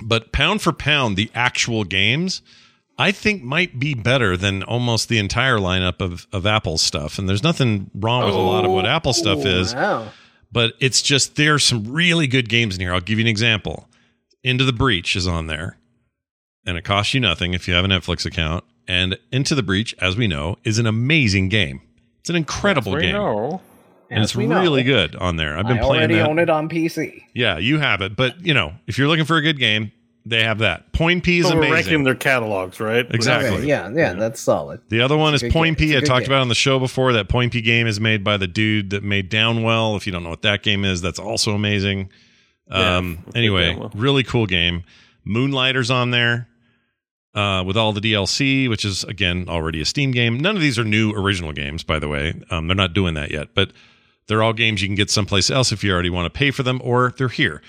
but pound for pound, the actual games. I think might be better than almost the entire lineup of, of Apple stuff. And there's nothing wrong with a lot of what Apple stuff is oh, Wow. But it's just there's some really good games in here. I'll give you an example. Into the Breach is on there, and it costs you nothing if you have a Netflix account. And Into the Breach, as we know, is an amazing game. It's an incredible We game, know. and As it's we know. really good on there. I've been I playing already that. own it on PC. Yeah, you have it, but you know, if you're looking for a good game, they have that. Poinpy is So we're amazing. ranking their catalogs, right? Exactly. Okay, yeah, yeah, that's solid. The other one It's is Point game. P. It's I a good talked game. about on the show before. That Poinpy game is made by the dude that made Downwell. If you don't know what that game is, that's also amazing. Yeah, Um, anyway, Downwell. really cool game. Moonlighter's on there uh, with all the DLC, which is again already a Steam game. None of these are new original games, by the way. Um, they're not doing that yet, but They're all games you can get someplace else if you already want to pay for them, or they're here.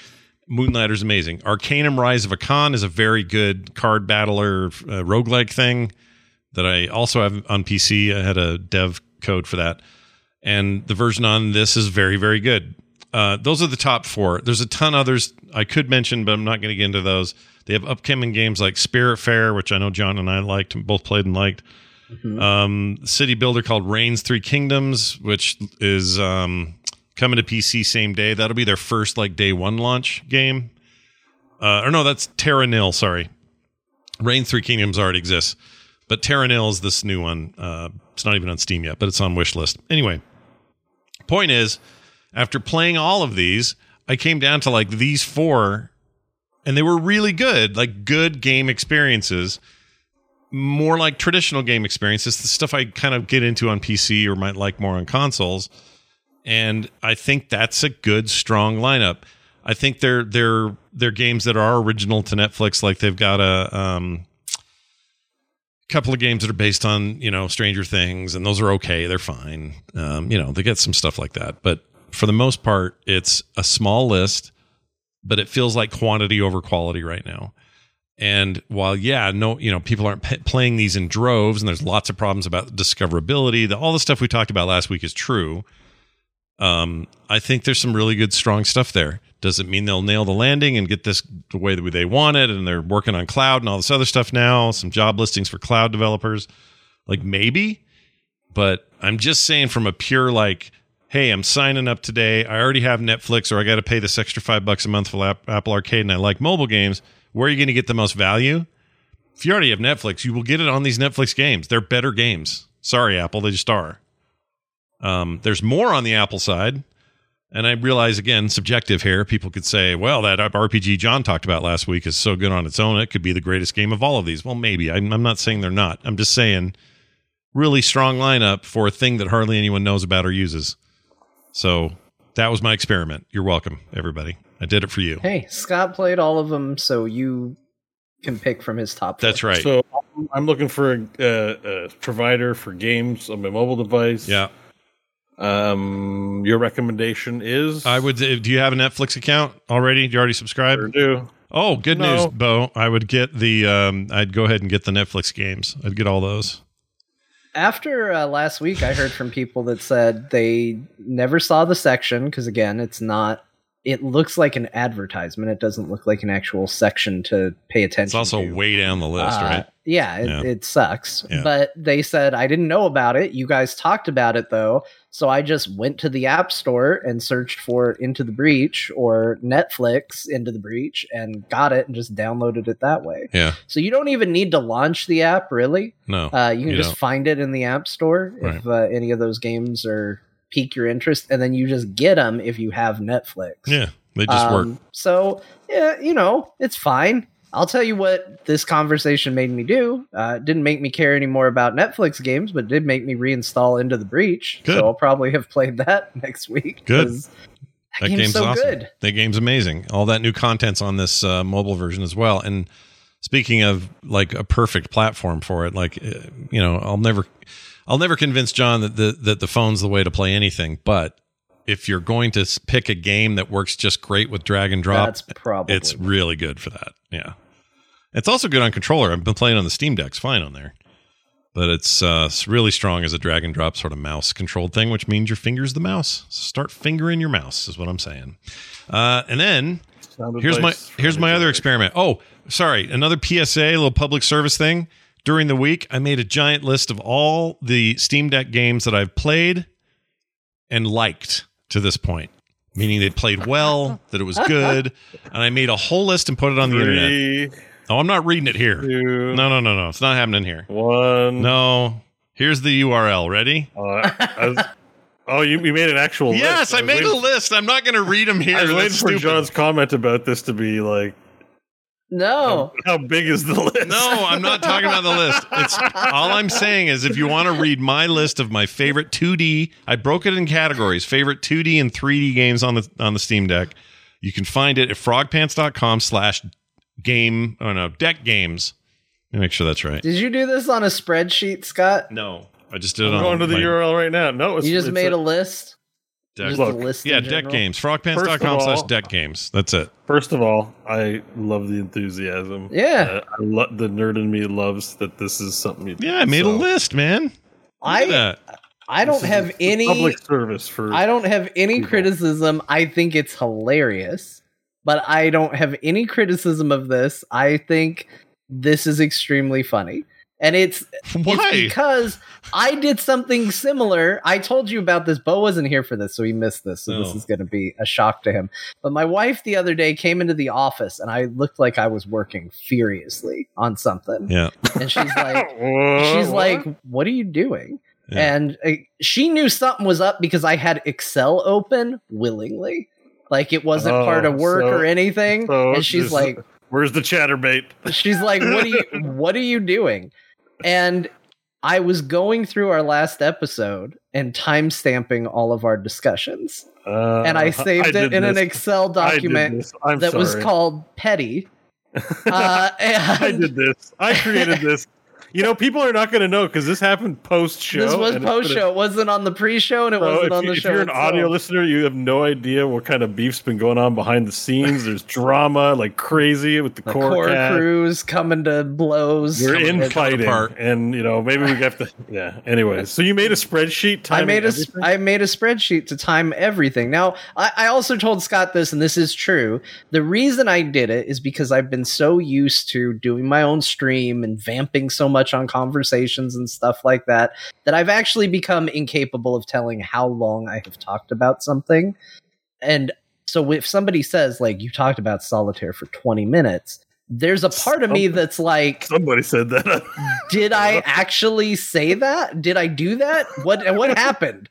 Moonlighter's amazing. Arcanium Rise of Akhan is a very good card battler uh, roguelike thing that I also have on PC. I had a dev code for that. And the version on this is very, very good. Uh, those are the top four. There's a ton others I could mention, but I'm not going to get into those. They have upcoming games like Spirit Fair, which I know John and I liked, both played and liked. Um, city builder called Reigns Three Kingdoms, which is um, coming to PC same day. That'll be their first like day one launch game. Uh, or no, that's Terra Nil. Sorry, Reigns Three Kingdoms already exists, but Terra Nil is this new one. Uh, it's not even on Steam yet, but it's on wish list. Anyway, point is, after playing all of these, I came down to like these four, and they were really good, like good game experiences more like traditional game experiences, the stuff I kind of get into on PC or might like more on consoles. And I think that's a good, strong lineup. I think they're they're they're games that are original to Netflix. Like they've got a um, couple of games that are based on you know Stranger Things, and those are okay. They're fine. Um, you know they get some stuff like that, but for the most part, it's a small list, but it feels like quantity over quality right now. And while yeah, no, you know, people aren't p- playing these in droves, and there's lots of problems about discoverability. The, all the stuff we talked about last week is true. Um, I think there's some really good, strong stuff there. Does it mean they'll nail the landing and get this the way that they want it? And they're working on cloud and all this other stuff now. Some job listings for cloud developers, like maybe. But I'm just saying, from a pure like, hey, I'm signing up today. I already have Netflix, or I got to pay this extra five bucks a month for Apple Arcade, and I like mobile games where are you going to get the most value? If you already have Netflix, you will get it on these Netflix games. They're better games. Sorry, Apple, they just are. Um, there's more on the Apple side. And I realize, again, subjective here. People could say, well, that RPG John talked about last week is so good on its own. It could be the greatest game of all of these. Well, maybe. I'm, I'm not saying they're not. I'm just saying, really strong lineup for a thing that hardly anyone knows about or uses. So that was my experiment. You're welcome, everybody. I did it for you. Hey, Scott played all of them, so you can pick from his top. That's four. right. So I'm looking for a, a, a provider for games on my mobile device. yeah. Um, your recommendation is I would. Do you have a Netflix account already? Do you already subscribe? Sure do. Oh, good No. news, Bo. I would get the. Um, I'd go ahead and get the Netflix games. I'd get all those. After uh, last week, I heard from people that said they never saw the section because, again, it's not. It looks like an advertisement. It doesn't look like an actual section to pay attention. It's also to. way down the list, Uh, right? Yeah, it, Yeah. it sucks. Yeah. But they said I didn't know about it. You guys talked about it though, so I just went to the App Store and searched for Into the Breach or Netflix Into the Breach and got it and just downloaded it that way. Yeah. So you don't even need to launch the app really. No. Uh, you can You just don't. find it in the App Store if uh, any of those games are pique your interest, and then you just get them if you have Netflix. yeah. They just work. Um, So, yeah, you know, it's fine. I'll tell you what this conversation made me do. Uh, it didn't make me care anymore about Netflix games, but it did make me reinstall Into the Breach. Good. So I'll probably have played [LAUGHS] that next week. Good. 'cause That game's game's so awesome. good. That game's amazing. All that new content's on this uh, mobile version as well. And speaking of like a perfect platform for it, like uh, you know, I'll never, I'll never convince John that the that the phone's the way to play anything. But if you're going to pick a game that works just great with drag and drop, That's probably it's really good for that. Yeah, it's also good on controller. I've been playing on the Steam Deck's fine on there, but it's uh, it's really strong as a drag and drop sort of mouse controlled thing, which means your finger's the mouse. Start fingering your mouse is what I'm saying. Uh, and then Sound here's my here's my other experiment. Oh, sorry, another PSA, a little public service thing. During the week, I made a giant list of all the Steam Deck games that I've played and liked to this point, meaning they played well, that it was good, and I made a whole list and put it on the internet. Oh, I'm not reading it here. two, No, no, no, no. It's not happening here. one. No. Here's the URL. Ready? Uh, was- oh, you, you made an actual list. Yes, I was made a list. I'm not going to read them here. I was waiting for stupid. John's comment about this to be like, No. how big is the list? No, I'm not talking about the list. It's all I'm saying is if you want to read my list of my favorite 2D, I broke it in categories, favorite 2D and 3D games on the on the Steam Deck. You can find it at frogpants.com slash game oh no, deck games. Let me make sure that's right. Did you do this on a spreadsheet, Scott? No. I just did it I'm on going to the my- URL right now. No, it's, You just it's made a, a list? Deck- Look, the list in yeah, deck games. First Frogpants.com of slash deck games. That's it. First of all, I love the enthusiasm. Yeah. Uh, I lo- the nerd in me loves that this is something. You Yeah, I made a list, man. Look I at that. I don't this have a any public service for. I don't have any people. criticism. I think it's hilarious, but I don't have any criticism of this. I think this is extremely funny. And it's Why? It's because I did something similar. I told you about this. Bo wasn't here for this, so he missed this. So this Oh. is going to be a shock to him. But my wife the other day came into the office, and I looked like I was working furiously on something. yeah. And she's [LAUGHS] like, What? she's What? like, "What are you doing?" Yeah. And uh, she knew something was up because I had Excel open willingly, like it wasn't Oh, part of work so- or anything. so and she's like, "Where's the chatterbait?" she's like what are you [LAUGHS] what are you doing and i was going through our last episode and time stamping all of our discussions Uh, and i [LAUGHS] saved did it in an excel document this. That was called petty [LAUGHS] uh, and I did this. I created this. You know, people are not going to know because this happened post show. this was post show it wasn't on the pre-show and it So wasn't on you, the if show If you're an itself. audio listener, you have no idea what kind of beef's been going on behind the scenes. There's [LAUGHS] drama like crazy with the, the core, core cast. crews coming to blows We're Coming- coming infighting, and you know maybe we have to. Yeah. Anyway, so you made a spreadsheet. I made a everything? I made a spreadsheet to time everything. Now, I, I also told Scott this, and this is true. The reason I did it is because I've been so used to doing my own stream and vamping so much on conversations and stuff like that that I've actually become incapable of telling how long I have talked about something. And so, if somebody says like you talked about solitaire for twenty minutes. There's a part of me that's like, Somebody said that. did I [LAUGHS] actually say that? Did I do that? What what happened?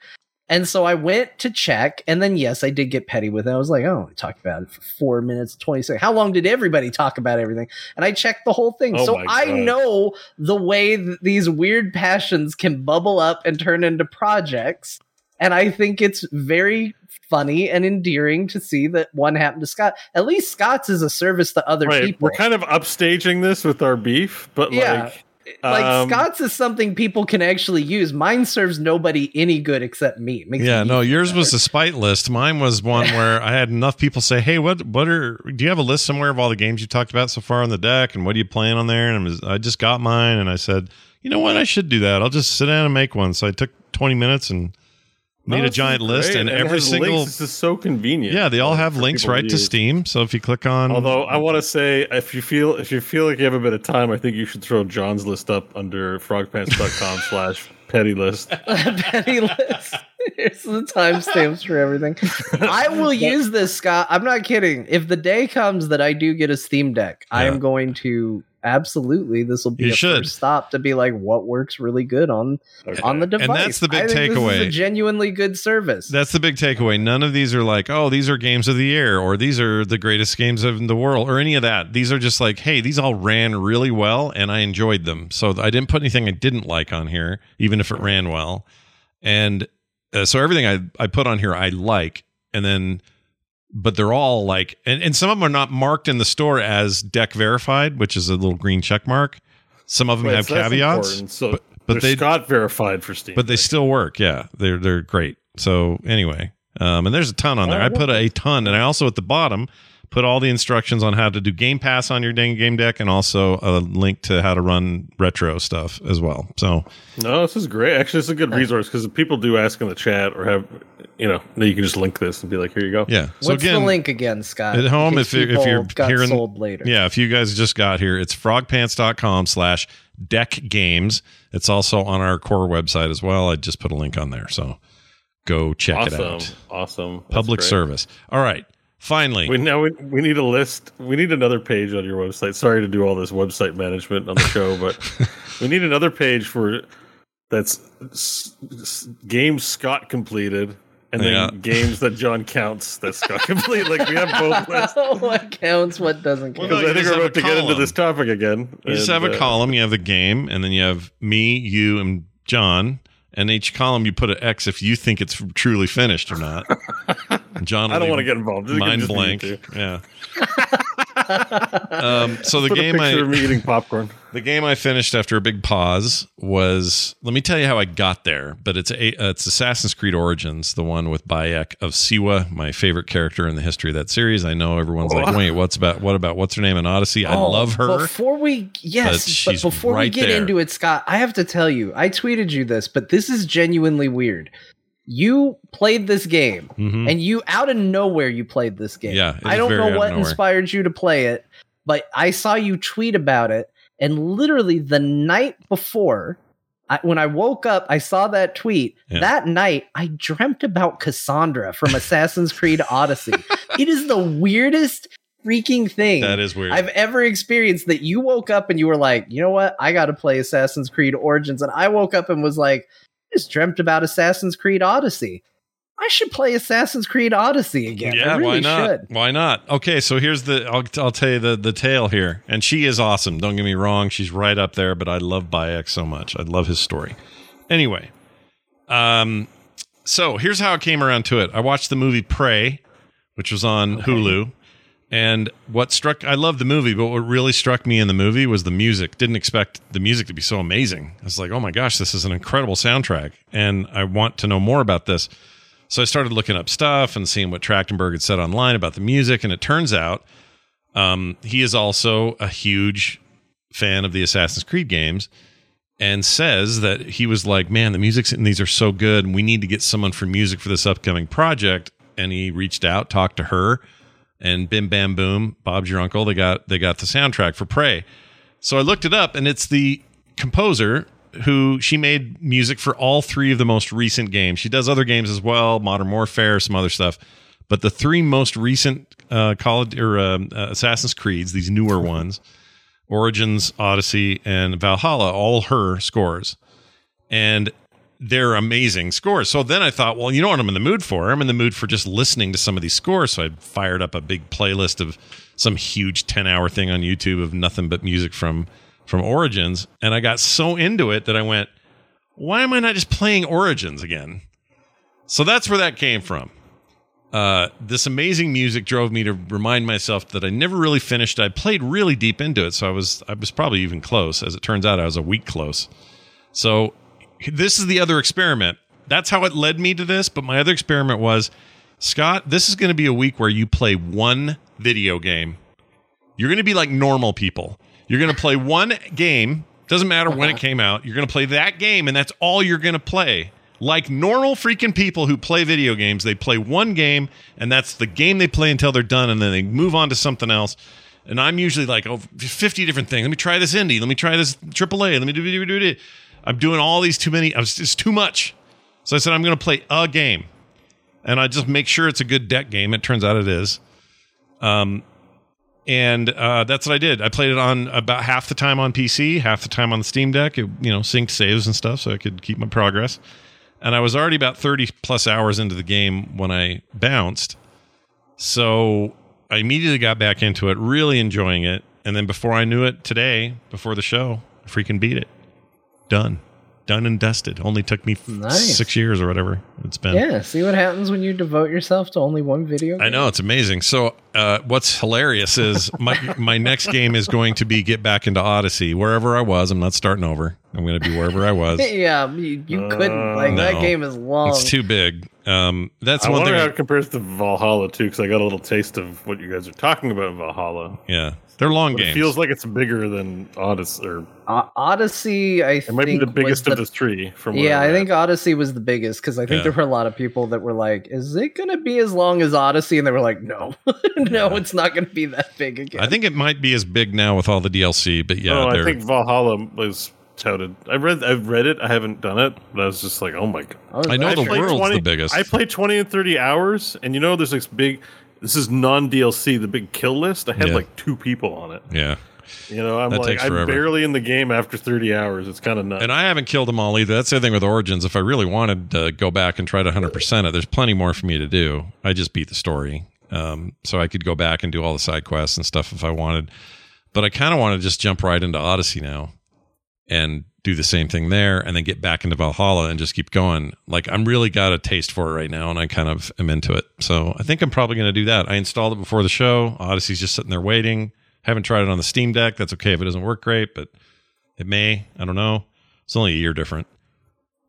And so I went to check, and then yes, I did get petty with it. I was like, "Oh, I talked about it for four minutes, twenty seconds. How long did everybody talk about everything?" And I checked the whole thing, Oh so I know the way that these weird passions can bubble up and turn into projects. And I think it's very funny and endearing to see that one happened to Scott. At least Scott's is a service to other right. people. We're kind of upstaging this with our beef, but Yeah. like like Um, Scott's is something people can actually use. Mine serves nobody any good except me. Yeah, no, yours better. was the spite list. Mine was one where I had enough people say, "Hey, what what are do you have a list somewhere of all the games you talked about so far on the deck and what are you playing on there?" And was, I just got mine and I said, "You know what? I should do that. I'll just sit down and make one." So I took 20 minutes and made no, a giant list great, and it every single links. This is so convenient. Yeah, they all have links right to use. Steam. So if you click on Although I want to say, if you feel if you feel like you have a bit of time, I think you should throw John's list up under frogpants.com [LAUGHS] slash petty list. [LAUGHS] petty list. Here's the timestamps for everything. I will [LAUGHS] use this, Scott. I'm not kidding. If the day comes that I do get a Steam Deck, I am going to absolutely. This will be You a should. first stop to be like what works really good on on the device. And that's the big I think This is takeaway. a genuinely good service. That's the big takeaway. None of these are like, oh, these are games of the year or these are the greatest games of the world or any of that. These are just like, hey, these all ran really well and I enjoyed them. So I didn't put anything I didn't like on here, even if it ran well. And uh, so everything I, I put on here I like. And then, but they're all like, and, and some of them are not marked in the store as deck verified, which is a little green check mark. Some of them Right, have so caveats. So but- but they got verified for Steam. but they still work. Yeah, they're they're great. So anyway, um, and there's a ton on there. I put a ton, and I also at the bottom put all the instructions on how to do Game Pass on your dang game deck, and also a link to how to run retro stuff as well. So no, this is great. Actually, it's a good resource because people do ask in the chat or have you know you can just link this and be like, here you go. yeah. So What's again, the link again, Scott? at home, if case you- if you're people got hearing- sold later. Yeah, if you guys just got here, it's frogpants.com slash deck games. It's also on our core website as well. I just put a link on there. So go check it out. awesome. That's Public great. service. All right. Finally. We now we, we need a list. We need another page on your website. Sorry to do all this website management on the [LAUGHS] show, but we need another page for that's s- s- games Scott completed, and then Yeah. games that John counts that Scott completed. Like we have both [LAUGHS] lists. [LAUGHS] what counts? What doesn't count? no, Because you I think we're about to a get into this topic again. You just have a uh, column. You have the game, and then you have me, you, and John. And each column, you put an X if you think it's truly finished or not. [LAUGHS] John, I don't want to get involved. Mind just you blank. Yeah. [LAUGHS] um, so the Put a game picture of I me eating popcorn. [LAUGHS] the game I finished after a big pause was let me tell you how I got there. But it's a uh, it's Assassin's Creed Origins, the one with Bayek of Siwa, my favorite character in the history of that series. I know everyone's like, wait, what's about what about what's her name in Odyssey? I Oh, love her. Before we yes, but, she's before we get there. into it, Scott, I have to tell you, I tweeted you this, but this is genuinely weird. You played this game, Mhm. and you out of nowhere you played this game. Yeah, I don't know what inspired you to play it, but I saw you tweet about it, and literally the night before. I, when I woke up, I saw that tweet. Yeah. That night, I dreamt about Cassandra from Assassin's Creed Odyssey. [LAUGHS] it is the weirdest freaking thing That is weird. I've ever experienced that you woke up and you were like, you know what? I got to play Assassin's Creed Origins. And I woke up and was like, just dreamt about Assassin's Creed Odyssey. I should play Assassin's Creed Odyssey again. I yeah, really why not? should. Why not? Okay, so here's the I'll I'll tell you the the tale here, and she is awesome. Don't get me wrong, she's right up there. But I love Bayek so much. I love his story. Anyway, um, so here's how I came around to it. I watched the movie Prey, which was on Hulu. And what struck, I love the movie, but what really struck me in the movie was the music. Didn't expect the music to be so amazing. I was like, oh my gosh, this is an incredible soundtrack. And I want to know more about this. So I started looking up stuff and seeing what Trachtenberg had said online about the music. And it turns out um, he is also a huge fan of the Assassin's Creed games and says that he was like, man, the music's in these are so good. And we need to get someone for music for this upcoming project. And he reached out, talked to her, and bim bam boom, Bob's your uncle. They got they got the soundtrack for Prey. So I looked it up, and it's the composer who she made music for all three of the most recent games. She does other games as well, Modern Warfare, some other stuff. But the three most recent uh, Call of, or um, uh, Assassin's Creeds, these newer ones, Origins, Odyssey, and Valhalla, all her scores, and they're amazing scores. So then I thought, well, you know what I'm in the mood for? I'm in the mood for just listening to some of these scores. So I fired up a big playlist of some huge 10 hour thing on YouTube of nothing but music from from Origins, and I got so into it that I went, why am I not just playing Origins again? So that's where that came from. Uh, this amazing music drove me to remind myself that I never really finished. I played really deep into it, so I was I was probably even close. As it turns out, I was a week close. So this is the other experiment. That's how it led me to this. But my other experiment was, Scott, this is going to be a week where you play one video game. You're going to be like normal people. You're going to play one game. Doesn't matter when it uh-huh. came out. You're going to play that game, and that's all you're going to play. Like normal freaking people who play video games, they play one game, and that's the game they play until they're done, and then they move on to something else. And I'm usually like, oh, 50 different things. Let me try this indie. Let me try this AAA. Let me do, do, do, do. I'm doing all these too many. It's too much. So I said I'm going to play a game, and I just make sure it's a good deck game. It turns out it is. Um, and uh, that's what I did. I played it on about half the time on PC, half the time on the Steam Deck. It, you know, synced saves and stuff, so I could keep my progress. And I was already about thirty plus hours into the game when I bounced. So I immediately got back into it, really enjoying it. And then before I knew it, today, before the show, I freaking beat it. Done, done and dusted. Only took me Nice. six years or whatever it's been. Yeah, see what happens when you devote yourself to only one video. I know it's amazing. So, uh, what's hilarious is my my next game is going to be get back into Odyssey. Wherever I was, I'm not starting over. I'm going to be wherever I was. [LAUGHS] yeah, you, you couldn't. Like No. that game is long. It's too big. Um, that's I one wonder thing. how it compares to Valhalla too, because I got a little taste of what you guys are talking about in Valhalla. yeah, they're long But games. it feels like it's bigger than Odyssey, or O- Odyssey, I think. it might be the biggest the- of the three. From Yeah, I'm I think. Odyssey was the biggest because I think Yeah. there were a lot of people that were like, "Is it going to be as long as Odyssey?" And they were like, "No, [LAUGHS] no, it's not going to be that big again." I think it might be as big now with all the DLC, but yeah, oh, I think Valhalla was touted. I read, I've read it. I haven't done it, but I was just like, oh my god. was I know the actually- world's the biggest. I played twenty and thirty hours, and you know, there's this big. This is non DLC, the big kill list. I had Yeah. like two people on it. yeah. You know, I'm That like, I'm barely in the game after 30 hours. It's kind of nuts. And I haven't killed them all either. That's the thing with Origins. If I really wanted to go back and try to 100% it, there's plenty more for me to do. I just beat the story. Um, so I could go back and do all the side quests and stuff if I wanted. But I kind of want to just jump right into Odyssey now and do the same thing there, and then get back into Valhalla and just keep going. Like I'm really got a taste for it right now, and I kind of am into it. So I think I'm probably going to do that. I installed it before the show. Odyssey's just sitting there waiting. Haven't tried it on the Steam Deck. That's okay if it doesn't work great, but it may. I don't know. It's only a year different.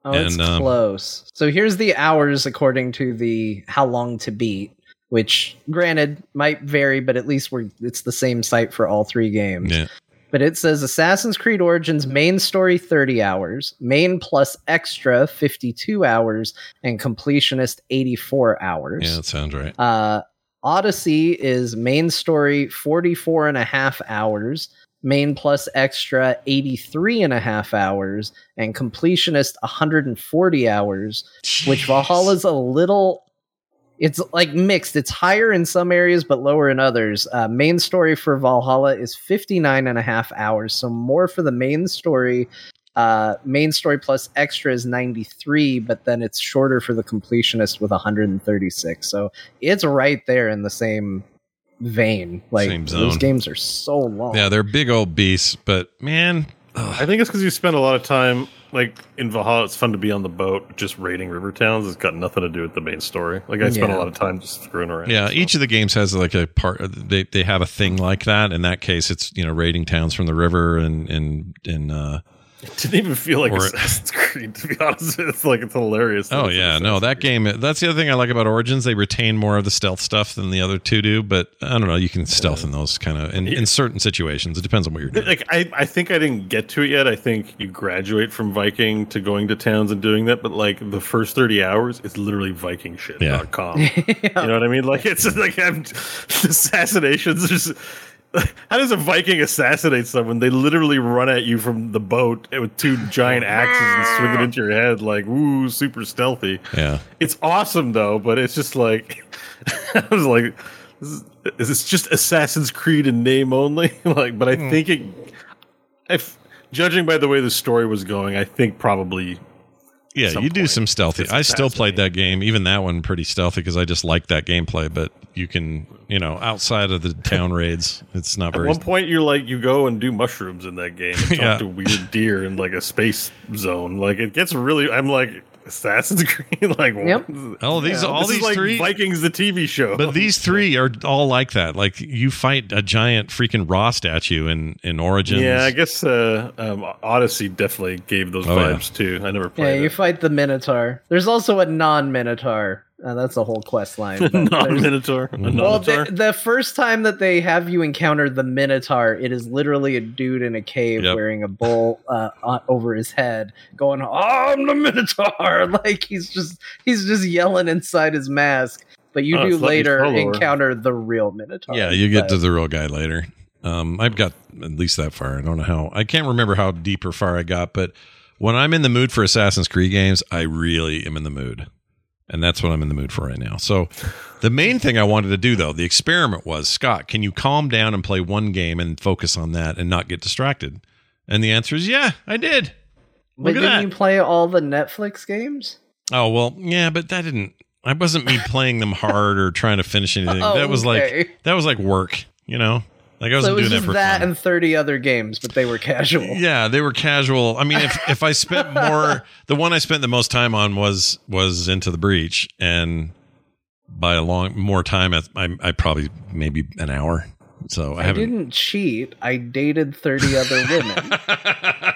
Oh, it's um, close. So here's the hours according to the how long to beat, which granted might vary, but at least we're it's the same site for all three games. Yeah. But it says Assassin's Creed Origins main story 30 hours, main plus extra 52 hours, and completionist 84 hours. Yeah, that sounds right. Uh, Odyssey is main story 44 and a half hours, main plus extra 83 and a half hours, and completionist 140 hours, which Valhalla's a little. It's like mixed. It's higher in some areas, but lower in others. Uh, main story for Valhalla is 59 and a half hours, so more for the main story. Uh, main story plus extra is 93, but then it's shorter for the completionist with 136. So it's right there in the same vein. Like Same those games are so long. Yeah, they're big old beasts, but man, I think it's because you spend a lot of time like in Valhalla. It's fun to be on the boat, just raiding river towns. It's got nothing to do with the main story. Like I spent Yeah. a lot of time just screwing around. yeah, so. each of the games has like a part. They they have a thing like that. In that case, it's you know raiding towns from the river and and and. uh It [LAUGHS] didn't even feel like Or- [LAUGHS] Assassin's Creed to be honest. It's like it's hilarious. Oh It's yeah, no, that game. That's the other thing I like about Origins. They retain more of the stealth stuff than the other two do. But I don't know. You can stealth in those kind of in, in certain situations. It depends on what you're doing. Like I, I think I didn't get to it yet. I think you graduate from Viking to going to towns and doing that, but like the first thirty hours, it's literally Viking shit. Yeah. dot com. [LAUGHS] You know what I mean? Like it's like I'm, assassinations. Just [LAUGHS] how does a Viking assassinate someone? They literally run at you from the boat with two giant axes and swing it into your head. Like ooh, super stealthy. Yeah, It's awesome though, but it's just like [LAUGHS] I was like, this is, is this just Assassin's Creed in name only? [LAUGHS] like, but I Hmm. think it. If judging by the way the story was going, I think probably yeah. some You do some stealthy. I still played that game, even that one, pretty stealthy because I just like that gameplay. But you can, you know, outside of the town raids, it's not at very. one point you're like you go and do mushrooms in that game and [LAUGHS] talk Yeah. to weird deer in like a space zone. Like it gets really. I'm like Assassin's Creed. [LAUGHS] like Yep. what? Oh, these all this these is like three. Vikings the TV show. But these three are all like that. Like you fight a giant freaking raw statue in in Origins. Yeah, I guess uh, um, Odyssey definitely gave those Oh, yeah. vibes too. I never played. Yeah, you it. fight the Minotaur. There's also a non-Minotaur. Uh, that's a whole quest line. [LAUGHS] but non there's- Minotaur. Well, the, the first time that they have you encounter the Minotaur, it is literally a dude in a cave Yep. wearing a bowl uh, over his head, going, "I'm the Minotaur!" [LAUGHS] Like he's just he's just yelling inside his mask. But you Oh, do it's let me later encounter the real Minotaur. Yeah, you get But- to the real guy later. Um, I've got at least that far. I don't know how. I can't remember how deep or far I got, but when I'm in the mood for Assassin's Creed games, I really am in the mood, and that's what I'm in the mood for right now. So, the main thing I wanted to do though, the experiment was Scott, can you calm down and play one game and focus on that and not get distracted? And the answer is yeah, I did. But Look at didn't that. you play all the Netflix games? Oh well, yeah, but that didn't. I wasn't me playing them hard or trying to finish anything. [LAUGHS] Oh, that was okay. like that was like work, you know. Like I wasn't it was doing that for that fun. and 30 other games, but they were casual. [LAUGHS] Yeah, they were casual. I mean, if if I spent [LAUGHS] more, the one I spent the most time on was was Into the Breach, and by a long more time, I I, probably maybe an hour. So I, I didn't cheat. I dated 30 other women. [LAUGHS]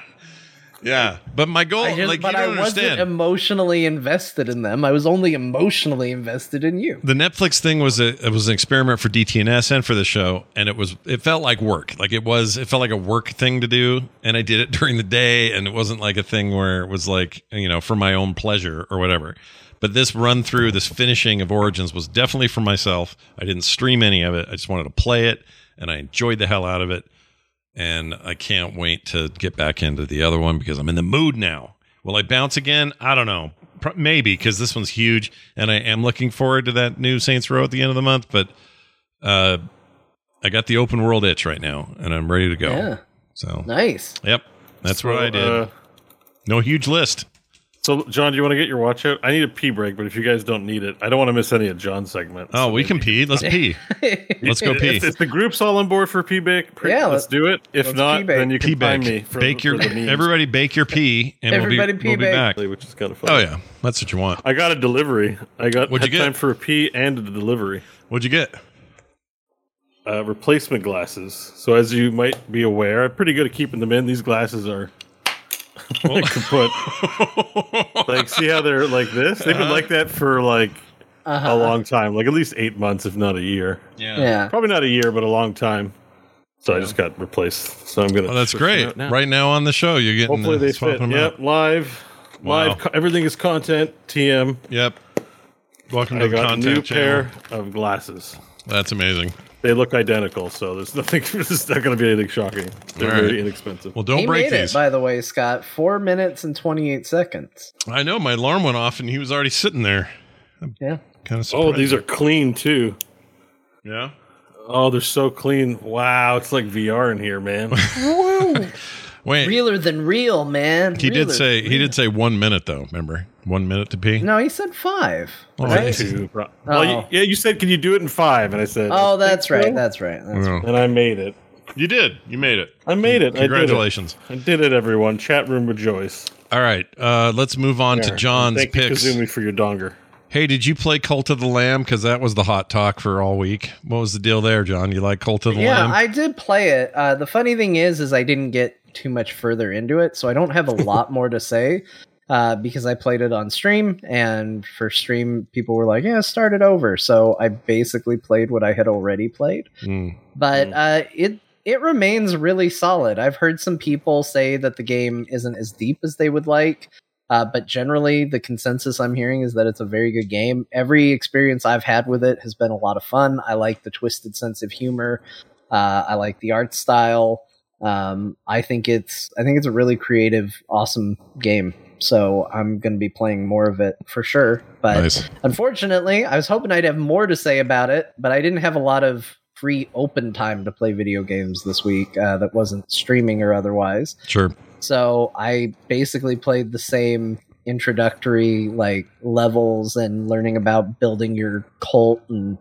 yeah, but my goal, I just, like but you I don't wasn't emotionally invested in them. I was only emotionally invested in you. the Netflix thing was a it was an experiment for DTNS and for the show, and it was it felt like work. Like it was it felt like a work thing to do, and I did it [LAUGHS] during the day, and it wasn't like a thing where it was like you know for my own pleasure or whatever. But this run through, this finishing of Origins was definitely for myself. I didn't stream any of it. I just wanted to play it, and I enjoyed the hell out of it. And I can't wait to get back into the other one because I'm in the mood now. Will I bounce again? I don't know. Pro- Maybe because this one's huge, and I am looking forward to that new Saints Row at the end of the month. But uh, I got the open world itch right now, and I'm ready to go. Yeah. So, Nice. yep, that's what I did. uh, no huge list. So, John, do you want to get your watch out? I need a pee break, but if you guys don't need it, I don't want to miss any of John's segments. Oh, So we maybe- can pee. Let's pee. [LAUGHS] Let's go pee. If, if the group's all on board for pee break, pre- Yeah, let's let's- do it. If not, then you can Pee find bake. me for, bake for your the everybody bake your pee, and Everybody we'll be, pee we'll be back. which is kind of fun. Oh yeah, that's what you want. I got a delivery. I got What'd you get? time for a pee and a delivery. What'd you get? Uh, replacement glasses. So as you might be aware, I'm pretty good at keeping them in. These glasses are kaput. like, see how they're like this? They've been like that for like Uh-huh. a long time, like at least eight months, if not a year. Yeah. Probably not a year, but a long time. So I just got replaced. So I'm gonna. Well, that's great. now. Right now on the show, you're getting. Hopefully uh, they swapping fit. them Yep, out. live, Wow. live. co- everything is content. TM. Yep. Welcome I to the got a new channel. pair of glasses. That's amazing. They look identical, so there's [LAUGHS] nothing. There's not going to be anything shocking. They're All right. very inexpensive. Well, don't he break made these. it, by the way, Scott. Four minutes and 28 seconds. I know my alarm went off and he was already sitting there. Yeah. Kind of. Oh, these are clean too. Yeah. Oh, they're so clean. Wow, it's like VR in here, man. [LAUGHS] Wait. Realer than real, man. He did say he did say one minute though. Remember, one minute to pee. No, he said five. Oh, right? geez. Two. Well, you, Oh. yeah, you said, "Can you do it in five? And I said, Oh, that's think so." right. That's right. That's Oh. And I made it. You did. You made it. I made it. Congratulations. I did it. I did it, everyone. Chat room rejoice. All right. Uh, let's move on to There. John's Thank picks. you, Kazumi, for your donger. Hey, did you play Cult of the Lamb? Because that was the hot talk for all week. What was the deal there, John? You like Cult of the yeah, Lamb? Yeah, I did play it. Uh, the funny thing is, is I didn't get too much further into it, so I don't have a lot [LAUGHS] more to say. Uh, because I played it on stream, and for stream, people were like, "Yeah, start it over." So I basically played what I had already played. Mm. but uh, it it remains really solid. I've heard some people say that the game isn't as deep as they would like, uh, but generally the consensus I'm hearing is that it's a very good game. Every experience I've had with it has been a lot of fun. I like the twisted sense of humor. Uh, I like the art style. Um, I think it's I think it's a really creative, awesome game. So I'm going to be playing more of it for sure. But Nice. Unfortunately, I was hoping I'd have more to say about it, but I didn't have a lot of free open time to play video games this week uh, that wasn't streaming or otherwise. Sure. So I basically played the same introductory like levels and learning about building your cult and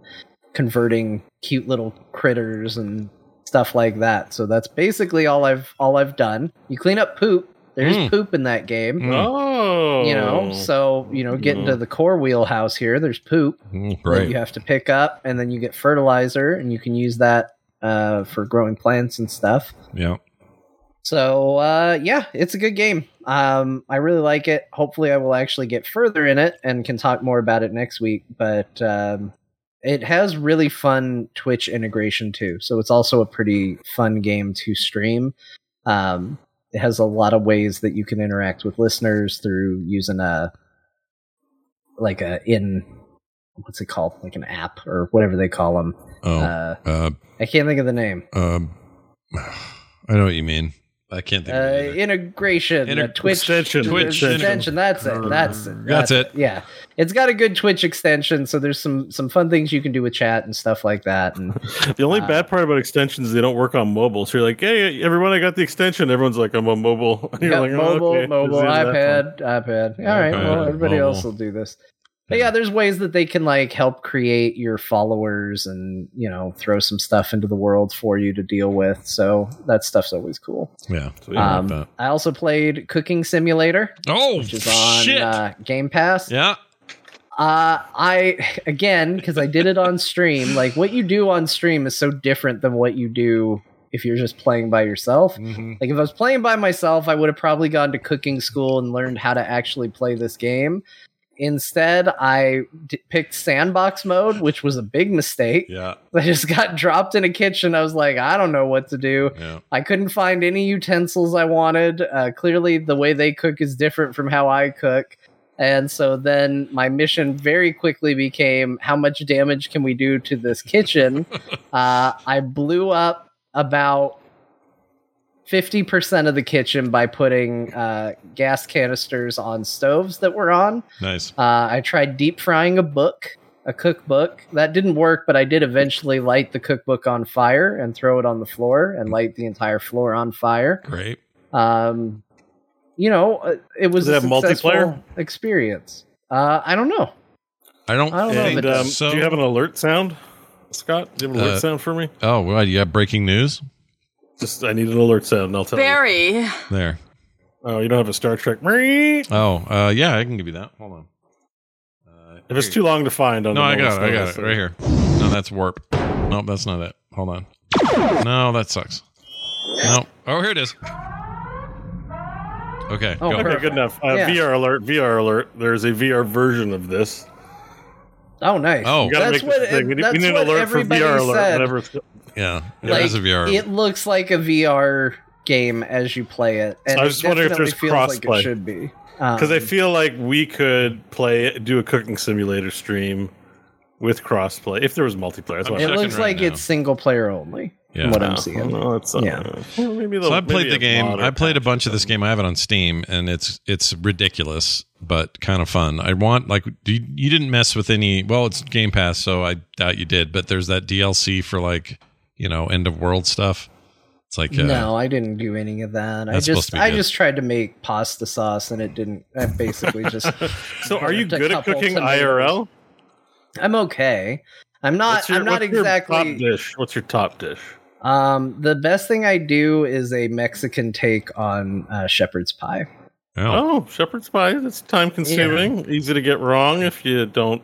converting cute little critters and stuff like that. So that's basically all I've all I've done. You clean up poop. There's Mm. poop in that game. Mm. Oh, You know, so you know, get to the core wheelhouse here. There's poop Mm, that you have to pick up, and then you get fertilizer, and you can use that uh, for growing plants and stuff. Yeah. So uh, yeah, it's a good game. Um, I really like it. Hopefully, I will actually get further in it and can talk more about it next week. But um, it has really fun Twitch integration too, so it's also a pretty fun game to stream. Um, it has a lot of ways that you can interact with listeners through using a like a in what's it called like an app or whatever they call them. Oh. Uh, Uh, I can't think of the name. um, [SIGHS] I know what you mean. I can't think of Uh, it either. integration, Inter- uh, Twitch extension. Twitch extension. That's it. That's it. That's it. Yeah, it's got a good Twitch extension, so there's some some fun things you can do with chat and stuff like that. And [LAUGHS] The only Uh, bad part about extensions is they don't work on mobile. So you're like, hey, everyone, I got the extension. Everyone's like, I'm on mobile. [LAUGHS] And you're yeah, like, oh, mobile, okay. mobile, [LAUGHS] This is that iPad, iPad. All right, iPad, well, everybody mobile. else will do this. But yeah, there's ways that they can like help create your followers and you know throw some stuff into the world for you to deal with. So that stuff's always cool. yeah. Sweet. I Um. I also played Cooking Simulator, Oh, which is on shit. uh, Game Pass. yeah. Uh, I again because I did it on stream. Like what you do on stream is so different than what you do if you're just playing by yourself. Mhm. Like if I was playing by myself, I would have probably gone to cooking school and learned how to actually play this game. Instead, I d- picked sandbox mode, which was a big mistake. Yeah. [LAUGHS] I just got dropped in a kitchen. I was like, I don't know what to do. Yeah. I couldn't find any utensils I wanted. Uh, clearly, the way they cook is different from how I cook. And so then my mission very quickly became how much damage can we do to this kitchen? [LAUGHS] uh, I blew up about 50% of the kitchen by putting uh, gas canisters on stoves that were on. Nice. Uh, I tried deep frying a book, a cookbook. That didn't work, but I did eventually light the cookbook on fire and throw it on the floor and light the entire floor on fire. Great. Um, you know, uh, it was Does it a have multiplayer? experience. Uh, I don't know. I don't. I don't know And um, so. do you have an alert sound, Scott? Do you have an alert Uh, sound for me? oh, what? You have breaking news Just I need an alert sound, and I'll tell you. Barry. there. Oh, you don't have a Star Trek. If Oh, uh, yeah, I can give you that. Hold on. Uh, it's too long to find on no, the I got it. I got it right here. No, that's warp. Nope, that's not it. Hold on. No, that sucks. No. Oh, here it is. Okay. Oh, go. Okay, Perfect. good enough. Uh, Yeah. VR alert, VR alert. There's a VR version of this. Oh, nice. Oh. You that's make what, this thing. We need, that's we need what an alert for everybody VR alert. said. Whatever. it's- Yeah. It like, is a VR. It looks like a VR game as you play it. And I was just wondering if there's feels like crossplay. it should be. Because I Um, feel like we could play, do a cooking simulator stream with crossplay if there was multiplayer. That's what it I'm looks right like now. it's single player only. Yeah. from what I'm Oh, seeing. no, it's, uh, Yeah. well, maybe So they'll- I played the game. I played a bunch of this game. I have it on Steam, and it's it's ridiculous, but kind of fun. I want like do you, you didn't mess with any. Well, it's Game Pass, so I doubt you did. But there's that DLC for like you know end of world stuff. It's like uh, no, I didn't do any of that. I just I good. just tried to make pasta sauce and it didn't. I basically just. [LAUGHS] [LAUGHS] So, are you good at cooking tomatoes. IRL? I'm okay. I'm not. What's your- I'm not what's your exactly. top dish. What's your top dish? Um, the best thing I do is a Mexican take on uh, shepherd's pie. Oh, Oh, shepherd's pie. That's time consuming. Easy to get wrong if you don't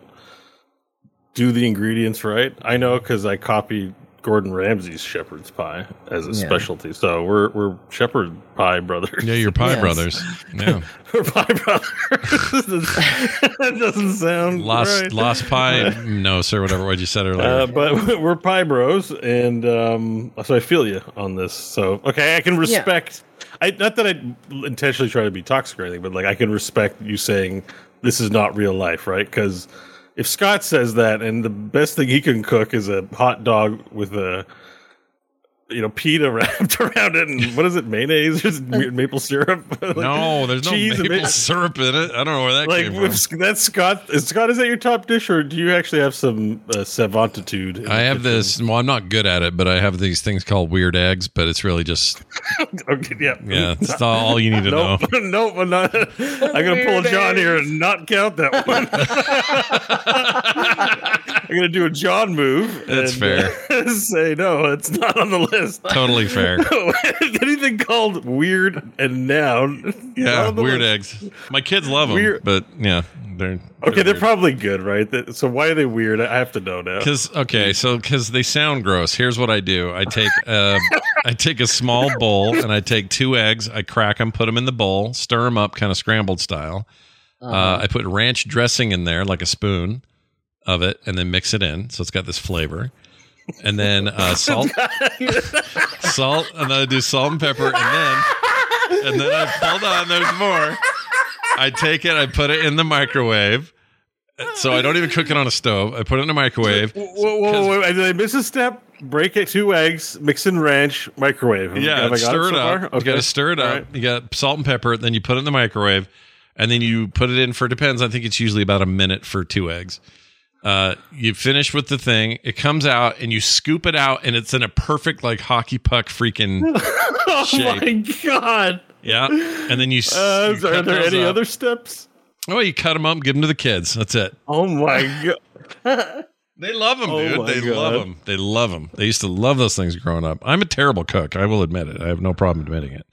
do the ingredients right. I know because I copied Gordon Ramsay's shepherd's pie as a Yeah. specialty. So we're we're shepherd pie brothers. yeah, you're Pie Yes. Brothers. Yeah, [LAUGHS] we're pie brothers. [LAUGHS] that doesn't sound lost right. lost pie. No, sir. Whatever. What you said earlier. Uh, but [LAUGHS] we're pie bros, and um, so I feel you on this. So okay, I can respect. I not that I intentionally try to be toxic or anything, but like I can respect you saying this is not real life, right? Because if Scott says that, and the best thing he can cook is a hot dog with a you know pita wrapped [LAUGHS] around it, and what is it, mayonnaise or [LAUGHS] weird maple syrup? [LAUGHS] Like, no, there's no cheese maple ma- syrup in it. I don't know where that Like came from. if that's Scott, is Scott is that your top dish, or do you actually have some uh, savantitude? I have this. Well, I'm not good at it, but I have these things called weird eggs. But it's really just Okay, yeah, yeah. It's all, all you need to know. Nope, nope, I'm not. I'm gonna pull a John here and not count that one. I'm gonna do a John move. That's and, fair. uh, say no, it's not on the list. Totally fair. [LAUGHS] Anything called weird and noun. Yeah, weird list. eggs. My kids love them, Weird- but yeah, they're Okay, they're weird. probably good, right? So why are they weird? I have to know now. Because okay, so because they sound gross. Here's what I do: I take uh, I take a small bowl and I take two eggs. I crack them, put them in the bowl, stir them up, kind of scrambled style. Uh, I put ranch dressing in there, like a spoon of it, and then mix it in, so it's got this flavor. And then uh, [LAUGHS] salt, salt, and then I do salt and pepper, and then and then I hold on. There's more. I take it, I put it in the microwave. So I don't even cook it on a stove. I put it in the microwave. Whoa, whoa, whoa, whoa, Did I miss a step? Break it two eggs, mix in ranch, microwave. Yeah, Have I got stir it, so up. far? You got to stir it up. right. You got salt and pepper. Then you put it in the microwave, and then you put it in for depends. I think it's usually about a minute for two eggs. Uh, you finish with the thing. It comes out, and you scoop it out, and it's in a perfect like hockey puck freaking [LAUGHS] Oh shape. my god! yeah. And then you. Uh, you are there any up. other steps? Oh, you cut them up, give them to the kids. That's it. Oh my god! [LAUGHS] They love them, Oh dude. my They God. love them. They love them. They used to love those things growing up. I'm a terrible cook. I will admit it. I have no problem admitting it.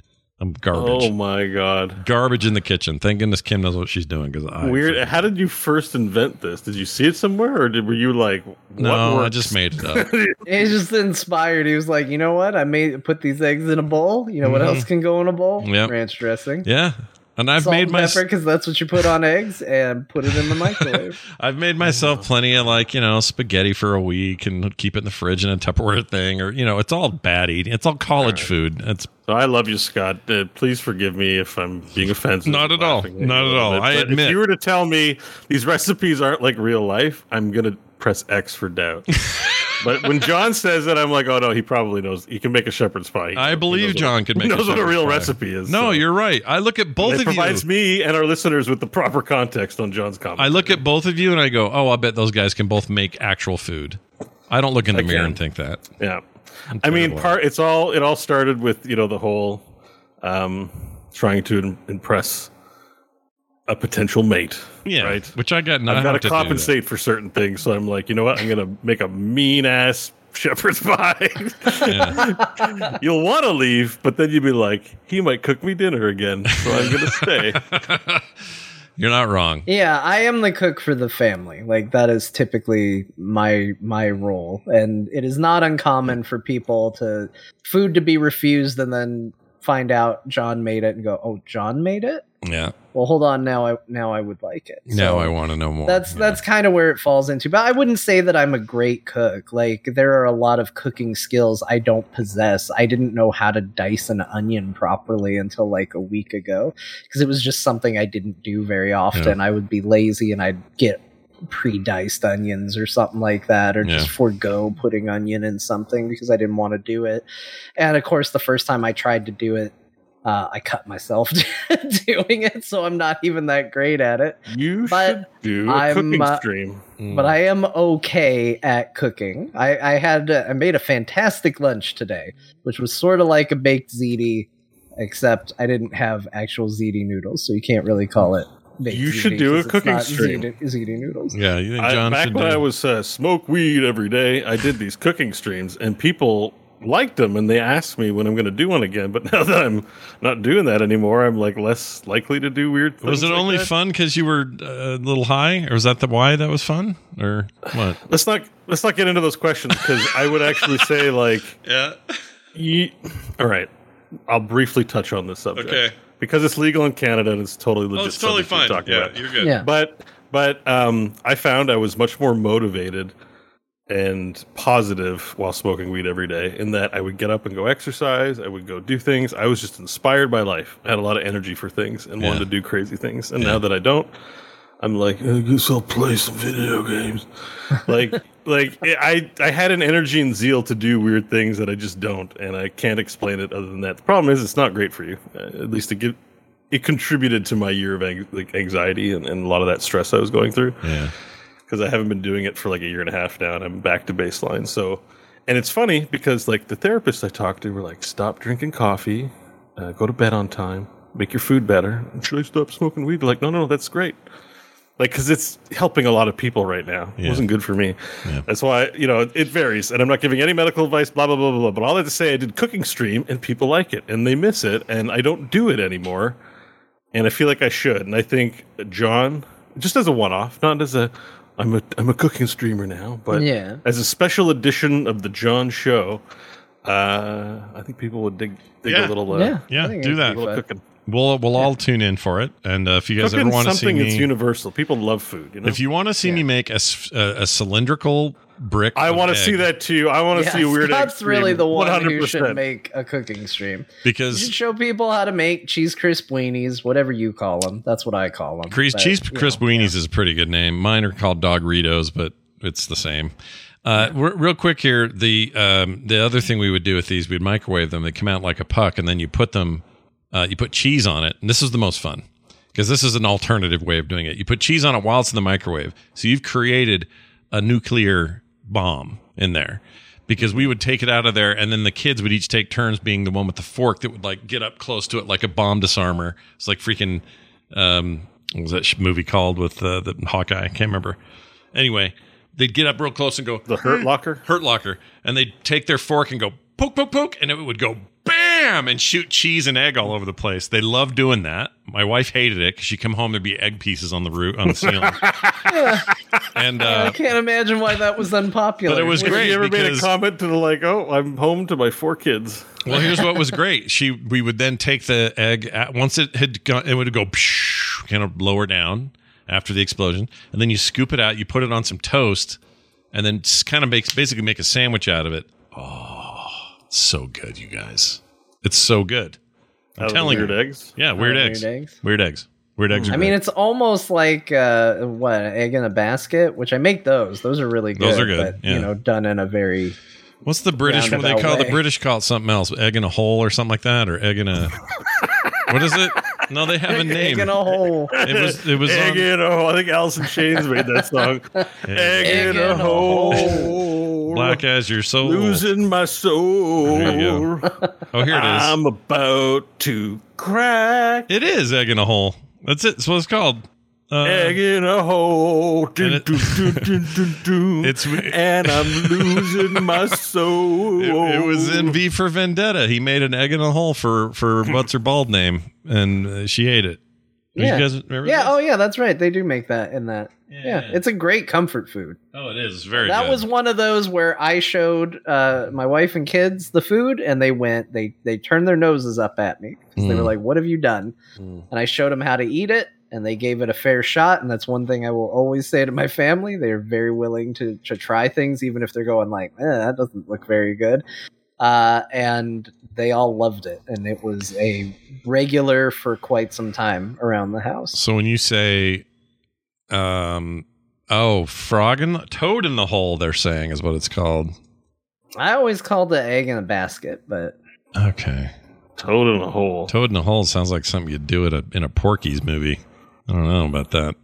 I'm garbage. Oh my god! garbage in the kitchen. Thank goodness Kim knows what she's doing because I Weird. How did you first invent this? Did you see it somewhere, or did were you like? What No, I just made it up. [LAUGHS] He's just inspired. He was like, you know what? I made put these eggs in a bowl. You know what Mhm. else can go in a bowl? Yep. Ranch dressing. yeah, and I've Salt made and my pepper because that's what you put on eggs and put it in the microwave. [LAUGHS] I've made myself plenty of like you know spaghetti for a week and keep it in the fridge in a Tupperware thing or you know it's all bad eating. It's all college food. It's So I love you, Scott. Uh, please forgive me if I'm being offensive. Not at all. Laughing you Not at all. bit. I But admit. If you were to tell me these recipes aren't like real life, I'm gonna press X for doubt. [LAUGHS] but when John says it, I'm like, oh no, he probably knows. He can make a shepherd's pie. He I believe what- John could make. He a knows what a real pie. recipe is. No, so. you're right. I look at both It of provides you. me and our listeners with the proper context on John's comment. I look at both of you and I go, oh, I bet those guys can both make actual food. I don't look in the I mirror can. and think that. Yeah. I mean, part it's all it all started with you know the whole um, trying to impress a potential mate. Yeah, right. which I got. I've got to compensate for certain things, so I'm like, you know what? I'm gonna make a mean ass shepherd's [LAUGHS] pie. Yeah. You'll want to leave, but then you'd be like, he might cook me dinner again, so I'm gonna stay. [LAUGHS] You're not wrong. Yeah, I am the cook for the family. Like that is typically my my role, and it is not uncommon for people to food to be refused and then find out John made it and go, "Oh, John made it." Yeah. Well, hold on. Now I now I would like it. Now I want to know more. That's Yeah. that's kind of where it falls into. But I wouldn't say that I'm a great cook. Like there are a lot of cooking skills I don't possess. I didn't know how to dice an onion properly until like a week ago because it was just something I didn't do very often. I would be lazy and I'd get pre-diced onions or something like that or just forego putting onion in something because I didn't want to do it. And of course the first time I tried to do it uh, I cut myself [LAUGHS] doing it, so I'm not even that great at it. You But should do a I'm, cooking uh, stream. Mm. but I am okay at cooking. I, I had uh, I made a fantastic lunch today, which was sort of like a baked ziti, except I didn't have actual ziti noodles, so you can't really call it. Baked You should ziti do a cooking stream. Ziti, ziti noodles. Yeah, you think I, back when do? I was uh, smoke weed every day, I did these cooking streams, and people liked them, and they asked me when I'm going to do one again. But [LAUGHS] now that I'm not doing that anymore, I'm like less likely to do weird. things was it like only that. fun because you were uh, a little high, or was that the why that was fun, or what? Let's not let's not get into those questions because I would actually say [LAUGHS] like, Yeah. ye- all right, I'll briefly touch on this subject. Okay. Because it's legal in Canada and it's totally legit. Oh, it's totally subject to fine. talk Yeah, about. you're good. Yeah. but but um, I found I was much more motivated and positive while smoking weed every day. In that I would get up and go exercise, I would go do things. I was just inspired by life. I had a lot of energy for things and Yeah. wanted to do crazy things. And Yeah. now that I don't, I'm like, I guess I'll play some video games. [LAUGHS] like like I I had an energy and zeal to do weird things that I just don't, and I can't explain it other than that. The problem is it's not great for you. Uh, at least it give, it contributed to my year of ang- like anxiety and, and a lot of that stress I was going through Yeah. Because I haven't been doing it for like a year and a half now, and I'm back to baseline. So, and it's funny because like the therapists I talked to were like, "Stop drinking coffee, uh, go to bed on time, make your food better." And Should I stop smoking weed? They're like, no, no, that's great. Like, because it's helping a lot of people right now. It wasn't good for me. Yeah. That's why you know it varies, and I'm not giving any medical advice. Blah blah blah blah. blah. But all I have to say, I did cooking stream, and people like it, and they miss it, and I don't do it anymore and I feel like I should. And I think John, just as a one-off, not as a, I'm a I'm a cooking streamer now, but Yeah. as a special edition of the John Show, uh, I think people would dig dig Yeah. a little, uh, yeah, Yeah, do that. be little fun. cooking. We'll we'll all tune in for it, and uh, if you guys ever want to see me, something that's universal. People love food. You know, if you want to see me make a a cylindrical brick, I want to see that too. I want to Yeah, see a weird. egg Scott's really the one who 100%. should make a cooking stream. You because should show people how to make cheese crisp weenies, whatever you call them. That's what I call them. Cheese, cheese crisp weenies is a pretty good name. Mine are called Dogritos, but it's the same. Uh, real quick here, the um, the other thing we would do with these, we'd microwave them. They come out like a puck, and then you put them, uh, you put cheese on it, and this is the most fun because this is an alternative way of doing it. You put cheese on it while it's in the microwave, so you've created a nuclear bomb in there. Because we would take it out of there, and then the kids would each take turns being the one with the fork that would like get up close to it like a bomb disarmer. It's like freaking um, what was that movie called with uh, the Hawkeye? I can't remember. Anyway, they'd get up real close and go The Hurt Locker. Hurt Locker, and they'd take their fork and go poke, poke, poke, and it would go bam and shoot cheese and egg all over the place. They loved doing that. My wife hated it because she'd come home there'd be egg pieces on the roof on the ceiling, [LAUGHS] and I uh, can't imagine why that was unpopular. But it was Have great you ever made a comment to the like, "Oh, I'm home to my four kids." well, here's what was great. She we would then take the egg at, once it had gone, it would go psh, kind of lower down after the explosion, and then you scoop it out. You put it on some toast, and then just kind of makes basically make a sandwich out of it. Oh, so good, you guys! It's so good. Out of the telling weird you. eggs. Yeah, weird, eggs. weird eggs. eggs? Weird eggs. Weird eggs. Are I mean, great. it's almost like uh, what an egg in a basket, which I make those. Those are really good. Those are good, but yeah. you know, done in a very what's the British? What do they call it? way. the British? Call it something else. Egg in a hole or something like that, or egg in a. what is it? No, they have a [LAUGHS] name. egg in a hole. It was. It was. Egg on- in a hole. I think Alice in Chains made that song. [LAUGHS] Egg, Egg in a in a hole. Black as your soul. Losing my soul. There you Oh, here it is. I'm about to crack. it is egg in a hole. That's it. That's what it's called. Uh, Egg in a hole. [LAUGHS] Dun, it- dun, dun, dun, dun, dun. It's- and I'm losing my soul. [LAUGHS] It, it was in V for Vendetta. He made an egg in a hole for for [LAUGHS] what's her bald name, and uh, she ate it. Did Yeah. You guys remember Yeah, that? oh yeah, that's right. They do make that in that. Yeah, it's a great comfort food. oh, it is very. that good. was one of those where I showed uh, my wife and kids the food, and they went, they they turned their noses up at me 'cause they were Mm. like, "What have you done?" Mm. And I showed them how to eat it, and they gave it a fair shot. And that's one thing I will always say to my family: they are very willing to to try things, even if they're going like, eh, "That doesn't look very good." Uh, and they all loved it, and it was a regular for quite some time around the house. So when you say, um, oh, frog in the toad in the hole, they're saying is what it's called. I always called it egg in a basket, but Okay, Toad in a hole. toad in the hole sounds like something you'd do at a, in a Porky's movie. I don't know about that.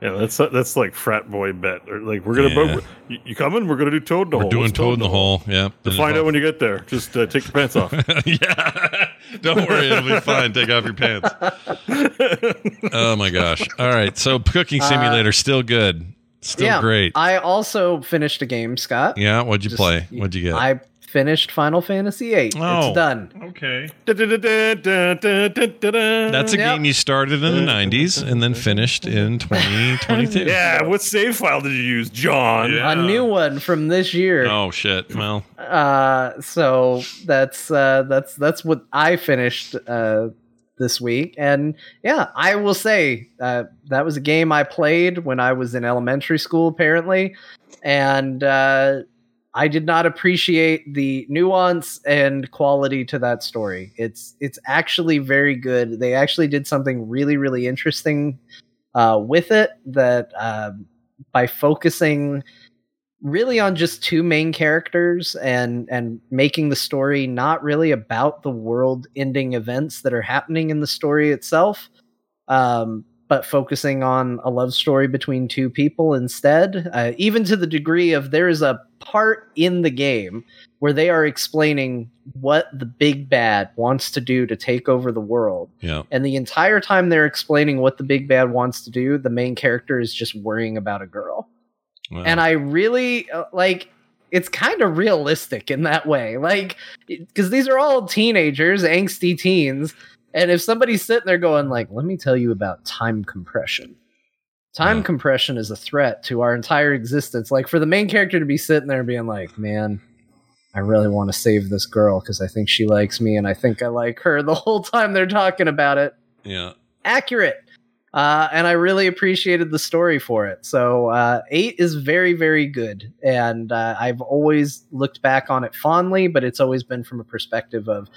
Yeah, that's that's like frat boy bet. Or like we're gonna Yeah. you, you coming? We're gonna do toad in the We're hole. doing What's toad in the hole. Yeah, To find out when you get there. Just uh, take your pants off. [LAUGHS] yeah. [LAUGHS] Don't worry, it'll be fine. Take off your pants. [LAUGHS] oh my gosh. All right. So cooking simulator still good. Still yeah, great. I also finished a game, Scott. yeah, what'd you Just- play? What'd you get? I finished Final Fantasy VIII. Oh. It's done. okay. That's That's a Yep. game you started in the [LAUGHS] 90s and then finished in [LAUGHS] 2022. yeah. What save file did you use, John? Yeah. A new one from this year. Oh shit. Well, Uh, so that's uh, that's that's what I finished uh, this week, and yeah, I will say uh, that was a game I played when I was in elementary school, apparently, and uh, I did not appreciate the nuance and quality to that story. It's it's actually very good. They actually did something really really interesting uh, with it that um, by focusing really on just two main characters and and making the story not really about the world ending events that are happening in the story itself um but focusing on a love story between two people instead uh, even to the degree of there is a part in the game where they are explaining what the big bad wants to do to take over the world yeah. and the entire time they're explaining what the big bad wants to do the main character is just worrying about a girl Well, and I really uh, like it's kind of realistic in that way. Like because these are all teenagers, angsty teens, and if somebody's sitting there going like, "Let me tell you about time compression." Time compression is a threat to our entire existence. Like for the main character to be sitting there being like, "Man, I really want to save this girl because I think she likes me and I think I like her." The [LAUGHS] whole time they're talking about it, yeah. accurate. Uh, and I really appreciated the story for it. So uh, eight is very, very good, and uh, I've always looked back on it fondly. But it's always been from a perspective of,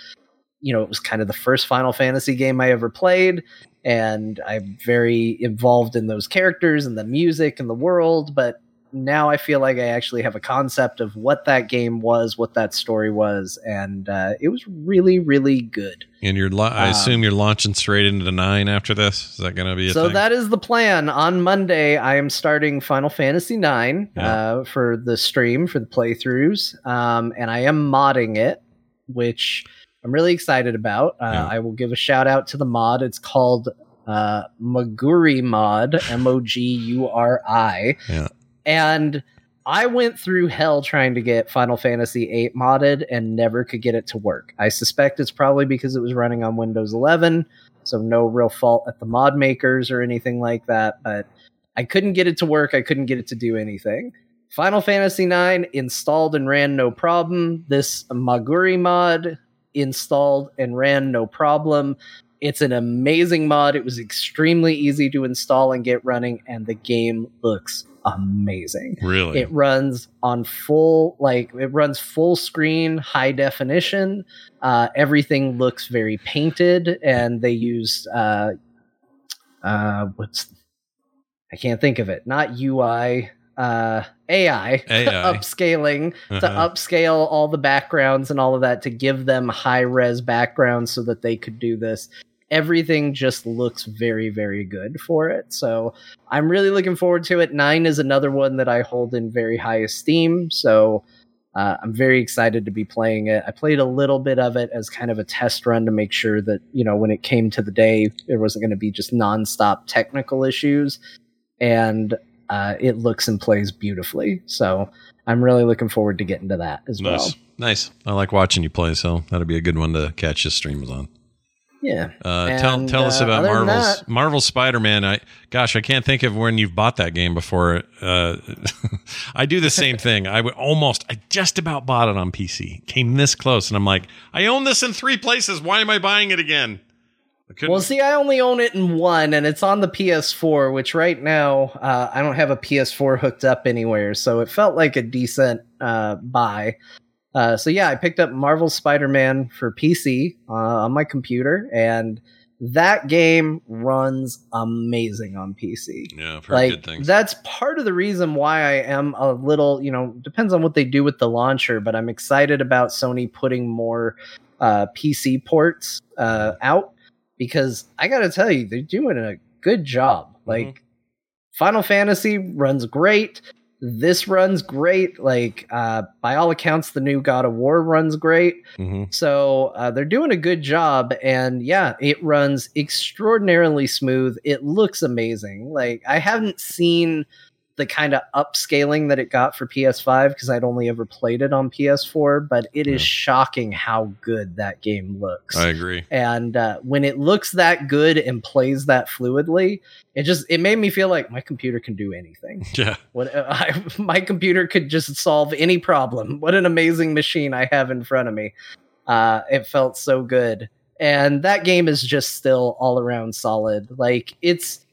you know, it was kind of the first Final Fantasy game I ever played, and I'm very involved in those characters and the music and the world. But now I feel like I actually have a concept of what that game was, what that story was, and uh, it was really, really good. And you're, la- I Um, assume you're launching straight into nine after this. Is that going to be a so thing? that is the plan. On Monday, I am starting Final Fantasy nine Yeah. uh, for the stream for the playthroughs, um, and I am modding it, which I'm really excited about. Uh, Yeah. I will give a shout out to the mod. It's called uh, Moguri Mod, M O G U R I, Yeah. and I went through hell trying to get Final Fantasy VIII modded and never could get it to work. I suspect it's probably because it was running on Windows 11, so no real fault at the mod makers or anything like that. But I couldn't get it to work. I couldn't get it to do anything. Final Fantasy IX installed and ran no problem. This Moguri mod installed and ran no problem. It's an amazing mod. It was extremely easy to install and get running, and the game looks amazing. really? It runs on full, like it runs full screen, high definition. Uh, everything looks very painted, and they used uh, uh, what's I can't think of it. Not UI, uh, AI, AI. [LAUGHS] upscaling to Uh-huh. upscale all the backgrounds and all of that to give them high res backgrounds so that they could do this. everything just looks very, very good for it. So I'm really looking forward to it. Nine is another one that I hold in very high esteem. So uh, I'm very excited to be playing it. I played a little bit of it as kind of a test run to make sure that, you know, when it came to the day, there wasn't going to be just nonstop technical issues. And uh, it looks and plays beautifully. So I'm really looking forward to getting to that as Nice. well. Nice. I like watching you play, so that'll be a good one to catch your streams on. Yeah. Uh, tell And, tell us uh, about other Marvel's that- Marvel Spider Man. I gosh, I can't think of when you've bought that game before. Uh, [LAUGHS] I do the same thing. I would almost, I just about bought it on PC. Came this close, and I'm like, I own this in three places. Why am I buying it again? Well, see, I only own it in one, and it's on the PS4, which right now uh, I don't have a PS4 hooked up anywhere, so it felt like a decent uh, buy. Uh, so yeah, I picked up Marvel Spider-Man for PC uh, on my computer, and that game runs amazing on PC. yeah, I've like good things. that's part of the reason why I am a little, you know, depends on what they do with the launcher, but I'm excited about Sony putting more uh, PC ports uh, out because I got to tell you, they're doing a good job. Like Final Fantasy runs great. This runs great. Like uh, by all accounts, the new God of War runs great. hmm So uh, they're doing a good job, and yeah, it runs extraordinarily smooth. It looks amazing. Like I haven't seen the kind of upscaling that it got for PS5 because I'd only ever played it on PS4, but it is Yeah. shocking how good that game looks. I agree. and uh, when it looks that good and plays that fluidly, it just it made me feel like my computer can do anything. [LAUGHS] Yeah, What I, [LAUGHS] my computer could just solve any problem. What an amazing machine I have in front of me. Uh, it felt so good, and that game is just still all around solid. Like it's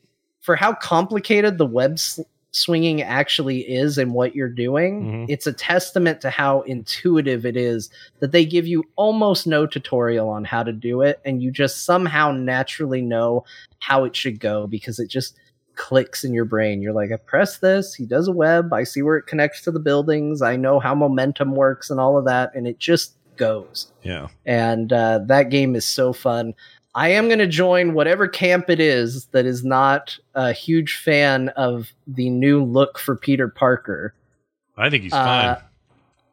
for how complicated the web swinging actually is and what you're doing. Mhm. It's a testament to how intuitive it is that they give you almost no tutorial on how to do it, and you just somehow naturally know how it should go because it just clicks in your brain. You're like, I press this, he does a web, I see where it connects to the buildings, I know how momentum works and all of that, and it just goes. yeah. And uh, that game is so fun. I am going to join whatever camp it is that is not a huge fan of the new look for Peter Parker. I think he's Uh, fine.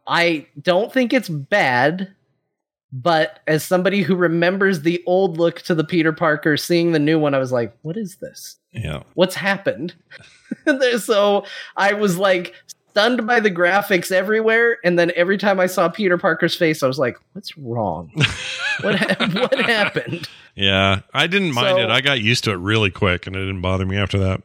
I don't think it's bad, but as somebody who remembers the old look to the Peter Parker, seeing the new one, I was like, what is this? Yeah, what's happened? [LAUGHS] so I was like stunned by the graphics everywhere, and then every time I saw Peter Parker's face, I was like, "What's wrong? [LAUGHS] what ha- what happened?" Yeah. I didn't mind So- it. I got used to it really quick, and it didn't bother me after that.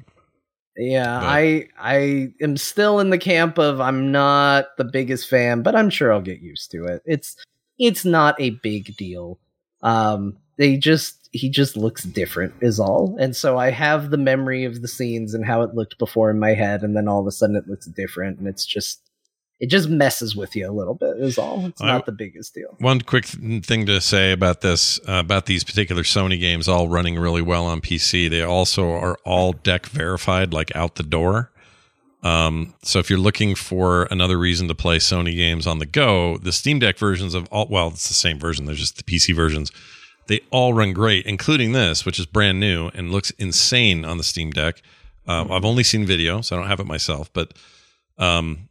Yeah, But- I I am still in the camp of I'm not the biggest fan, but I'm sure I'll get used to it. It's it's not a big deal. Um they just he just looks different is all. And so I have the memory of the scenes and how it looked before in my head and then all of a sudden it looks different and it's just it just messes with you a little bit is all. It's not the biggest deal. One quick thing to say about this, uh, about these particular Sony games, all running really well on PC. They also are all deck verified, like out the door. Um, so if you're looking for another reason to play Sony games on the go, the Steam Deck versions of all, well, it's the same version. They're just the PC versions. They all run great, including this, which is brand new and looks insane on the Steam Deck. Um, I've only seen video, so I don't have it myself, but um,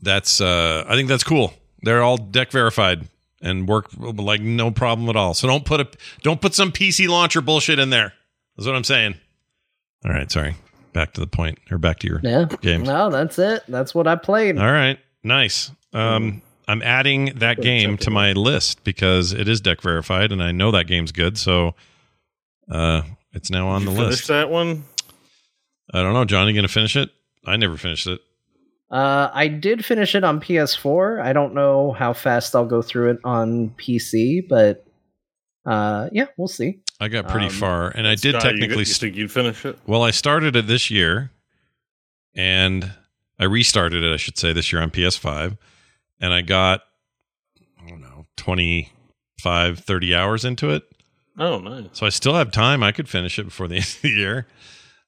that's uh, I think that's cool. They're all deck verified and work like no problem at all. So don't put a don't put some PC launcher bullshit in there. That's what I'm saying. All right, sorry. Back to the point or back to your Yeah. games. No, that's it. That's what I played. All right, nice. Um, I'm adding that game to my list because it is deck verified, and I know that game's good. So, uh, it's now on Did the you finish list. that one? I don't know, John. You gonna finish it? I never finished it. Uh, I did finish it on PS4. I don't know how fast I'll go through it on PC, but uh, yeah, we'll see. I got pretty Um, far, and I did Scott, technically. You, st- think you'd finish it? Well, I started it this year and I restarted it, I should say, this year on PS5. And I got, I don't know, 25, 30 hours into it. Oh, nice. So I still have time. I could finish it before the [LAUGHS] end of the year.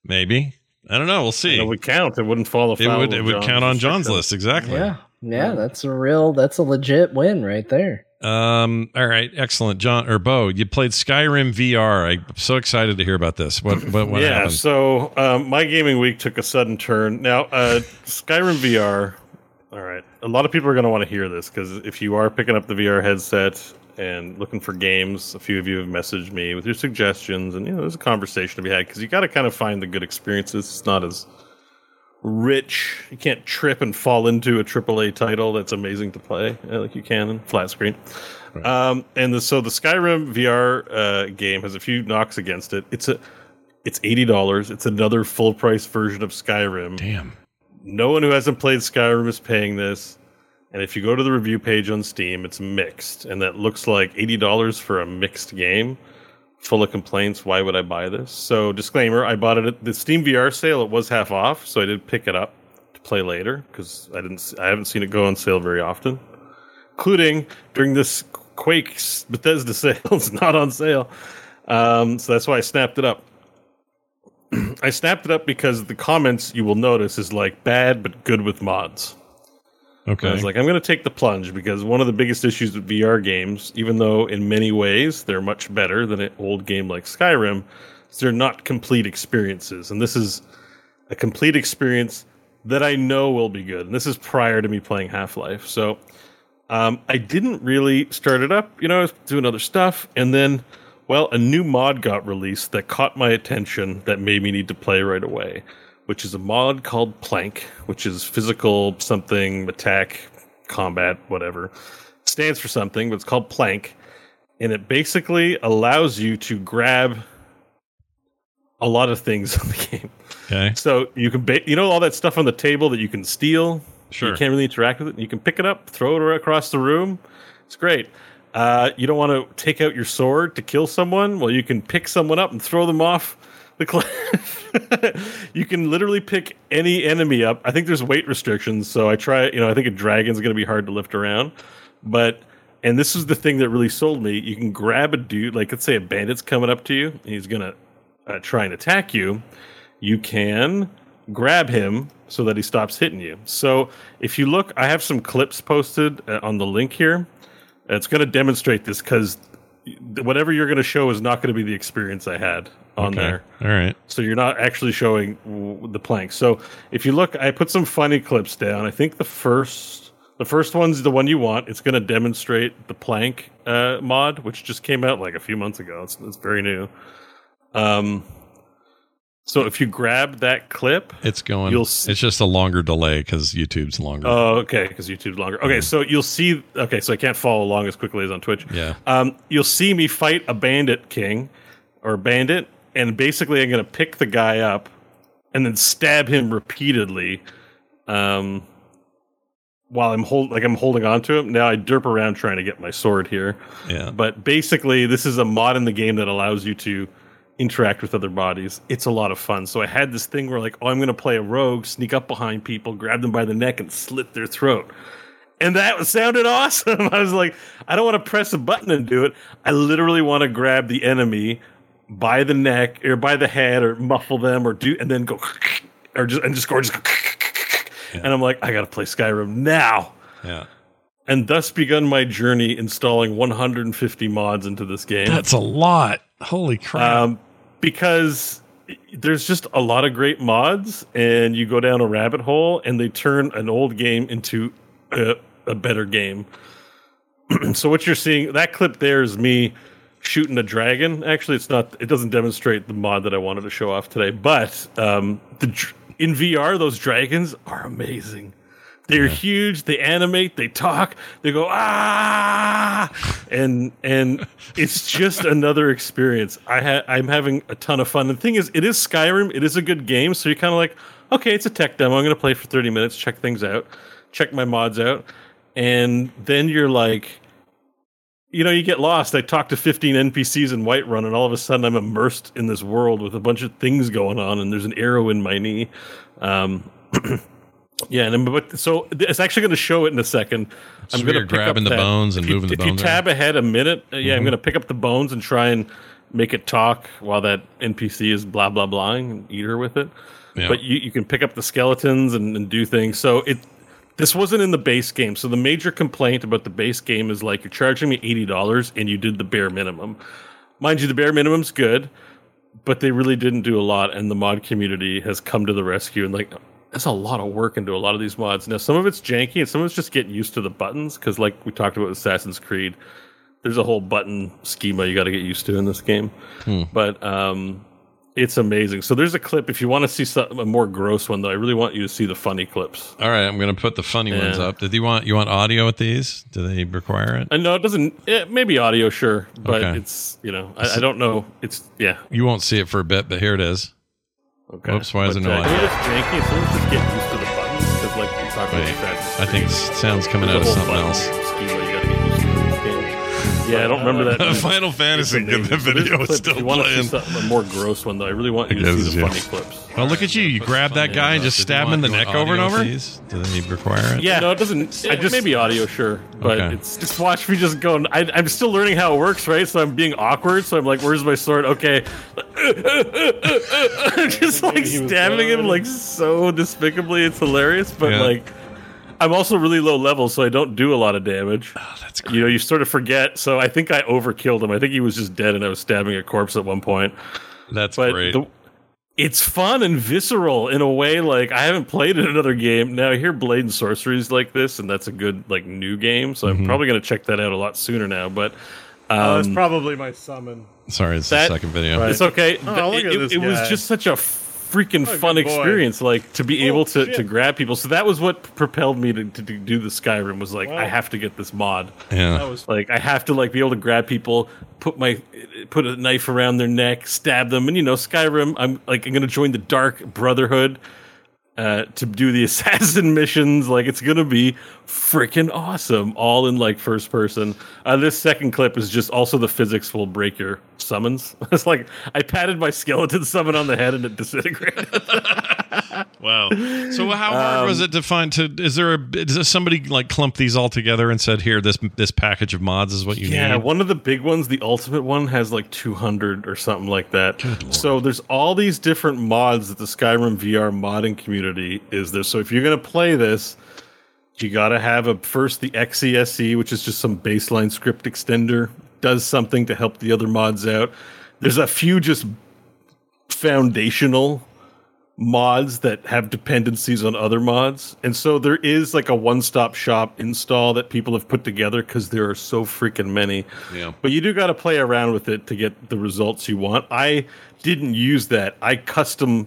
Maybe. I don't know. We'll see. It would count. It wouldn't fall It would, it would John's count on John's restriction. list. Exactly. Yeah, yeah, that's a real, that's a legit win right there. Um. All right. Excellent, John or Bo. You played Skyrim VR. I'm so excited to hear about this. What? What? what yeah, happened? so um, my gaming week took a sudden turn. Now, uh, Skyrim VR. All right, a lot of people are going to want to hear this because if you are picking up the VR headset and looking for games, a few of you have messaged me with your suggestions, and you know, there's a conversation to be had because you got to kind of find the good experiences. It's not as rich. You can't trip and fall into a AAA title that's amazing to play uh, like you can in flat screen. Um, and the, so the Skyrim VR uh, game has a few knocks against it. It's a it's eighty dollars. It's another full price version of Skyrim. Damn. No one who hasn't played Skyrim is paying this. And if you go to the review page on Steam, it's mixed, and that looks like eighty dollars for a mixed game full of complaints. Why would I buy this? So, disclaimer: I bought it at the Steam VR sale. It was half off, so I did pick it up to play later because I didn't. I haven't seen it go on sale very often, including during this Quake Bethesda [LAUGHS] sale. it's not on sale, um, so that's why I snapped it up. [CLEARS THROAT] I snapped it up because the comments you will notice is like bad but good with mods. Okay. I was like, I'm going to take the plunge because one of the biggest issues with VR games, even though in many ways they're much better than an old game like Skyrim, is they're not complete experiences. And this is a complete experience that I know will be good. And this is prior to me playing Half Life. So um, I didn't really start it up. You know, I was doing other stuff. And then, well, a new mod got released that caught my attention that made me need to play right away which is a mod called PLANCK, which is physical something attack combat whatever. stands for something, but it's called PLANCK, and it basically allows you to grab a lot of things [LAUGHS] in the game. Okay. So you can, ba- you know, all that stuff on the table that you can steal. Sure. You can't really interact with it. You can pick it up, throw it across the room. It's great. Uh, you don't want to take out your sword to kill someone. Well, you can pick someone up and throw them off the cliff. [LAUGHS] you can literally pick any enemy up. I think there's weight restrictions, so I try. You know, I think a dragon's going to be hard to lift around, but. And this is the thing that really sold me. You can grab a dude, like let's say a bandit's coming up to you, and he's gonna uh, try and attack you. You can grab him so that he stops hitting you. So if you look, I have some clips posted uh, on the link here. It's going to demonstrate this because whatever you're going to show is not going to be the experience I had on Okay. there. All right. So you're not actually showing w- the PLANCK. So if you look, I put some funny clips down. I think the first the first one's the one you want. It's going to demonstrate the PLANCK uh, mod, which just came out like a few months ago. It's, it's very new. Um, so if you grab that clip, It's going. You'll s- it's just a longer delay because YouTube's longer. Oh, okay, because YouTube's longer. Okay, so you'll see. Okay, so I can't follow along as quickly as on Twitch. Yeah. Um, you'll see me fight a bandit king or bandit, and basically I'm going to pick the guy up and then stab him repeatedly. Um, while I'm hold like I'm holding on to him. Now I derp around trying to get my sword here. yeah. But basically, this is a mod in the game that allows you to interact with other bodies. It's a lot of fun. So I had this thing where, like, oh, I'm going to play a rogue, sneak up behind people, grab them by the neck, and slit their throat. And that [LAUGHS] sounded awesome. [LAUGHS] I was like, I don't want to press a button and do it. I literally want to grab the enemy by the neck or by the head or muffle them or do, and then go, [LAUGHS] or just, and just go, just go, and I'm like, I got to play Skyrim now yeah. and thus begun my journey installing 150 mods into this game. That's a lot. Holy crap. um, because there's just a lot of great mods, and you go down a rabbit hole, and they turn an old game into a, a better game. [CLEARS THROAT] so what you're seeing, that clip there is me shooting a dragon. Actually, it's not. It doesn't demonstrate the mod that I wanted to show off today, but um, the in VR, those dragons are amazing. They're huge. They animate. They talk. They go ah, and and it's just another experience. I ha- I'm having a ton of fun. The thing is, it is Skyrim. It is a good game. So you're kind of like, okay, it's a tech demo. I'm going to play for 30 minutes, check things out, check my mods out, and then you're like, you know, you get lost. I talk to 15 NPCs in Whiterun, and all of a sudden I'm immersed in this world with a bunch of things going on, and there's an arrow in my knee. Um, [CLEARS THROAT] yeah, and but so it's actually going to show it in a second. So I'm going to grabbing the that- bones and if you- moving the if bones you tab ahead a minute, uh, yeah, I'm going to pick up the bones and try and make it talk while that NPC is blah blah blahing and eat her with it. Yeah. But you, you can pick up the skeletons and, and do things. So it This wasn't in the base game. So the major complaint about the base game is like you're charging me eighty dollars and you did the bare minimum. Mind you, the bare minimum's good, but they really didn't do a lot, and the mod community has come to the rescue and like that's a lot of work into a lot of these mods. Now some of it's janky and some of it's just getting used to the buttons because like we talked about with Assassin's Creed, there's a whole button schema you got to get used to in this game. But um, it's amazing. So there's a clip if you want to see some, a more gross one though. I really want you to see the funny clips. All right, I'm going to put the funny ones up. Did you want you want audio with these? Do they require it? And no, it doesn't. eh, maybe audio, sure, but Okay. it's you know I, I don't know. It's yeah. You won't see it for a bit, but here it is. Okay. Whoops, why is it uh? It's janky. of it's just getting used to the buttons because like we talked about Wait, I think sounds coming out of something else. Yeah, I don't remember that. [LAUGHS] Final Fantasy, It's amazing. the So there's a video is still If you want to playing. see a more gross one though, I really want you to guess, see the yeah. funny clips. Well, look at you. You grab that guy and just stab him in the neck over and over. Do they require it? Yeah, no, it doesn't. I just maybe audio, sure, but it's just watch me just going. I, I'm still learning how it works, right? So I'm being awkward. So I'm like, "Where's my sword?" Okay, [LAUGHS] just like stabbing him like so despicably. It's hilarious, but like. I'm also really low level, so I don't do a lot of damage. Oh, that's You know, you sort of forget. So I think I overkilled him. I think he was just dead, and I was stabbing a corpse at one point. That's But great. the, it's fun and visceral in a way like I haven't played in another game. Now I hear Blade and Sorcery is like this, and that's a good like new game. So Mm-hmm. I'm probably gonna check that out a lot sooner now. But Oh, that's um, probably my summon. Sorry, it's that- the second video. it's okay. Oh, look it at it- this it was just such a freaking Oh, fun experience, like to be Oh, able to, shit. to grab people. So that was what propelled me to, to, do the Skyrim. Was like Wow. I have to get this mod. Yeah. That was Like I have to like be able to grab people, put my put a knife around their neck, stab them, and you know Skyrim. I'm like I'm gonna join the Dark Brotherhood uh, to do the [LAUGHS] assassin missions. Like it's gonna be freaking awesome, all in like first person. Uh, this second clip is just also the physics will break your summons. [LAUGHS] it's like I patted my skeleton [LAUGHS] summon on the head and it disintegrated. Wow. So how hard was um, it to find? To is there a does somebody like clump these all together and said, "Here, this this package of mods is what you Yeah, need." Yeah, one of the big ones, the ultimate one, has like 200 or something like that. So there's all these different mods that the Skyrim VR modding community is there. So if you're gonna play this, you gotta have a first the SKSE, which is just some baseline script extender, does something to help the other mods out. There's a few just foundational mods that have dependencies on other mods. And so there is like a one-stop shop install that people have put together because there are so freaking many. Yeah. But you do got to play around with it to get the results you want. I didn't use that. I custom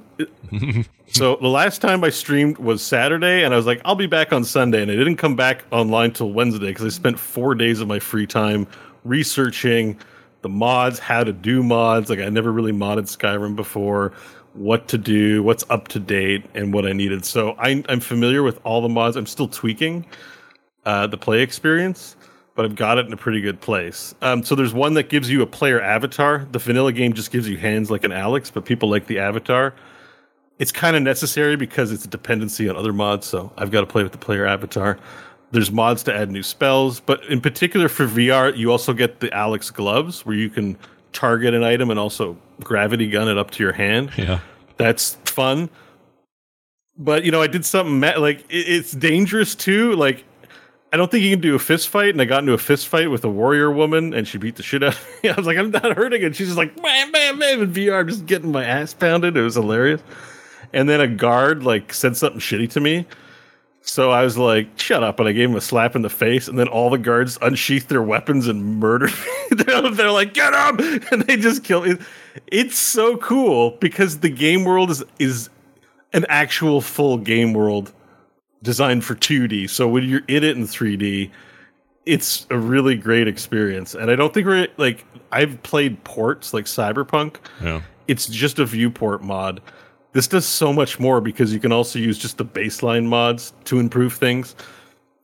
[LAUGHS] So the last time I streamed was Saturday, and I was like, I'll be back on Sunday, and I didn't come back online till Wednesday because I spent four days of my free time researching the mods, how to do mods. Like I never really modded Skyrim before, what to do, what's up to date, and what I needed. So I, I'm familiar with all the mods. I'm still tweaking uh, the play experience, but I've got it in a pretty good place. Um, so there's one that gives you a player avatar. The vanilla game just gives you hands like an Alyx, but people like the avatar it's kind of necessary because it's a dependency on other mods. So I've got to play with the player avatar. There's mods to add new spells, but in particular for VR, you also get the Alyx gloves where you can target an item and also gravity gun it up to your hand. Yeah. That's fun. But you know, I did something like it, it's dangerous too. Like I don't think you can do a fist fight, and I got into a fist fight with a warrior woman, and she beat the shit out of me. [LAUGHS] I was like, I'm not hurting, and she's just like, bam, bam, bam, in VR, I'm just getting my ass pounded. It was hilarious. And then a guard like said something shitty to me. So I was like, shut up. And I gave him a slap in the face. And then all the guards unsheathed their weapons and murdered [LAUGHS] me. they're, they're like, get him. [LAUGHS] And they just kill me. It's so cool because the game world is, is an actual full game world designed for 2D. So when you're in it in 3D, it's a really great experience. And I don't think we're like, I've played ports like Cyberpunk Yeah. it's just a viewport mod. This does so much more because you can also use just the baseline mods to improve things.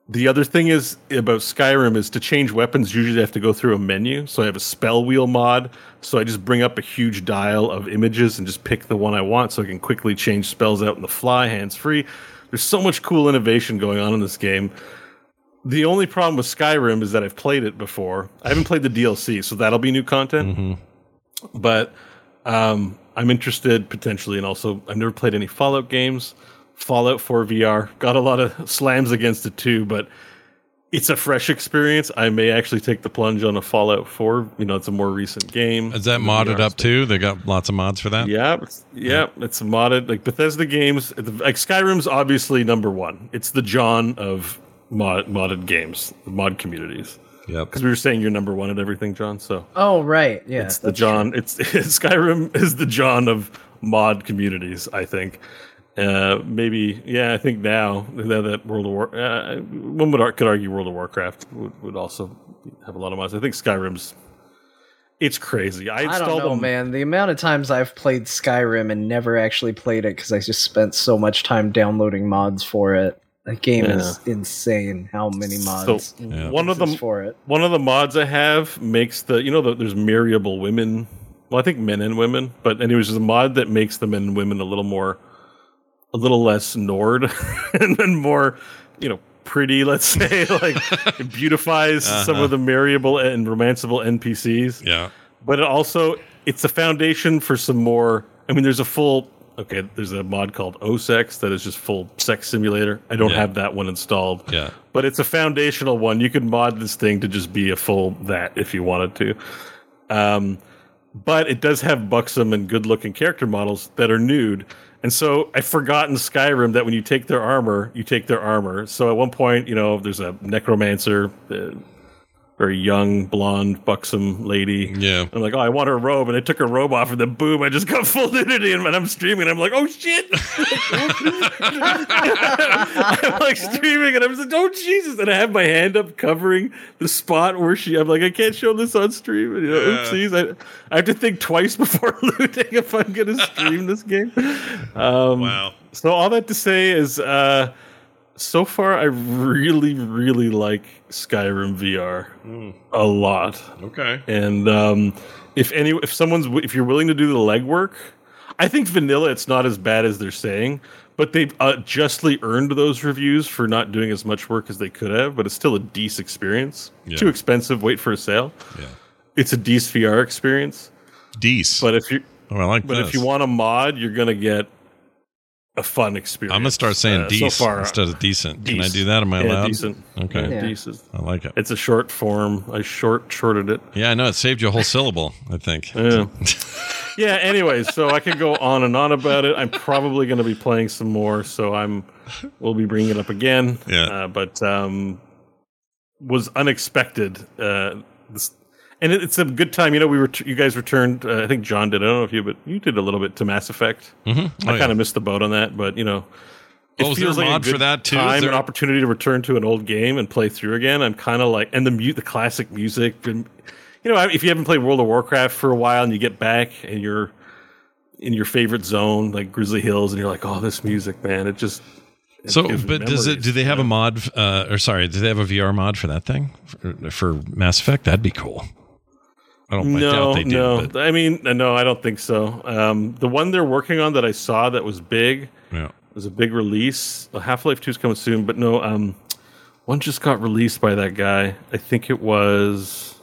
The other thing is about Skyrim is to change weapons, usually I have to go through a menu. So I have a spell wheel mod. So I just bring up a huge dial of images and just pick the one I want so I can quickly change spells out in the fly, hands free. There's so much cool innovation going on in this game. The only problem with Skyrim is that I've played it before. I haven't played the DLC, so that'll be new content. But um, I'm interested potentially, and also I've never played any Fallout games. Fallout 4 VR. Got a lot of [LAUGHS] slams against it too, but it's a fresh experience. I may actually take the plunge on a Fallout 4. You know, it's a more recent game. Is that modded VR up space. too? They got lots of mods for that. Yeah, it's- yeah, it's modded. Like Bethesda games, like Skyrim's obviously number one. It's the John of mod, modded games, mod communities. Yep. Because we were saying you're number one at everything, John. So Oh right, yeah. it's the that's John. [LAUGHS] It's Skyrim is the John of mod communities. I think. Uh, maybe yeah. I think now that, that World of War, uh, one would ar- could argue World of Warcraft would, would also have a lot of mods. I think Skyrim's. It's crazy. I I don't know, them- man. The amount of times I've played Skyrim and never actually played it because I just spent so much time downloading mods for it. That game is insane. How many mods? and Yeah. One of pieces them- for it. One of the mods I have makes the you know the, there's marryable women. Well, I think men and women, but anyways, there's a mod that makes the men and women a little more, a little less Nord, [LAUGHS] and then more, you know, pretty. Let's [LAUGHS] say like it beautifies some of uh-huh. the marryable and romanceable NPCs. Yeah. But it also it's a foundation for some more. I mean, there's a full. Okay, there's a mod called OSEX that is just full sex simulator. I don't Yeah. have that one installed Yeah. but it's a foundational one. You could mod this thing to just be a full that if you wanted to. Um, but it does have buxom and good looking character models that are nude. And so I forgot in Skyrim that when you take their armor, you take their armor. So at one point, you know, there's a necromancer, uh, very young, blonde, buxom lady. Yeah. I'm like, oh, I want her robe, and I took her robe off, and then boom, I just got [LAUGHS] full nudity, and I'm streaming, and I'm like, oh shit! [LAUGHS] I'm like streaming, and I'm like, oh Jesus! And I have my hand up covering the spot where she. I'm like, I can't show this on stream. And, you know, Yeah. oopsies! I, I have to think twice [LAUGHS] before looting if I'm going to stream this game. Um, Wow. so all that to say is, uh, so far I really, really like Skyrim VR a lot. Okay. And um, if any, if someone's, if you're willing to do the legwork, I think vanilla. It's not as bad as they're saying, but they've uh, justly earned those reviews for not doing as much work as they could have. But it's still a decent experience. Yeah. Too expensive. Wait for a sale. Yeah. It's a decent VR experience. Deece. But if you, oh, I like but this. if you want a mod, you're gonna get a fun experience. I'm gonna start saying Uh, Deece so far, instead of decent. Can I do that? Am I yeah, allowed? decent. Okay. Yeah. Decent. I like it. It's a short form. I short shorted it. Yeah, I know it saved you a whole syllable. I think. Yeah. [LAUGHS] yeah. Anyways, so I could go on and on about it. I'm probably going to be playing some more, so I'm. We'll be bringing it up again. Yeah. Uh, but um, was unexpected. Uh, this, and it, it's a good time. You know, we were you guys returned. Uh, I think John did. I don't know if you, but you did a little bit to Mass Effect. Mm-hmm. I kind of missed the boat on that, but you know. It Oh, is there a mod for good that, too? Time there- and opportunity to return to an old game and play through again. I'm kind of like, and the mu- the classic music, and you know, if you haven't played World of Warcraft for a while and you get back and you're in your favorite zone, like Grizzly Hills, and you're like, oh, this music, man, it just. it So, but does it? Do they you have a mod? Uh, or sorry, do they have a VR mod for that thing for, for Mass Effect? That'd be cool. I don't. I No, doubt they do. no. But, I mean, no, I don't think so. Um, the one they're working on that I saw that was big yeah. was a big release. Half Life Two is coming soon, but no, um, one just got released by that guy. I think it was.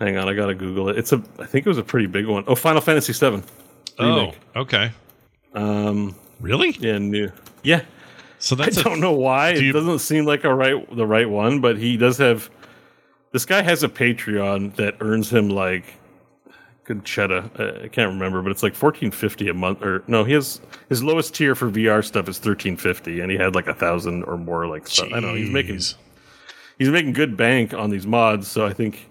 Hang on, I gotta Google it. It's a. I think it was a pretty big one. Oh, Final Fantasy Seven. Oh, okay. Um, Really? yeah, new. Yeah, So I that's a, don't know why do it you- doesn't seem like a right the right one, but he does have. This guy has a Patreon that earns him like good cheddar. I can't remember, but it's like fourteen fifty a month. Or no, he has his lowest tier for VR stuff is thirteen fifty, and he had like a thousand or more like stuff. I don't know. He's making he's making good bank on these mods, so I think.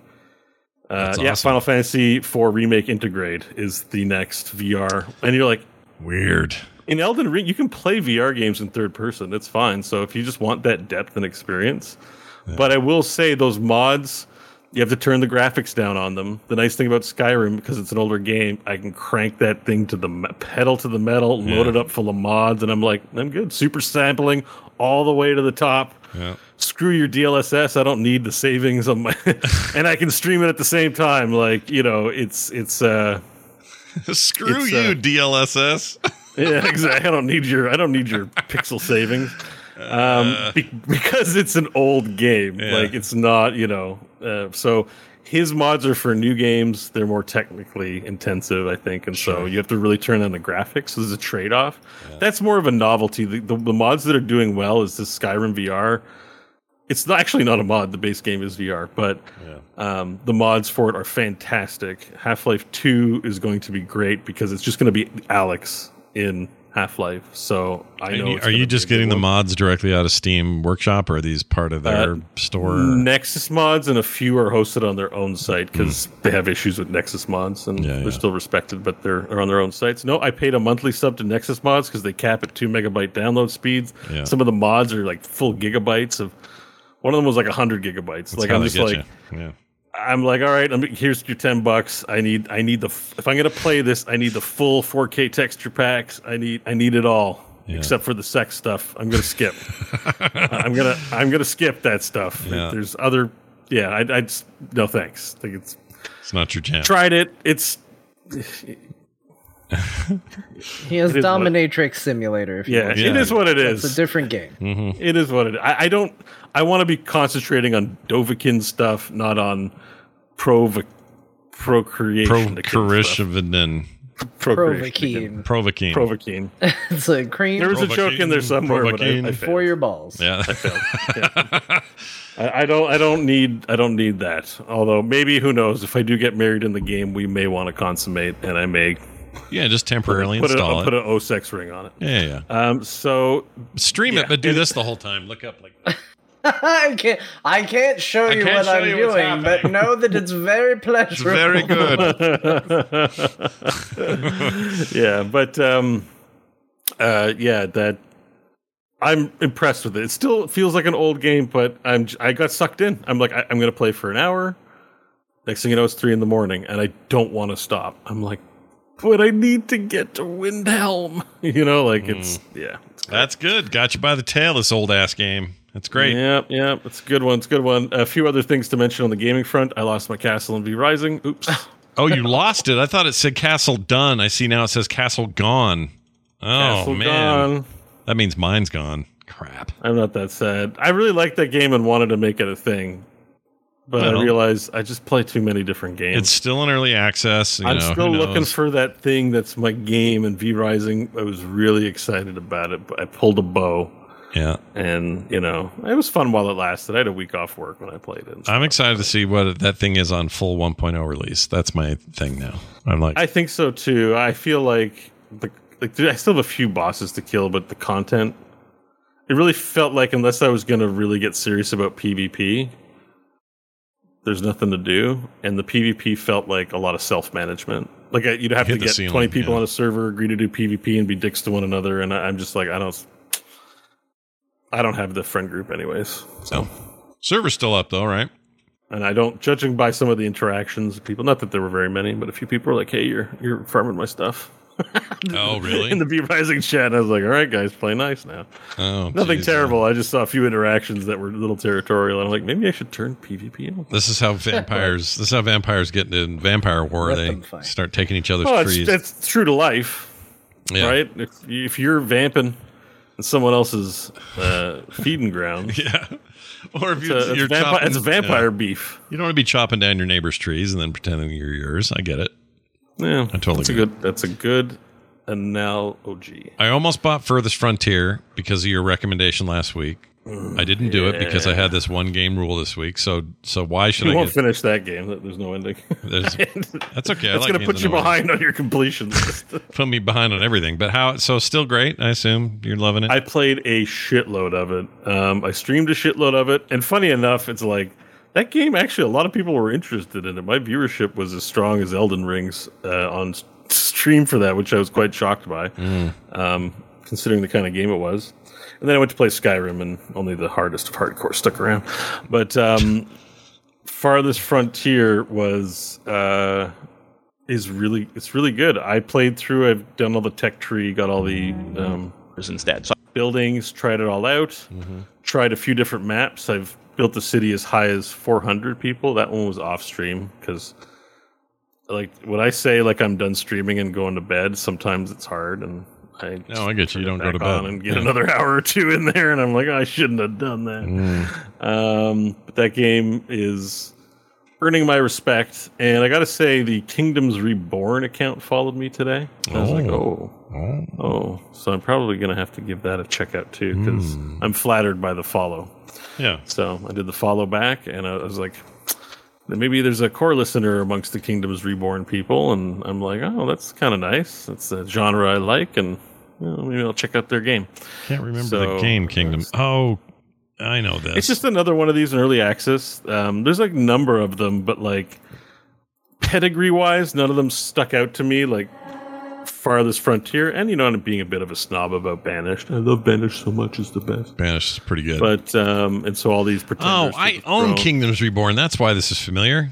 Uh, yeah, awesome. Final Fantasy IV Remake Intergrade is the next VR, and you're like, weird. in Elden Ring, you can play VR games in third person. It's fine. So if you just want that depth and experience, but I will say those mods, you have to turn the graphics down on them. The nice thing about Skyrim, because it's an older game, I can crank that thing to the me- pedal to the metal, load it up full of mods, and I'm like, I'm good. Super sampling all the way to the top. Yeah. Screw your DLSS. I don't need the savings on my, [LAUGHS] and I can stream it at the same time. Like you know, it's it's. uh [LAUGHS] Screw It's, you, uh, DLSS. Yeah, exactly. I don't need your I don't need your [LAUGHS] pixel savings. Um, be- because it's an old game. Yeah. Like it's not, you know. Uh, so his mods are for new games. They're more technically intensive, I think, and so you have to really turn on the graphics. So there's a trade off. That's more of a novelty. The, the, the mods that are doing well is this Skyrim VR. It's not, actually not a mod. The base game is VR, but um, the mods for it are fantastic. Half Life Two is going to be great because it's just going to be Alyx in Half Life. So I know. are you just getting the mods directly out of Steam Workshop, or are these part of their Uh, store? Nexus mods and a few are hosted on their own site because they have issues with Nexus mods and. Yeah, they're yeah. still respected, but they're are on their own sites. No, I paid a monthly sub to Nexus mods because they cap at two megabyte download speeds. Yeah. Some of the mods are like full gigabytes of. One of them was like hundred gigabytes. That's like I'm just like. Yeah. I'm like, all right, I'm, here's your ten bucks. I need, I need the. If I'm gonna play this, I need the full 4K texture packs. I need, I need it all, Yeah. except for the sex stuff. I'm gonna skip. [LAUGHS] I'm gonna, I'm gonna skip that stuff. Yeah. There's other, yeah. I, I just, no thanks. Like it's It's not your jam. tried it. It's [LAUGHS] He has It is what- Dominatrix Simulator. If you yeah, want. Yeah. It is what it it's a different game. Mm-hmm. It is what it. I, I don't. I want to be concentrating on Dovahkiin stuff, not on prov procreation. Procreation. Procreation. Provokine. Provoking. Provoking. [LAUGHS] it's a cream There was a joke in there somewhere, but I, I for your balls. [LAUGHS] Yeah. I, I don't. I don't need. I don't need that. Although maybe who knows? If I do get married in the game, we may want to consummate, and I may yeah, just temporarily put, a, install put an O sex ring on it. yeah, yeah. Um. So Stream yeah, it, but do it- this the whole time. Look up like [LAUGHS] I can't. I can't show you can't what show I'm you doing, but know that it's very [LAUGHS] pleasurable. very good. [LAUGHS] yeah, but um, uh, yeah, that I'm impressed with it. It still feels like an old game, but I'm I got sucked in. I'm like I, I'm gonna play for an hour. Next thing you know, it's three in the morning, and I don't want to stop. I'm like, but I need to get to Windhelm. You know, like it's yeah, it's. That's good. Got you by the tail, this old ass game. That's great. Yeah, yeah, it's a good one. It's a good one. A few other things to mention on the gaming front. I lost my castle in V Rising. Oops. [LAUGHS] Oh, you lost it. I thought it said castle done. I see now it says castle gone. Oh Castle man. gone. That means mine's gone. Crap. I'm not that sad. I really liked that game and wanted to make it a thing, but Well. I realized I just play too many different games. It's still in early access. You I'm know, still looking for that thing that's my game. And V Rising, I was really excited about it. But I pulled a bow, Yeah. and you know, it was fun while it lasted. I had a week off work when I played it. I'm excited to see what that thing is on full 1.0 release. That's my thing now. I'm like, I think so too. I feel like the like I still have a few bosses to kill, but the content it really felt like unless I was going to really get serious about PvP, there's nothing to do, and the PvP felt like a lot of self management. Like I, you'd have Hit to get ceiling, 20 people yeah. on a server, agree to do PvP, and be dicks to one another, and I, I'm just like I don't. I don't have the friend group anyways. so. server's still up though, right? And I don't, judging by some of the interactions, people. Not that there were very many, but a few people were like, "Hey, you're you're farming my stuff." [LAUGHS] Oh, really? in the V Rising chat. I was like, all right, guys, play nice now. oh, Nothing geez. terrible. I just saw a few interactions that were a little territorial. And I'm like, maybe I should turn PvP on. This is how vampires. this is how vampires get in vampire war. Let they start taking each other's Well, it's, trees. it's true to life, yeah. right? If, if you're vamping in someone else's uh, feeding ground, [LAUGHS] Yeah. Or if it's, you're, a, it's, you're vampi- chopping, it's vampire yeah. beef. You don't want to be chopping down your neighbor's trees and then pretending you're yours. I get it. Yeah, I totally That's a get good. That's a good analogy. I almost bought Furthest Frontier because of your recommendation last week. I didn't do it because I had this one game rule this week. So so why should You I won't get? finish that game. There's no ending. There's, [LAUGHS] that's okay. I That's like going to put you no ending. behind on your completion list. [LAUGHS] Put me behind on everything. But how? So still great. I assume you're loving it. I played a shitload of it. Um, I streamed a shitload of it, and funny enough, it's like that game. Actually, a lot of people were interested in it. My viewership was as strong as Elden Rings uh, on stream for that, which I was quite shocked by, um, considering the kind of game it was. And then I went to play Skyrim, and only the hardest of hardcore stuck around. But um, Farthest Frontier was uh, is really it's really good. I played through. I've done all the tech tree, got all the um. So buildings, tried it all out, tried a few different maps. I've built the city as high as 400 people. That one was off stream because, like, when I say like I'm done streaming and going to bed, sometimes it's hard, and I No, I get you. You don't go to bed. and get Yeah. another [LAUGHS] hour or two in there, and I'm like, I shouldn't have done that. Mm. Um, but that game is earning my respect. And I got to say, the Kingdoms Reborn account followed me today. I was like, oh, Oh. oh. So I'm probably going to have to give that a check out too because Hmm. I'm flattered by the follow. Yeah. So I did the follow back, and I was like, maybe there's a core listener amongst the Kingdoms Reborn people, and I'm like, oh, that's kind of nice. It's a genre I like, and you know, maybe I'll check out their game. Can't remember So- the game Kingdom. Oh, I know this. It's just another one of these in early access. Um, there's like a number of them, but like pedigree wise, none of them stuck out to me. Like Farthest Frontier, and you know, I'm being a bit of a snob about Banished. I love Banished so much; it's the best. Banished is pretty good. But um, and so all these oh, pretenders. to I own Kingdoms Reborn. That's why this is familiar.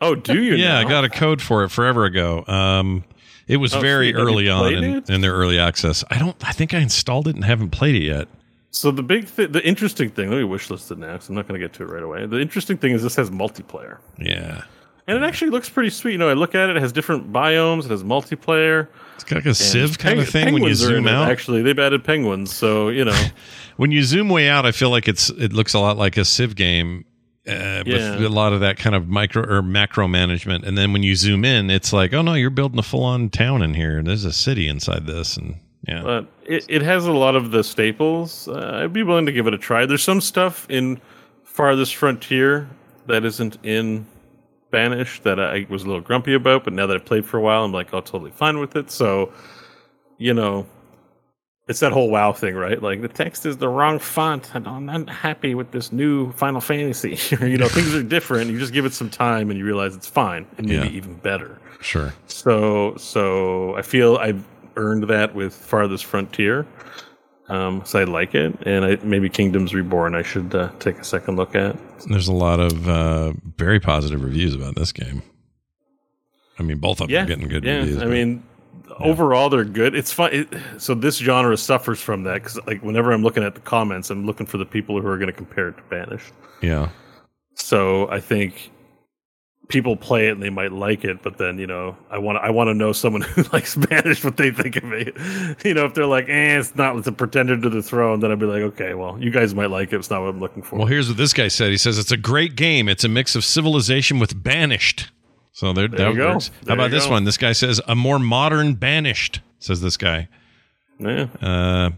Oh, do you? Yeah, I got a code for it forever ago. Um, it was Oh, very you early on in, in their early access. I don't. I think I installed it and haven't played it yet. So the big, thi- the interesting thing. Let me wishlist it now, because I'm not going to get to it right away. The interesting thing is this has multiplayer, Yeah, and it actually looks pretty sweet. You know, I look at it; it has different biomes, it has multiplayer. It's got like a sieve kind of thing when you penguins are in zoom it, out. Actually, they've added penguins, so you know. [LAUGHS] when you zoom way out, I feel like it's it looks a lot like a sieve game. Uh, Yeah. with a lot of that kind of micro or macro management, and then when you zoom in, it's like, oh no, you're building a full-on town in here. and There's a city inside this, and yeah, But it, it has a lot of the staples. Uh, I'd be willing to give it a try. There's some stuff in Farthest Frontier that isn't in Banished that I was a little grumpy about, but now that I've played for a while, I'm like, oh, totally fine with it. So, you know, it's that whole WoW thing, right? Like the text is the wrong font, and I'm not happy with this new Final Fantasy. [LAUGHS] you know, things are different. You just give it some time, and you realize it's fine, and maybe Yeah. even better. sure. So so I feel I've earned that with Farthest Frontier. Um, so I like it, and I, maybe Kingdoms Reborn I should uh, take a second look at. There's a lot of uh, very positive reviews about this game. I mean, both of them Yeah, are getting good yeah. reviews. I but- mean, overall they're good. It's fun. It, so this genre suffers from that because like whenever I'm looking at the comments, I'm looking for the people who are going to compare it to Banished. yeah, So I think people play it and they might like it, but then you know I want I want to know someone [LAUGHS] who likes Spanish what they think of it. [LAUGHS] You know, if they're like, eh, it's not it's a pretender to the throne, then I'd be like, okay, well, you guys might like it. It's not what I'm looking for. Well, here's what this guy said. He says it's a great game. It's a mix of civilization with banished. So there, that you go. works. There How about this one? This guy says a more modern banished. Says this guy. yeah. Uh,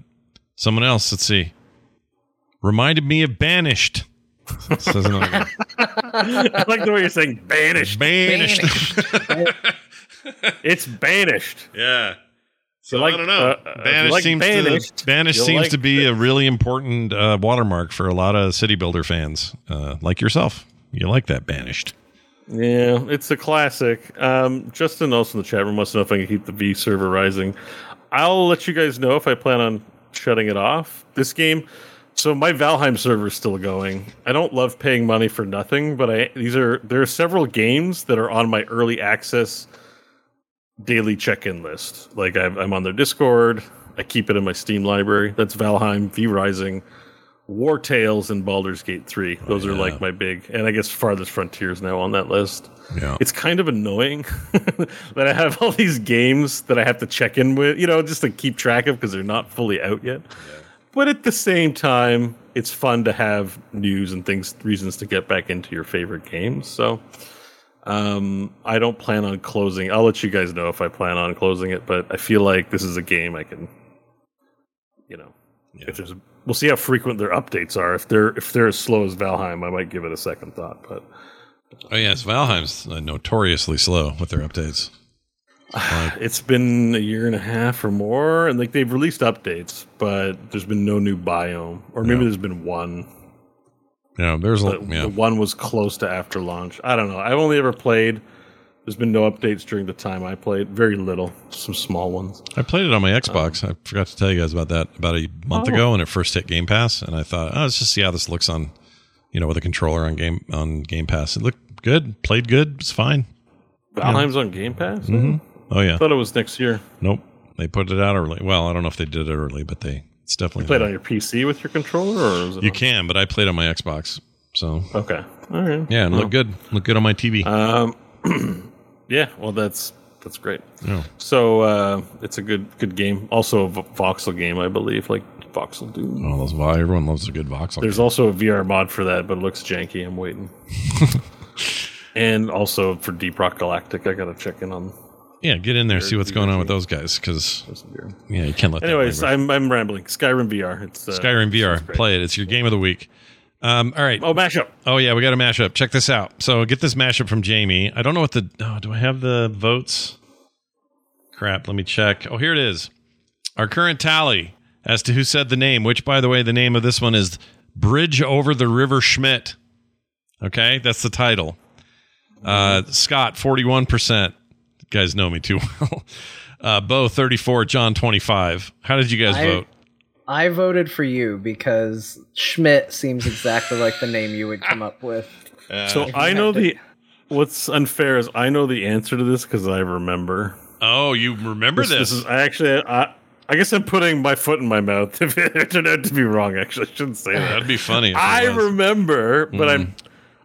someone else. Let's see. Reminded me of banished. Says another guy. I like the way you're saying banished. banished. It's banished. yeah. So like- I don't know. uh, uh, if you Banished like seems Banished, to Banished seems like to be this. a really important uh, watermark for a lot of city builder fans, uh, like yourself. You like that banished. Yeah, it's a classic. Um, Justin else in the chat room wants to know if I can keep the V server rising. I'll let you guys know if I plan on shutting it off. This game, so my Valheim server is still going. I don't love paying money for nothing, but I these are there are several games that are on my early access daily check-in list. Like I've, I'm on their Discord. I keep it in my Steam library. That's Valheim, V Rising, Wartales, and Baldur's Gate 3. Those are yeah. like my big, and I guess Farthest Frontiers now on that list. Yeah. It's kind of annoying [LAUGHS] that I have all these games that I have to check in with, you know, just to keep track of because they're not fully out yet. But at the same time, it's fun to have news and things, reasons to get back into your favorite games. So, um, I don't plan on closing. I'll let you guys know if I plan on closing it, but I feel like this is a game I can, you know, if there's, a, we'll see how frequent their updates are. If they're if they're as slow as Valheim, I might give it a second thought. But Oh yes, Valheim's uh, notoriously slow with their updates. It's been a year and a half or more, and like they've released updates, but there's been no new biome, or maybe Yeah. there's been one. Yeah, there's a yeah. the one was close to after launch. I don't know. I've only ever played. There's been no updates during the time I played. Very little, some small ones. I played it on my Xbox. Um, I forgot to tell you guys about that about a month Oh. ago when it first hit Game Pass, and I thought, oh, let's just see how this looks on, you know, with a controller on game on Game Pass. It looked good, played good, it's fine. Valheim's on Game Pass. Mm-hmm. Oh yeah, I thought it was next year. nope, they put it out early. Well, I don't know if they did it early, but they it's definitely Played on your PC with your controller, or was it You on- can, but I played on my Xbox, so Okay, all right. yeah, and it looked good. look good on my TV. Um, [CLEARS THROAT] yeah. Well, that's that's great. Yeah. So uh, it's a good good game. Also a voxel game, I believe, like voxel Doom. Oh, those everyone loves a good voxel. There's also a VR mod for that, but it looks janky. I'm waiting. [LAUGHS] And also for Deep Rock Galactic, I gotta check in on Yeah, get in there, see what's going on with those guys, because yeah, you can't let. Anyways, linger. I'm I'm rambling. Skyrim VR. It's uh, Skyrim VR, play it. It's your game of the week. Um, all right. Oh, mashup. Oh yeah, we got a mashup. Check this out. So get this mashup from Jamie. I don't know what the. Oh, do I have the votes? Crap. Let me check. Oh, here it is. Our current tally as to who said the name. Which, by the way, the name of this one is "Bridge Over the River Schmidt." Okay, that's the title. Uh, Scott, forty-one percent. Guys know me too [LAUGHS] well. Uh, Bo, thirty-four. John, twenty-five. How did you guys I- vote? I voted for you because Schmidt seems exactly like the name you would come up with. So I know the. What's unfair is I know the answer to this because I remember. Oh, you remember This, this? this is I actually. I, I guess I'm putting my foot in my mouth [LAUGHS] if it turned out to be wrong. Actually, I shouldn't say that. That'd be funny. I remember, but I'm Mm.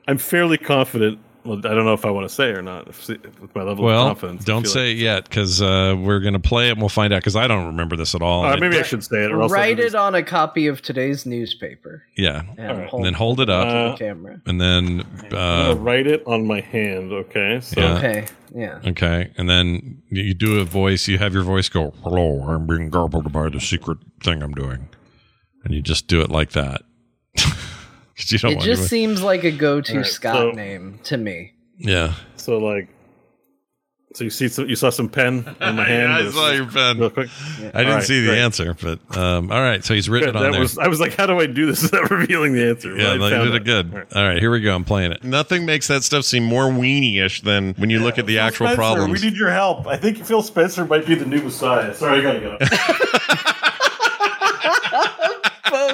I'm fairly confident. Well, I don't know if I want to say or not. With my level Well, of confidence, I don't say like- it yet because uh, we're going to play it and we'll find out because I don't remember this at all. All right, And maybe I should say it. Or else Write do it on a copy of today's newspaper yeah. and, All right. And then hold it up to Uh, the camera. and then, uh, write it on my hand. Okay, so Yeah. Okay, yeah. okay. And then you you do a voice, you have your voice go, hello, I'm being garbled by the secret thing I'm doing. And you just do it like that. [LAUGHS] 'Cause you don't It want just to. seems like a go-to Alright, Scott so- name to me. Yeah. so like, so you see some, you saw some pen on my [LAUGHS] hand. I saw your pen. real quick. I didn't Alright, see the great. answer, but um, all right. So he's written Good, on that there. was I was like, how do I do this [LAUGHS] without revealing the answer? yeah, I no, you did it good. All right. All right, here we go. I'm playing it. Nothing makes that stuff seem more weenie-ish than when you look at the Phil actual Spencer, problems. We need your help. I think Phil Spencer might be the new Messiah. Sorry, I gotta get [LAUGHS]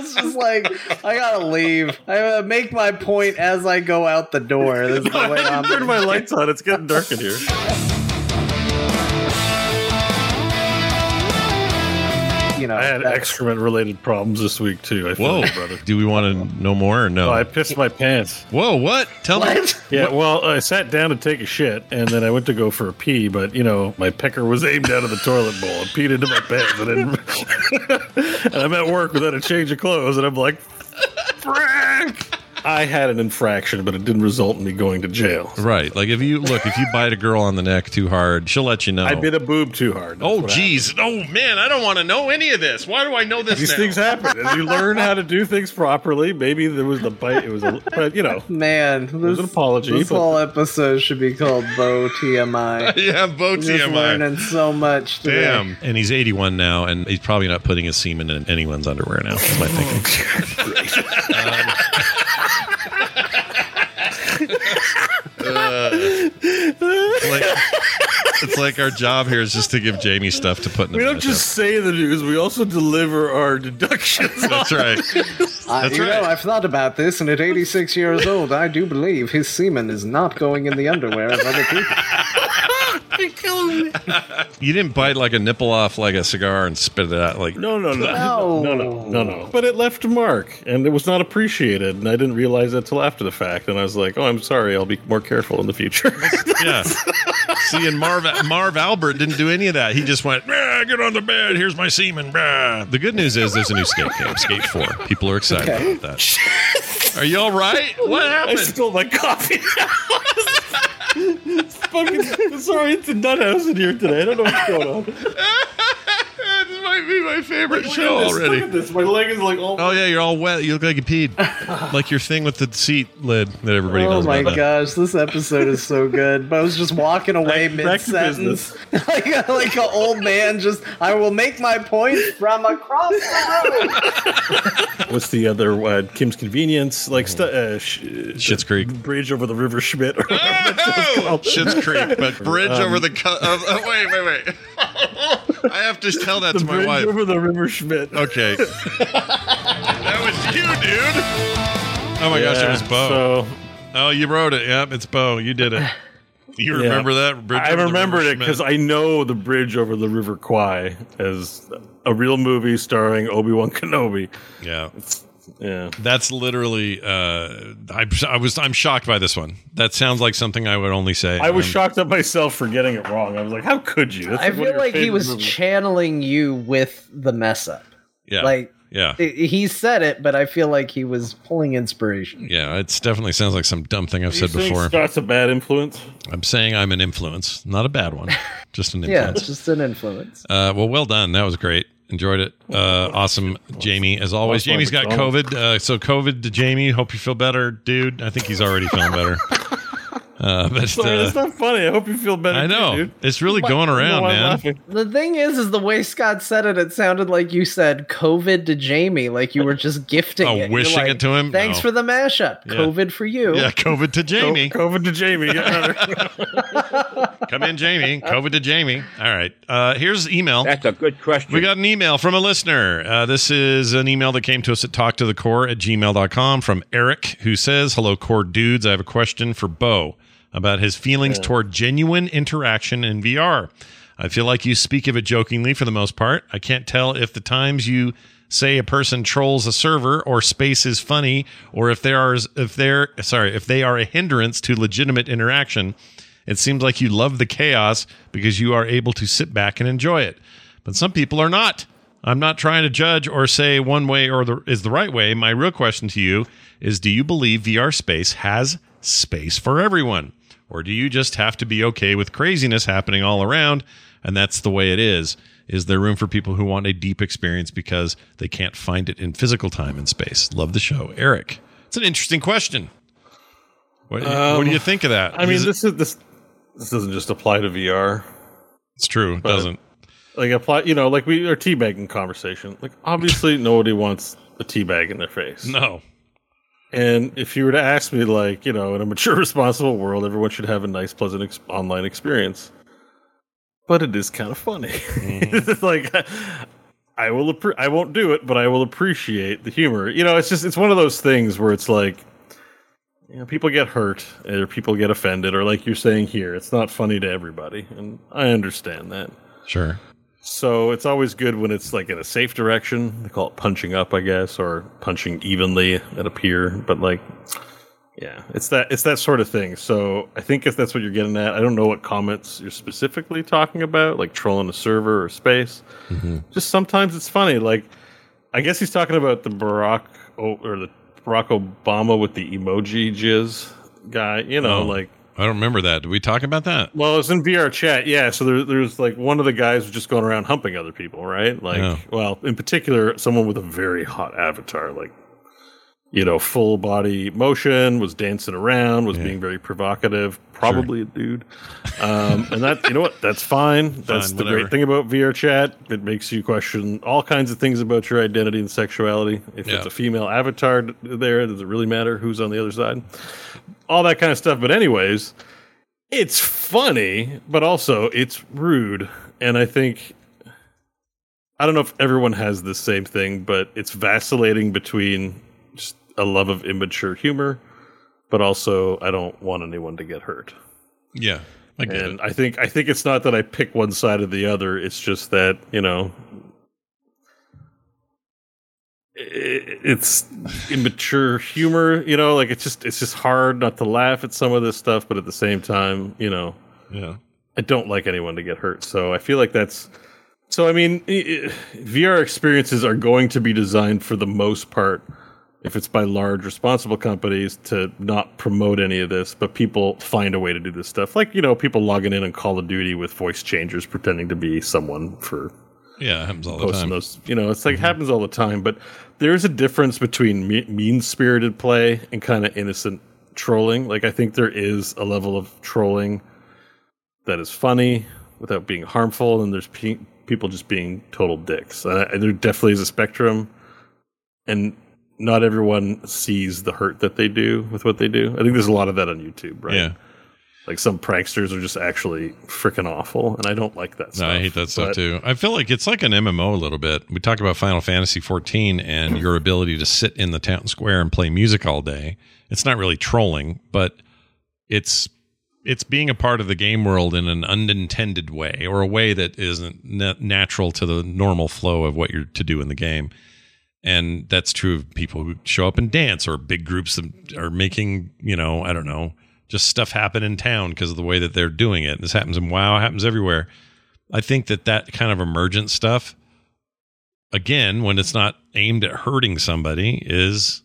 Bo's just like, I gotta leave. I gotta make my point as I go out the door. This is the way I'm. [LAUGHS] Turn my lights on. It's getting dark in here. You know, I had excrement-related problems this week too. I Whoa, you, brother. do we want to know more or no? Oh, I pissed my pants. Whoa, what? Tell me. What? Yeah, well, I sat down to take a shit, and then I went to go for a pee, but you know, my pecker was aimed out of the toilet bowl and peed into my pants, and, [LAUGHS] then, and I'm at work without a change of clothes, and I'm like, "Frick!" I had an infraction, but it didn't result in me going to jail. Right. Like if you look, if you bite a girl on the neck too hard, she'll let you know. I bit a boob too hard. That's oh, what geez. Oh, man. I don't want to know any of this. Why do I know this These now? things happen. As you learn how to do things properly, maybe there was the bite. It was a, but you know, Man, this, an apology, this but- whole episode should be called Bo TMI. [LAUGHS] yeah, Bo Just TMI. learning so much. Today. Damn. And he's 81 now, and he's probably not putting his semen in anyone's underwear now. Is my thinking. Oh, [LAUGHS] um, It's like, it's like our job here is just to give Jamie stuff to put in the we don't mashup. just say the news; we also deliver our deductions. [LAUGHS] That's right. I, That's you right. know, I've thought about this, and at 86 years old, I do believe his semen is not going in the underwear of other people. You didn't bite like a nipple off like a cigar and spit it out like No, no, no, No. no, no, no, no. But it left a mark, and it was not appreciated, and I didn't realize that till after the fact. And I was like, "Oh, I'm sorry. I'll be more careful in the future." [LAUGHS] Yeah. See, and Marv Marv Albert didn't do any of that. He just went, "Ah, get on the bed. Here's my semen. Bah." The good news is there's a new skate game, Skate 4. People are excited Okay. about that. Are you all right? What happened? I spilled my coffee. [LAUGHS] Fucking sorry, it's a nut house in here today. I don't know what's going on. [LAUGHS] this might be my favorite Look show at this, already. Look at this. My leg is like all. Oh yeah, you're all wet. You look like you peed, [LAUGHS] like your thing with the seat lid that everybody knows. Oh knows my about. gosh, this episode is so good. But I was just walking away Back- mid back to sentence, [LAUGHS] like a, like an old man. Just I will make my point from across the road. [LAUGHS] What's the other uh, Kim's Convenience? Like stu- uh, sh- Schitt's Creek. Bridge over the River Schmidt. Or whatever that Oh, called. Shit's Creek, but bridge over the. Co- uh, uh, wait, wait, wait. I have to tell that to my Bridge wife. over the River Schmidt. Okay. [LAUGHS] that was you, dude. Oh my gosh, it was Bo. So oh, you wrote it. Yep, it's Bo. You did it. You Yeah. remember that? Bridge I remembered it because I know the bridge over the River Kwai as a real movie starring Obi Wan Kenobi. Yeah, Yeah, that's literally. Uh, I, I was. I'm shocked by this one. That sounds like something I would only say. I was um, shocked at myself for getting it wrong. I was like, "How could you?" That's I one feel like he was movies. channeling you with the mess up. Yeah, Like Yeah. He said it, but I feel like he was pulling inspiration. Yeah, it definitely sounds like some dumb thing I've You said think before. Scott's a bad influence. I'm saying I'm an influence, not a bad one, just an [LAUGHS] influence. it's just an influence. Uh, well, well done. That was great. Enjoyed it. Uh, awesome, Jamie. As always, Jamie's got COVID. Uh, so COVID to Jamie. Hope you feel better, dude. I think he's already feeling better. [LAUGHS] Uh, but Sorry, uh, that's not funny. I hope you feel better. I too, know dude. it's really going I don't know around, man. laughing. The thing is, is the way Scott said it, it sounded like you said COVID to Jamie, like you were just gifting Oh, it. Wishing like, it to him? Thanks No. for the mashup. Yeah. COVID for you. Yeah, COVID to Jamie. COVID to Jamie. [LAUGHS] [LAUGHS] Come in, Jamie. COVID to Jamie. All right. Uh, here's email. That's a good question. We got an email from a listener. Uh, this is an email that came to us at talktothecore at gmail.com from Eric, who says, Hello, core dudes. I have a question for Bo about his feelings toward genuine interaction in VR. I feel like you speak of it jokingly for the most part. I can't tell if the times you say a person trolls a server or space is funny or if there are if they're sorry if they are a hindrance to legitimate interaction. It seems like you love the chaos because you are able to sit back and enjoy it. But some people are not. I'm not trying to judge or say one way or the is the right way. My real question to you is do you believe vr space has space for everyone or do you just have to be okay with craziness happening all around and that's the way it is is there room for people who want a deep experience because they can't find it in physical time and space love the show eric it's an interesting question what, what do you think of that Um, I mean, Is this is this. This doesn't just apply to VR. it's true it doesn't Like apply, you know, like we are teabagging conversation. Like obviously, nobody wants a teabag in their face. no And if you were to ask me, like, you know, in a mature, [LAUGHS] responsible world, everyone should have a nice, pleasant ex- online experience. But it is kind of funny. Mm-hmm. [LAUGHS] it's like I will, appre- I won't do it, but I will appreciate the humor. You know, it's just, it's one of those things where it's like, you know, people get hurt or people get offended, or like you're saying here, it's not funny to everybody, and I understand that. sure So it's always good when it's like in a safe direction. They call it punching up, I guess, or punching evenly at a peer. But like, yeah, it's that it's that sort of thing. So I think if that's what you're getting at, I don't know what comments you're specifically talking about, like trolling a server or space. Mm-hmm. Just sometimes it's funny. Like, I guess he's talking about the Barack or the Barack Obama with the emoji jizz guy. You know, Oh. like I don't remember that. Did we talk about that? well, it's in VR chat, yeah. So there, there's like one of the guys was just going around humping other people, right? Like, Yeah. well, in particular, someone with a very hot avatar, like, you know, full body motion, was dancing around, was being very provocative, probably a dude. Um, and that, you know what? That's fine. That's Fine, the whatever. great thing about VR chat. It makes you question all kinds of things about your identity and sexuality. If Yeah. it's a female avatar there, does it really matter who's on the other side? All that kind of stuff. But, anyways, it's funny, but also it's rude. And I think I don't know if everyone has the same thing, but it's vacillating between a love of immature humor, but also I don't want anyone to get hurt. Yeah, I get And it. I think I think it's not that I pick one side or the other. It's just that you know, it's immature humor. You know, like it's just it's just hard not to laugh at some of this stuff, but at the same time, you know, Yeah, I don't like anyone to get hurt. So I feel like that's. So I mean, VR experiences are going to be designed for the most part, if it's by large responsible companies, to not promote any of this, but people find a way to do this stuff. Like you know, people logging in on Call of Duty with voice changers, pretending to be someone for yeah, it happens all the time. those. You know, it's like mm-hmm. happens all the time. But there's a difference between me- mean spirited play and kind of innocent trolling. Like I think there is a level of trolling that is funny without being harmful, and there's pe- people just being total dicks. And I, there definitely is a spectrum, and not everyone sees the hurt that they do with what they do. I think there's a lot of that on YouTube, right? Yeah, Like some pranksters are just actually freaking awful, and I don't like that no, stuff. I hate that stuff But- too. I feel like it's like an MMO a little bit. We talk about Final Fantasy 14 and [CLEARS THROAT] your ability to sit in the town square and play music all day. It's not really trolling, but it's it's being a part of the game world in an unintended way or a way that isn't natural to the normal flow of what you're to do in the game. And that's true of people who show up and dance or big groups that are making, you know, I don't know, just stuff happen in town because of the way that they're doing it. This happens in WoW, happens everywhere. I think that that kind of emergent stuff again, when it's not aimed at hurting somebody, is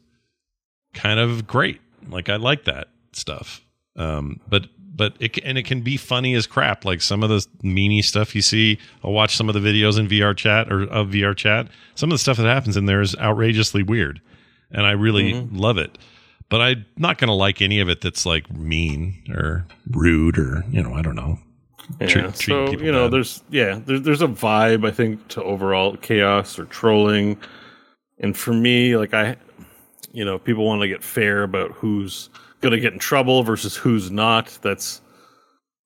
kind of great. Like I like that stuff. Um, but but it and it can be funny as crap. Like some of the meanie stuff you see. I'll watch some of the videos in VR chat or of VR chat. Some of the stuff that happens in there is outrageously weird, and I really mm-hmm. love it. But I'm not going to like any of it that's like mean or rude or you know I don't know. Yeah. treat- treat so you know, bad. there's yeah, there's there's a vibe I think to overall chaos or trolling, and for me, like I, you know, people want to get fair about who's going to get in trouble versus who's not. That's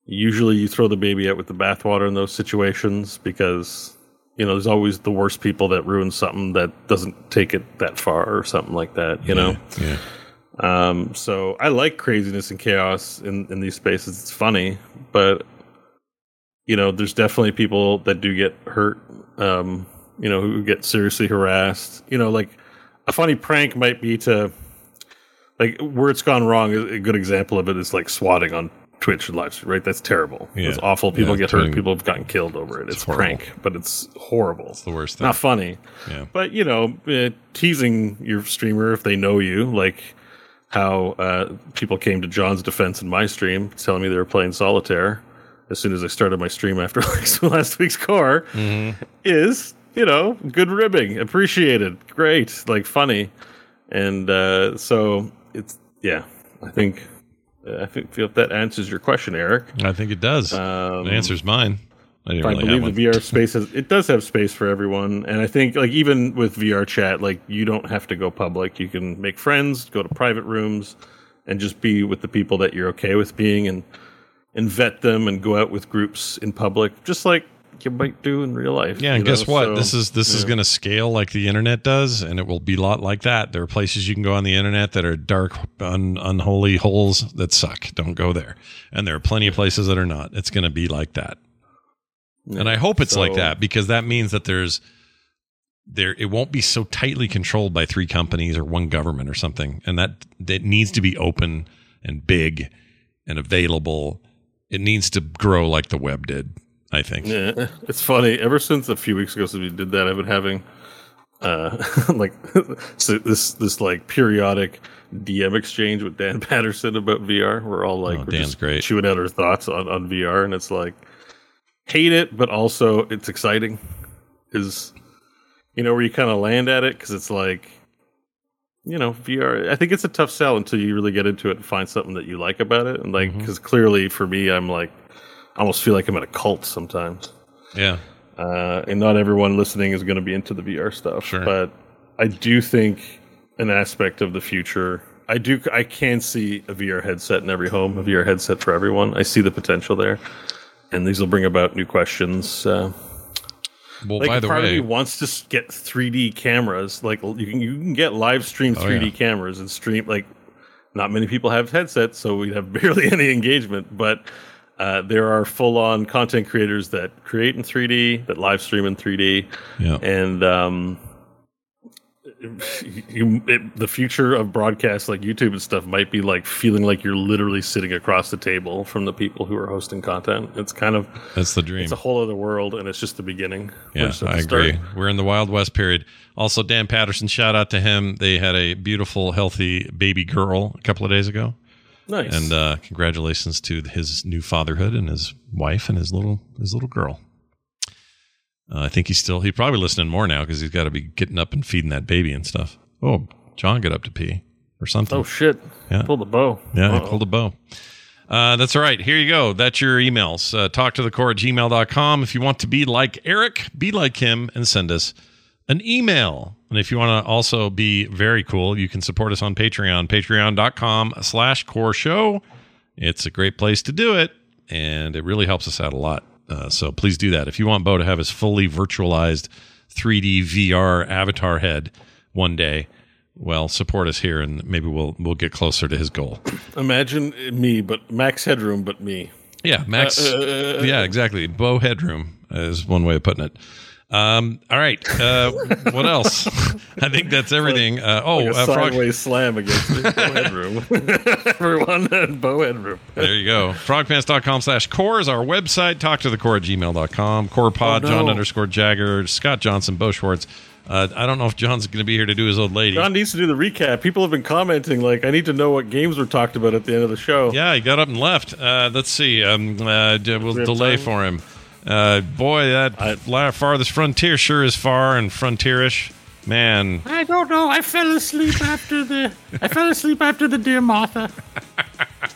usually you throw the baby out with the bathwater in those situations because you know there's always the worst people that ruin something that doesn't take it that far or something like that. You know. yeah. Um, so I like craziness and chaos in, in these spaces. It's funny, but you know, there's definitely people that do get hurt. Um, you know, who get seriously harassed. You know, like a funny prank might be to like where it's gone wrong. A good example of it is like swatting on Twitch and live, stream, right? That's terrible. Yeah. It's awful. People Yeah, get doing- hurt. People have gotten killed over it. It's, horrible. prank, but it's horrible. It's the worst thing. Not funny. Yeah. But you know, uh, teasing your streamer if they know you, like how uh, people came to John's defense in my stream, telling me they were playing solitaire as soon as I started my stream after [LAUGHS] last week's core, is you know good ribbing, appreciated, great, like funny, and uh, so it's yeah. I think I think feel if that answers your question, Eric. I think it does. Um, the answer's mine. I didn't I really believe the VR space has it does have space for everyone, and I think like even with VR chat, like you don't have to go public. You can make friends, go to private rooms, and just be with the people that you're okay with being, and and vet them, and go out with groups in public, just like you might do in real life. Yeah, and guess know? what? So, this is this is going to scale like the internet does, and it will be a lot like that. There are places you can go on the internet that are dark, un, unholy holes that suck. Don't go there. And there are plenty of places that are not. It's going to be like that. And I hope it's like that because that means that there's there it won't be so tightly controlled by three companies or one government or something. And that that needs to be open and big and available. It needs to grow like the web did, I think. Yeah, [LAUGHS] it's funny. Ever since a few weeks ago, since we did that, I've been having uh [LAUGHS] like [LAUGHS] so this this like periodic DM exchange with Dan Patterson about VR. We're all like Oh, we're Dan's great. chewing out our thoughts on, on VR, and it's like hate it, but also it's exciting. Is you know where you kind of land at it because it's like you know VR. I think it's a tough sell until you really get into it and find something that you like about it, and like Mm-hmm. because clearly for me, I'm like almost feel like I'm in a cult sometimes. Yeah. Uh, and not everyone listening is going to be into the VR stuff. Sure. But I do think an aspect of the future. I do. I can see a VR headset in every home, a VR headset for everyone. I see the potential there, and these will bring about new questions. Uh, Well, like by the way, wants to get 3D cameras. Like you can you can get live stream 3D Oh, yeah. cameras and stream. Like not many people have headsets, so we'd have [LAUGHS] barely any engagement. But uh, there are full on content creators that create in 3D, that live stream in 3D, yeah. and um, you, it, the future of broadcasts like YouTube and stuff might be like feeling like you're literally sitting across the table from the people who are hosting content. It's kind of That's the dream. it's a whole other world, and it's just the beginning. Yeah, I agree. We're in the Wild West period. Also, Dan Patterson, shout out to him. They had a beautiful, healthy baby girl a couple of days ago. Nice. And uh, congratulations to his new fatherhood and his wife and his little his little girl. Uh, I think he's still he's probably listening more now because he's got to be getting up and feeding that baby and stuff. Oh, John get up to pee or something. oh shit! Yeah. Pull the bow. Yeah, I Uh-oh. pulled a bow. Uh, that's all right. Here you go. That's your emails. Uh, talk to the core at gmail.com. If you want to be like Eric, be like him and send us an email. And if you want to also be very cool, you can support us on Patreon, patreon.com slash core show. It's a great place to do it, and it really helps us out a lot. Uh, so please do that. If you want Bo to have his fully virtualized 3D VR avatar head one day, well, support us here, and maybe we'll we'll get closer to his goal. Imagine me, but max headroom, but me. Yeah, Max. Uh, yeah, exactly. Bo headroom is one way of putting it. Um, all right. Uh, what else? [LAUGHS] I think that's everything. Uh, oh, Like uh, sideways slam against the [LAUGHS] bow headroom. [LAUGHS] Everyone and bow headroom. there you go. Frogpants.com slash core is our website. Talk to the core at gmail.com. Core pod, Oh, no. John underscore Jagger, Scott Johnson, Bo Schwartz, Uh, I don't know if John's going to be here to do his old lady. John needs to do the recap. People have been commenting like, "I need to know what games were talked about at the end of the show." Yeah, he got up and left. Uh, let's see. Um, uh, we'll we delay time? for him. Uh, boy, that I- farthest frontier sure is far and frontierish. Man, I don't know. I fell asleep after the. I fell asleep after the Dear Martha.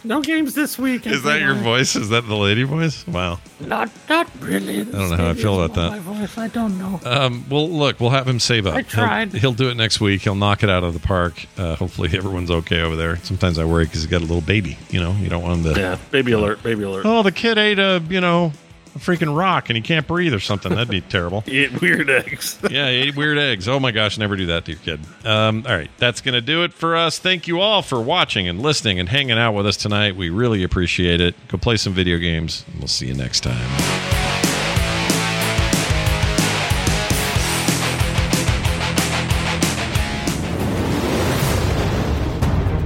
No games this week. is that your voice? Is that the lady voice? Wow. Not, not really. I don't know how I feel about that. My voice. I don't know. Um, well, look, we'll have him save up. I tried. He'll, he'll do it next week. He'll knock it out of the park. Uh, hopefully, everyone's okay over there. Sometimes I worry because he's got a little baby. You know, you don't want him to. Yeah, baby alert, baby alert. Oh, the kid ate a you know a freaking rock and he can't breathe or something. That'd be terrible. [LAUGHS] Eat weird eggs. [LAUGHS] yeah, he ate weird eggs. Oh my gosh, never do that to your kid. Um, all right, that's going to do it for us. Thank you all for watching and listening and hanging out with us tonight. We really appreciate it. Go play some video games, and we'll see you next time.